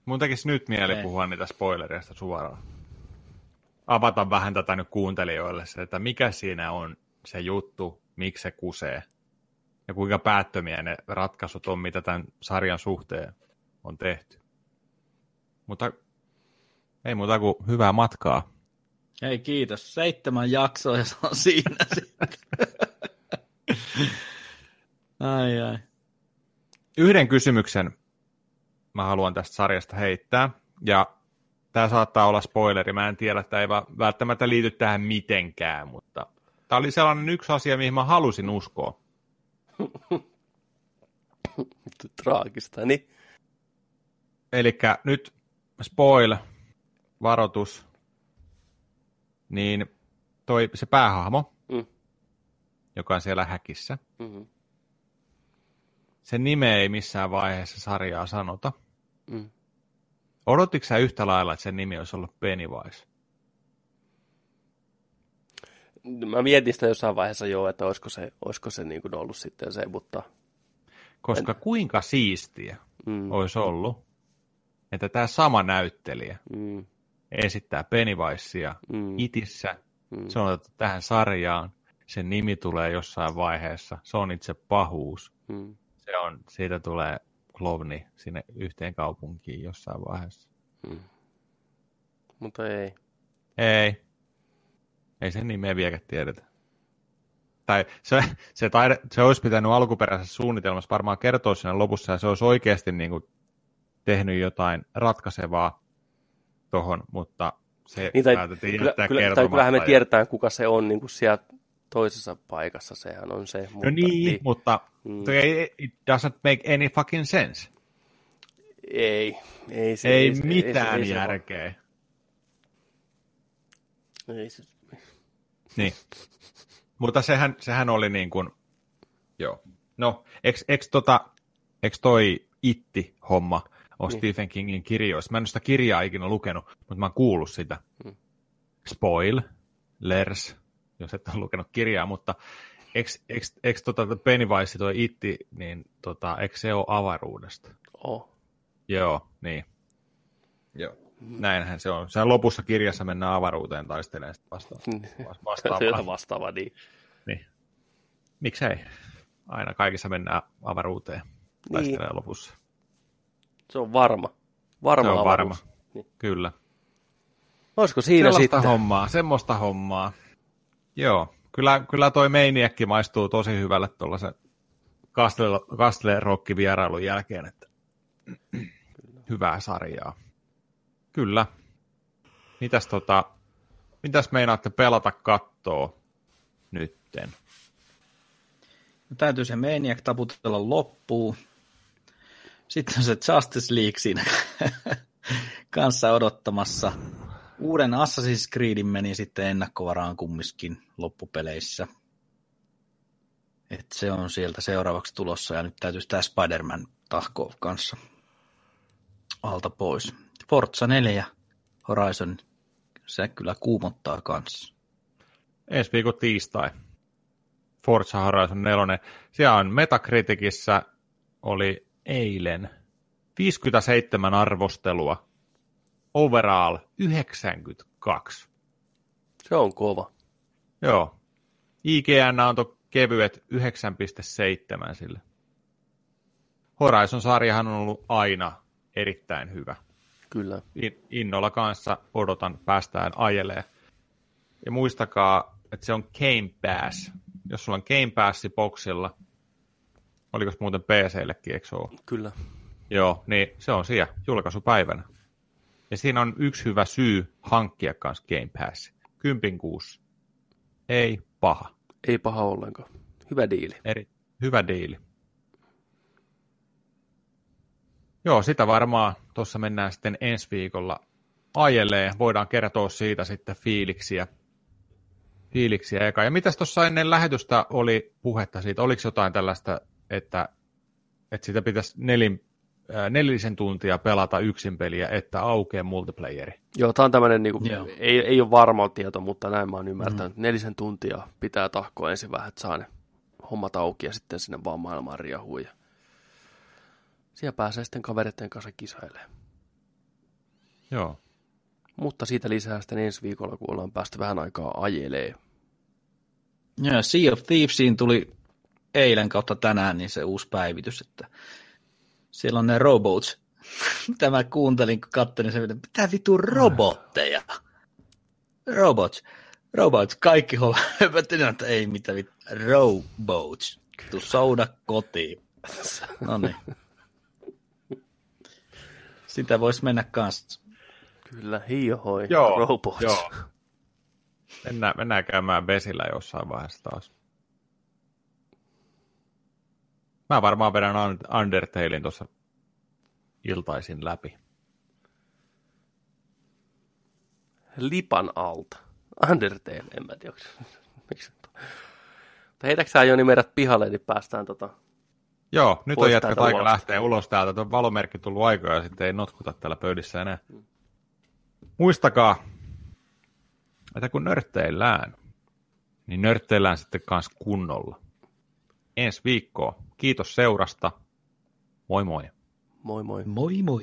Mun tekisi nyt mieli Ei. puhua niitä spoilereista suoraan. Avata vähän tätä nyt kuuntelijoille se, että mikä siinä on se juttu, miksi se kusee. Ja kuinka päättömiä ne ratkaisut on, mitä tämän sarjan suhteen on tehty. Mutta ei muuta kuin hyvää matkaa. Ei kiitos. Seitsemän jaksoa ja se on siinä [LAUGHS] sitten. ai ai. Yhden kysymyksen mä haluan tästä sarjasta heittää. Ja tämä saattaa olla spoileri. Mä en tiedä, että ei välttämättä liity tähän mitenkään, mutta tämä oli sellainen yksi asia, mihin mä halusin uskoa. [LAUGHS] Traagista, niin? Eli nyt spoil varoitus, niin toi, se päähahmo, mm. joka on siellä häkissä, mm-hmm. sen nime ei missään vaiheessa sarjaa sanota. Mm. Odotitko sä yhtä lailla, että sen nimi olisi ollut Pennywise? Mä mietin sitä jossain vaiheessa jo, että olisiko se, olisiko se niin kuin ollut sitten se, mutta... Koska en... kuinka siistiä mm. olisi ollut, että tämä sama näyttelijä mm esittää Pennywisea mm. itissä. Mm. Se on otettu tähän sarjaan. Sen nimi tulee jossain vaiheessa. Se on itse pahuus. Mm. Se on, siitä tulee klovni sinne yhteen kaupunkiin jossain vaiheessa. Mm. Mutta ei. Ei. Ei sen nimeä vieläkään tiedetä. Tai se, se, taide, se olisi pitänyt alkuperäisessä suunnitelmassa varmaan kertoa sinne lopussa, ja se olisi oikeasti niin kuin tehnyt jotain ratkaisevaa tuohon, mutta se niin, tai, päätettiin kyllä, jättää kyllä, tai kyllähän me tiedetään, kuka se on niin kuin siellä toisessa paikassa, sehän on se. Mutta, no niin, niin mutta mm. it doesn't make any fucking sense. Ei, ei se. Ei, ei mitään ei, se, järkeä. Ei se... Niin. Mutta sehän, sehän oli niin kuin, joo. No, eks, eks, tota, eks toi itti-homma on niin. Stephen Kingin kirjoista. Mä en sitä kirjaa ikinä lukenut, mutta mä oon kuullut sitä. Hmm. Spoil, Lers, jos et ole lukenut kirjaa, mutta eikö tota Pennywise toi itti, niin tota, eikö se ole avaruudesta? Oh. Joo, niin. Joo. Näinhän se on. Sen lopussa kirjassa mennään avaruuteen taistelemaan vastaan. [LAUGHS] vastaavaa. vastaavaa, niin. niin. Miksei? Aina kaikissa mennään avaruuteen taistelemaan niin. lopussa. Se on varma. Varma se on varma, niin. kyllä. Olisiko siinä Sellaista sitten? hommaa, semmoista hommaa. Joo, kyllä, kyllä toi meiniäkki maistuu tosi hyvälle tuollaisen Castle Rock vierailun jälkeen, että [CLEARS THROAT] hyvää sarjaa. Kyllä. Mitäs, tota, mitäs meinaatte pelata kattoo nytten? No, täytyy se Maniac taputella loppuun. Sitten on se Justice League siinä [LAUGHS] kanssa odottamassa. Uuden Assassin's Creedin meni sitten ennakkovaraan kumminkin loppupeleissä. Et se on sieltä seuraavaksi tulossa ja nyt täytyy tämä Spider-Man tahkoa kanssa alta pois. Forza 4, Horizon, se kyllä kuumottaa kanssa. Ensi viikon tiistai. Forza Horizon 4. Siellä on Metacriticissa oli eilen 57 arvostelua. Overall 92. Se on kova. Joo. IGN antoi kevyet 9,7 sille. Horizon-sarjahan on ollut aina erittäin hyvä. Kyllä. Innolla kanssa odotan päästään ajelee. Ja muistakaa, että se on Game Pass. Jos sulla on Game Passi boxilla, oliko muuten PC-llekin, eikö se ole? Kyllä. Joo, niin se on siellä julkaisupäivänä. Ja siinä on yksi hyvä syy hankkia kanssa Game Pass. Kympin kuussa. Ei paha. Ei paha ollenkaan. Hyvä diili. Eri, hyvä diili. Joo, sitä varmaan tuossa mennään sitten ensi viikolla ajelee. Voidaan kertoa siitä sitten fiiliksiä. Fiiliksiä eka. Ja mitäs tuossa ennen lähetystä oli puhetta siitä? Oliko jotain tällaista, että, että sitä pitäisi nelin, nelisen tuntia pelata yksin peliä, että aukeaa multiplayeri? Joo, tämä on tämmöinen, niin kuin, ei, ei ole varma tieto, mutta näin mä oon ymmärtänyt. Mm. Nelisen tuntia pitää tahkoa ensin vähän, että saa ne hommat auki ja sitten sinne vaan maailmaan riahuu. Ja siellä pääsee sitten kavereiden kanssa kisailemaan. Joo. Mutta siitä lisää sitten ensi viikolla, kun ollaan päästy vähän aikaa ajelee. Joo, Sea of Thievesiin tuli eilen kautta tänään niin se uusi päivitys, että siellä on ne robots. [LAUGHS] Mitä mä kuuntelin, kun katselin se, mitä vitu robotteja. Robots. Robots, kaikki höpöttelin, [LAUGHS] että ei mitä vittu. Robots. Tu souda kotiin. [LAUGHS] No niin. Sitä voisi mennä kanssa. Kyllä, hiohoi. Joo, robots. joo. Mennään, mennään käymään vesillä jossain vaiheessa taas. Mä varmaan vedän Undertalein tuossa iltaisin läpi. Lipan alta. Undertale, en mä tiedä. Miksi? Heitäkö sä Joni meidät pihalle, niin päästään tota... Joo, nyt on jätkät aika ulos. lähteä ulos täältä. Tuo valomerkki tullut aikoja ja sitten ei notkuta täällä pöydissä enää. Mm. Muistakaa, että kun nörtteillään, niin nörtteillään sitten kanssa kunnolla. Ensi viikkoa. Kiitos seurasta. Moi moi. Moi moi. Moi moi.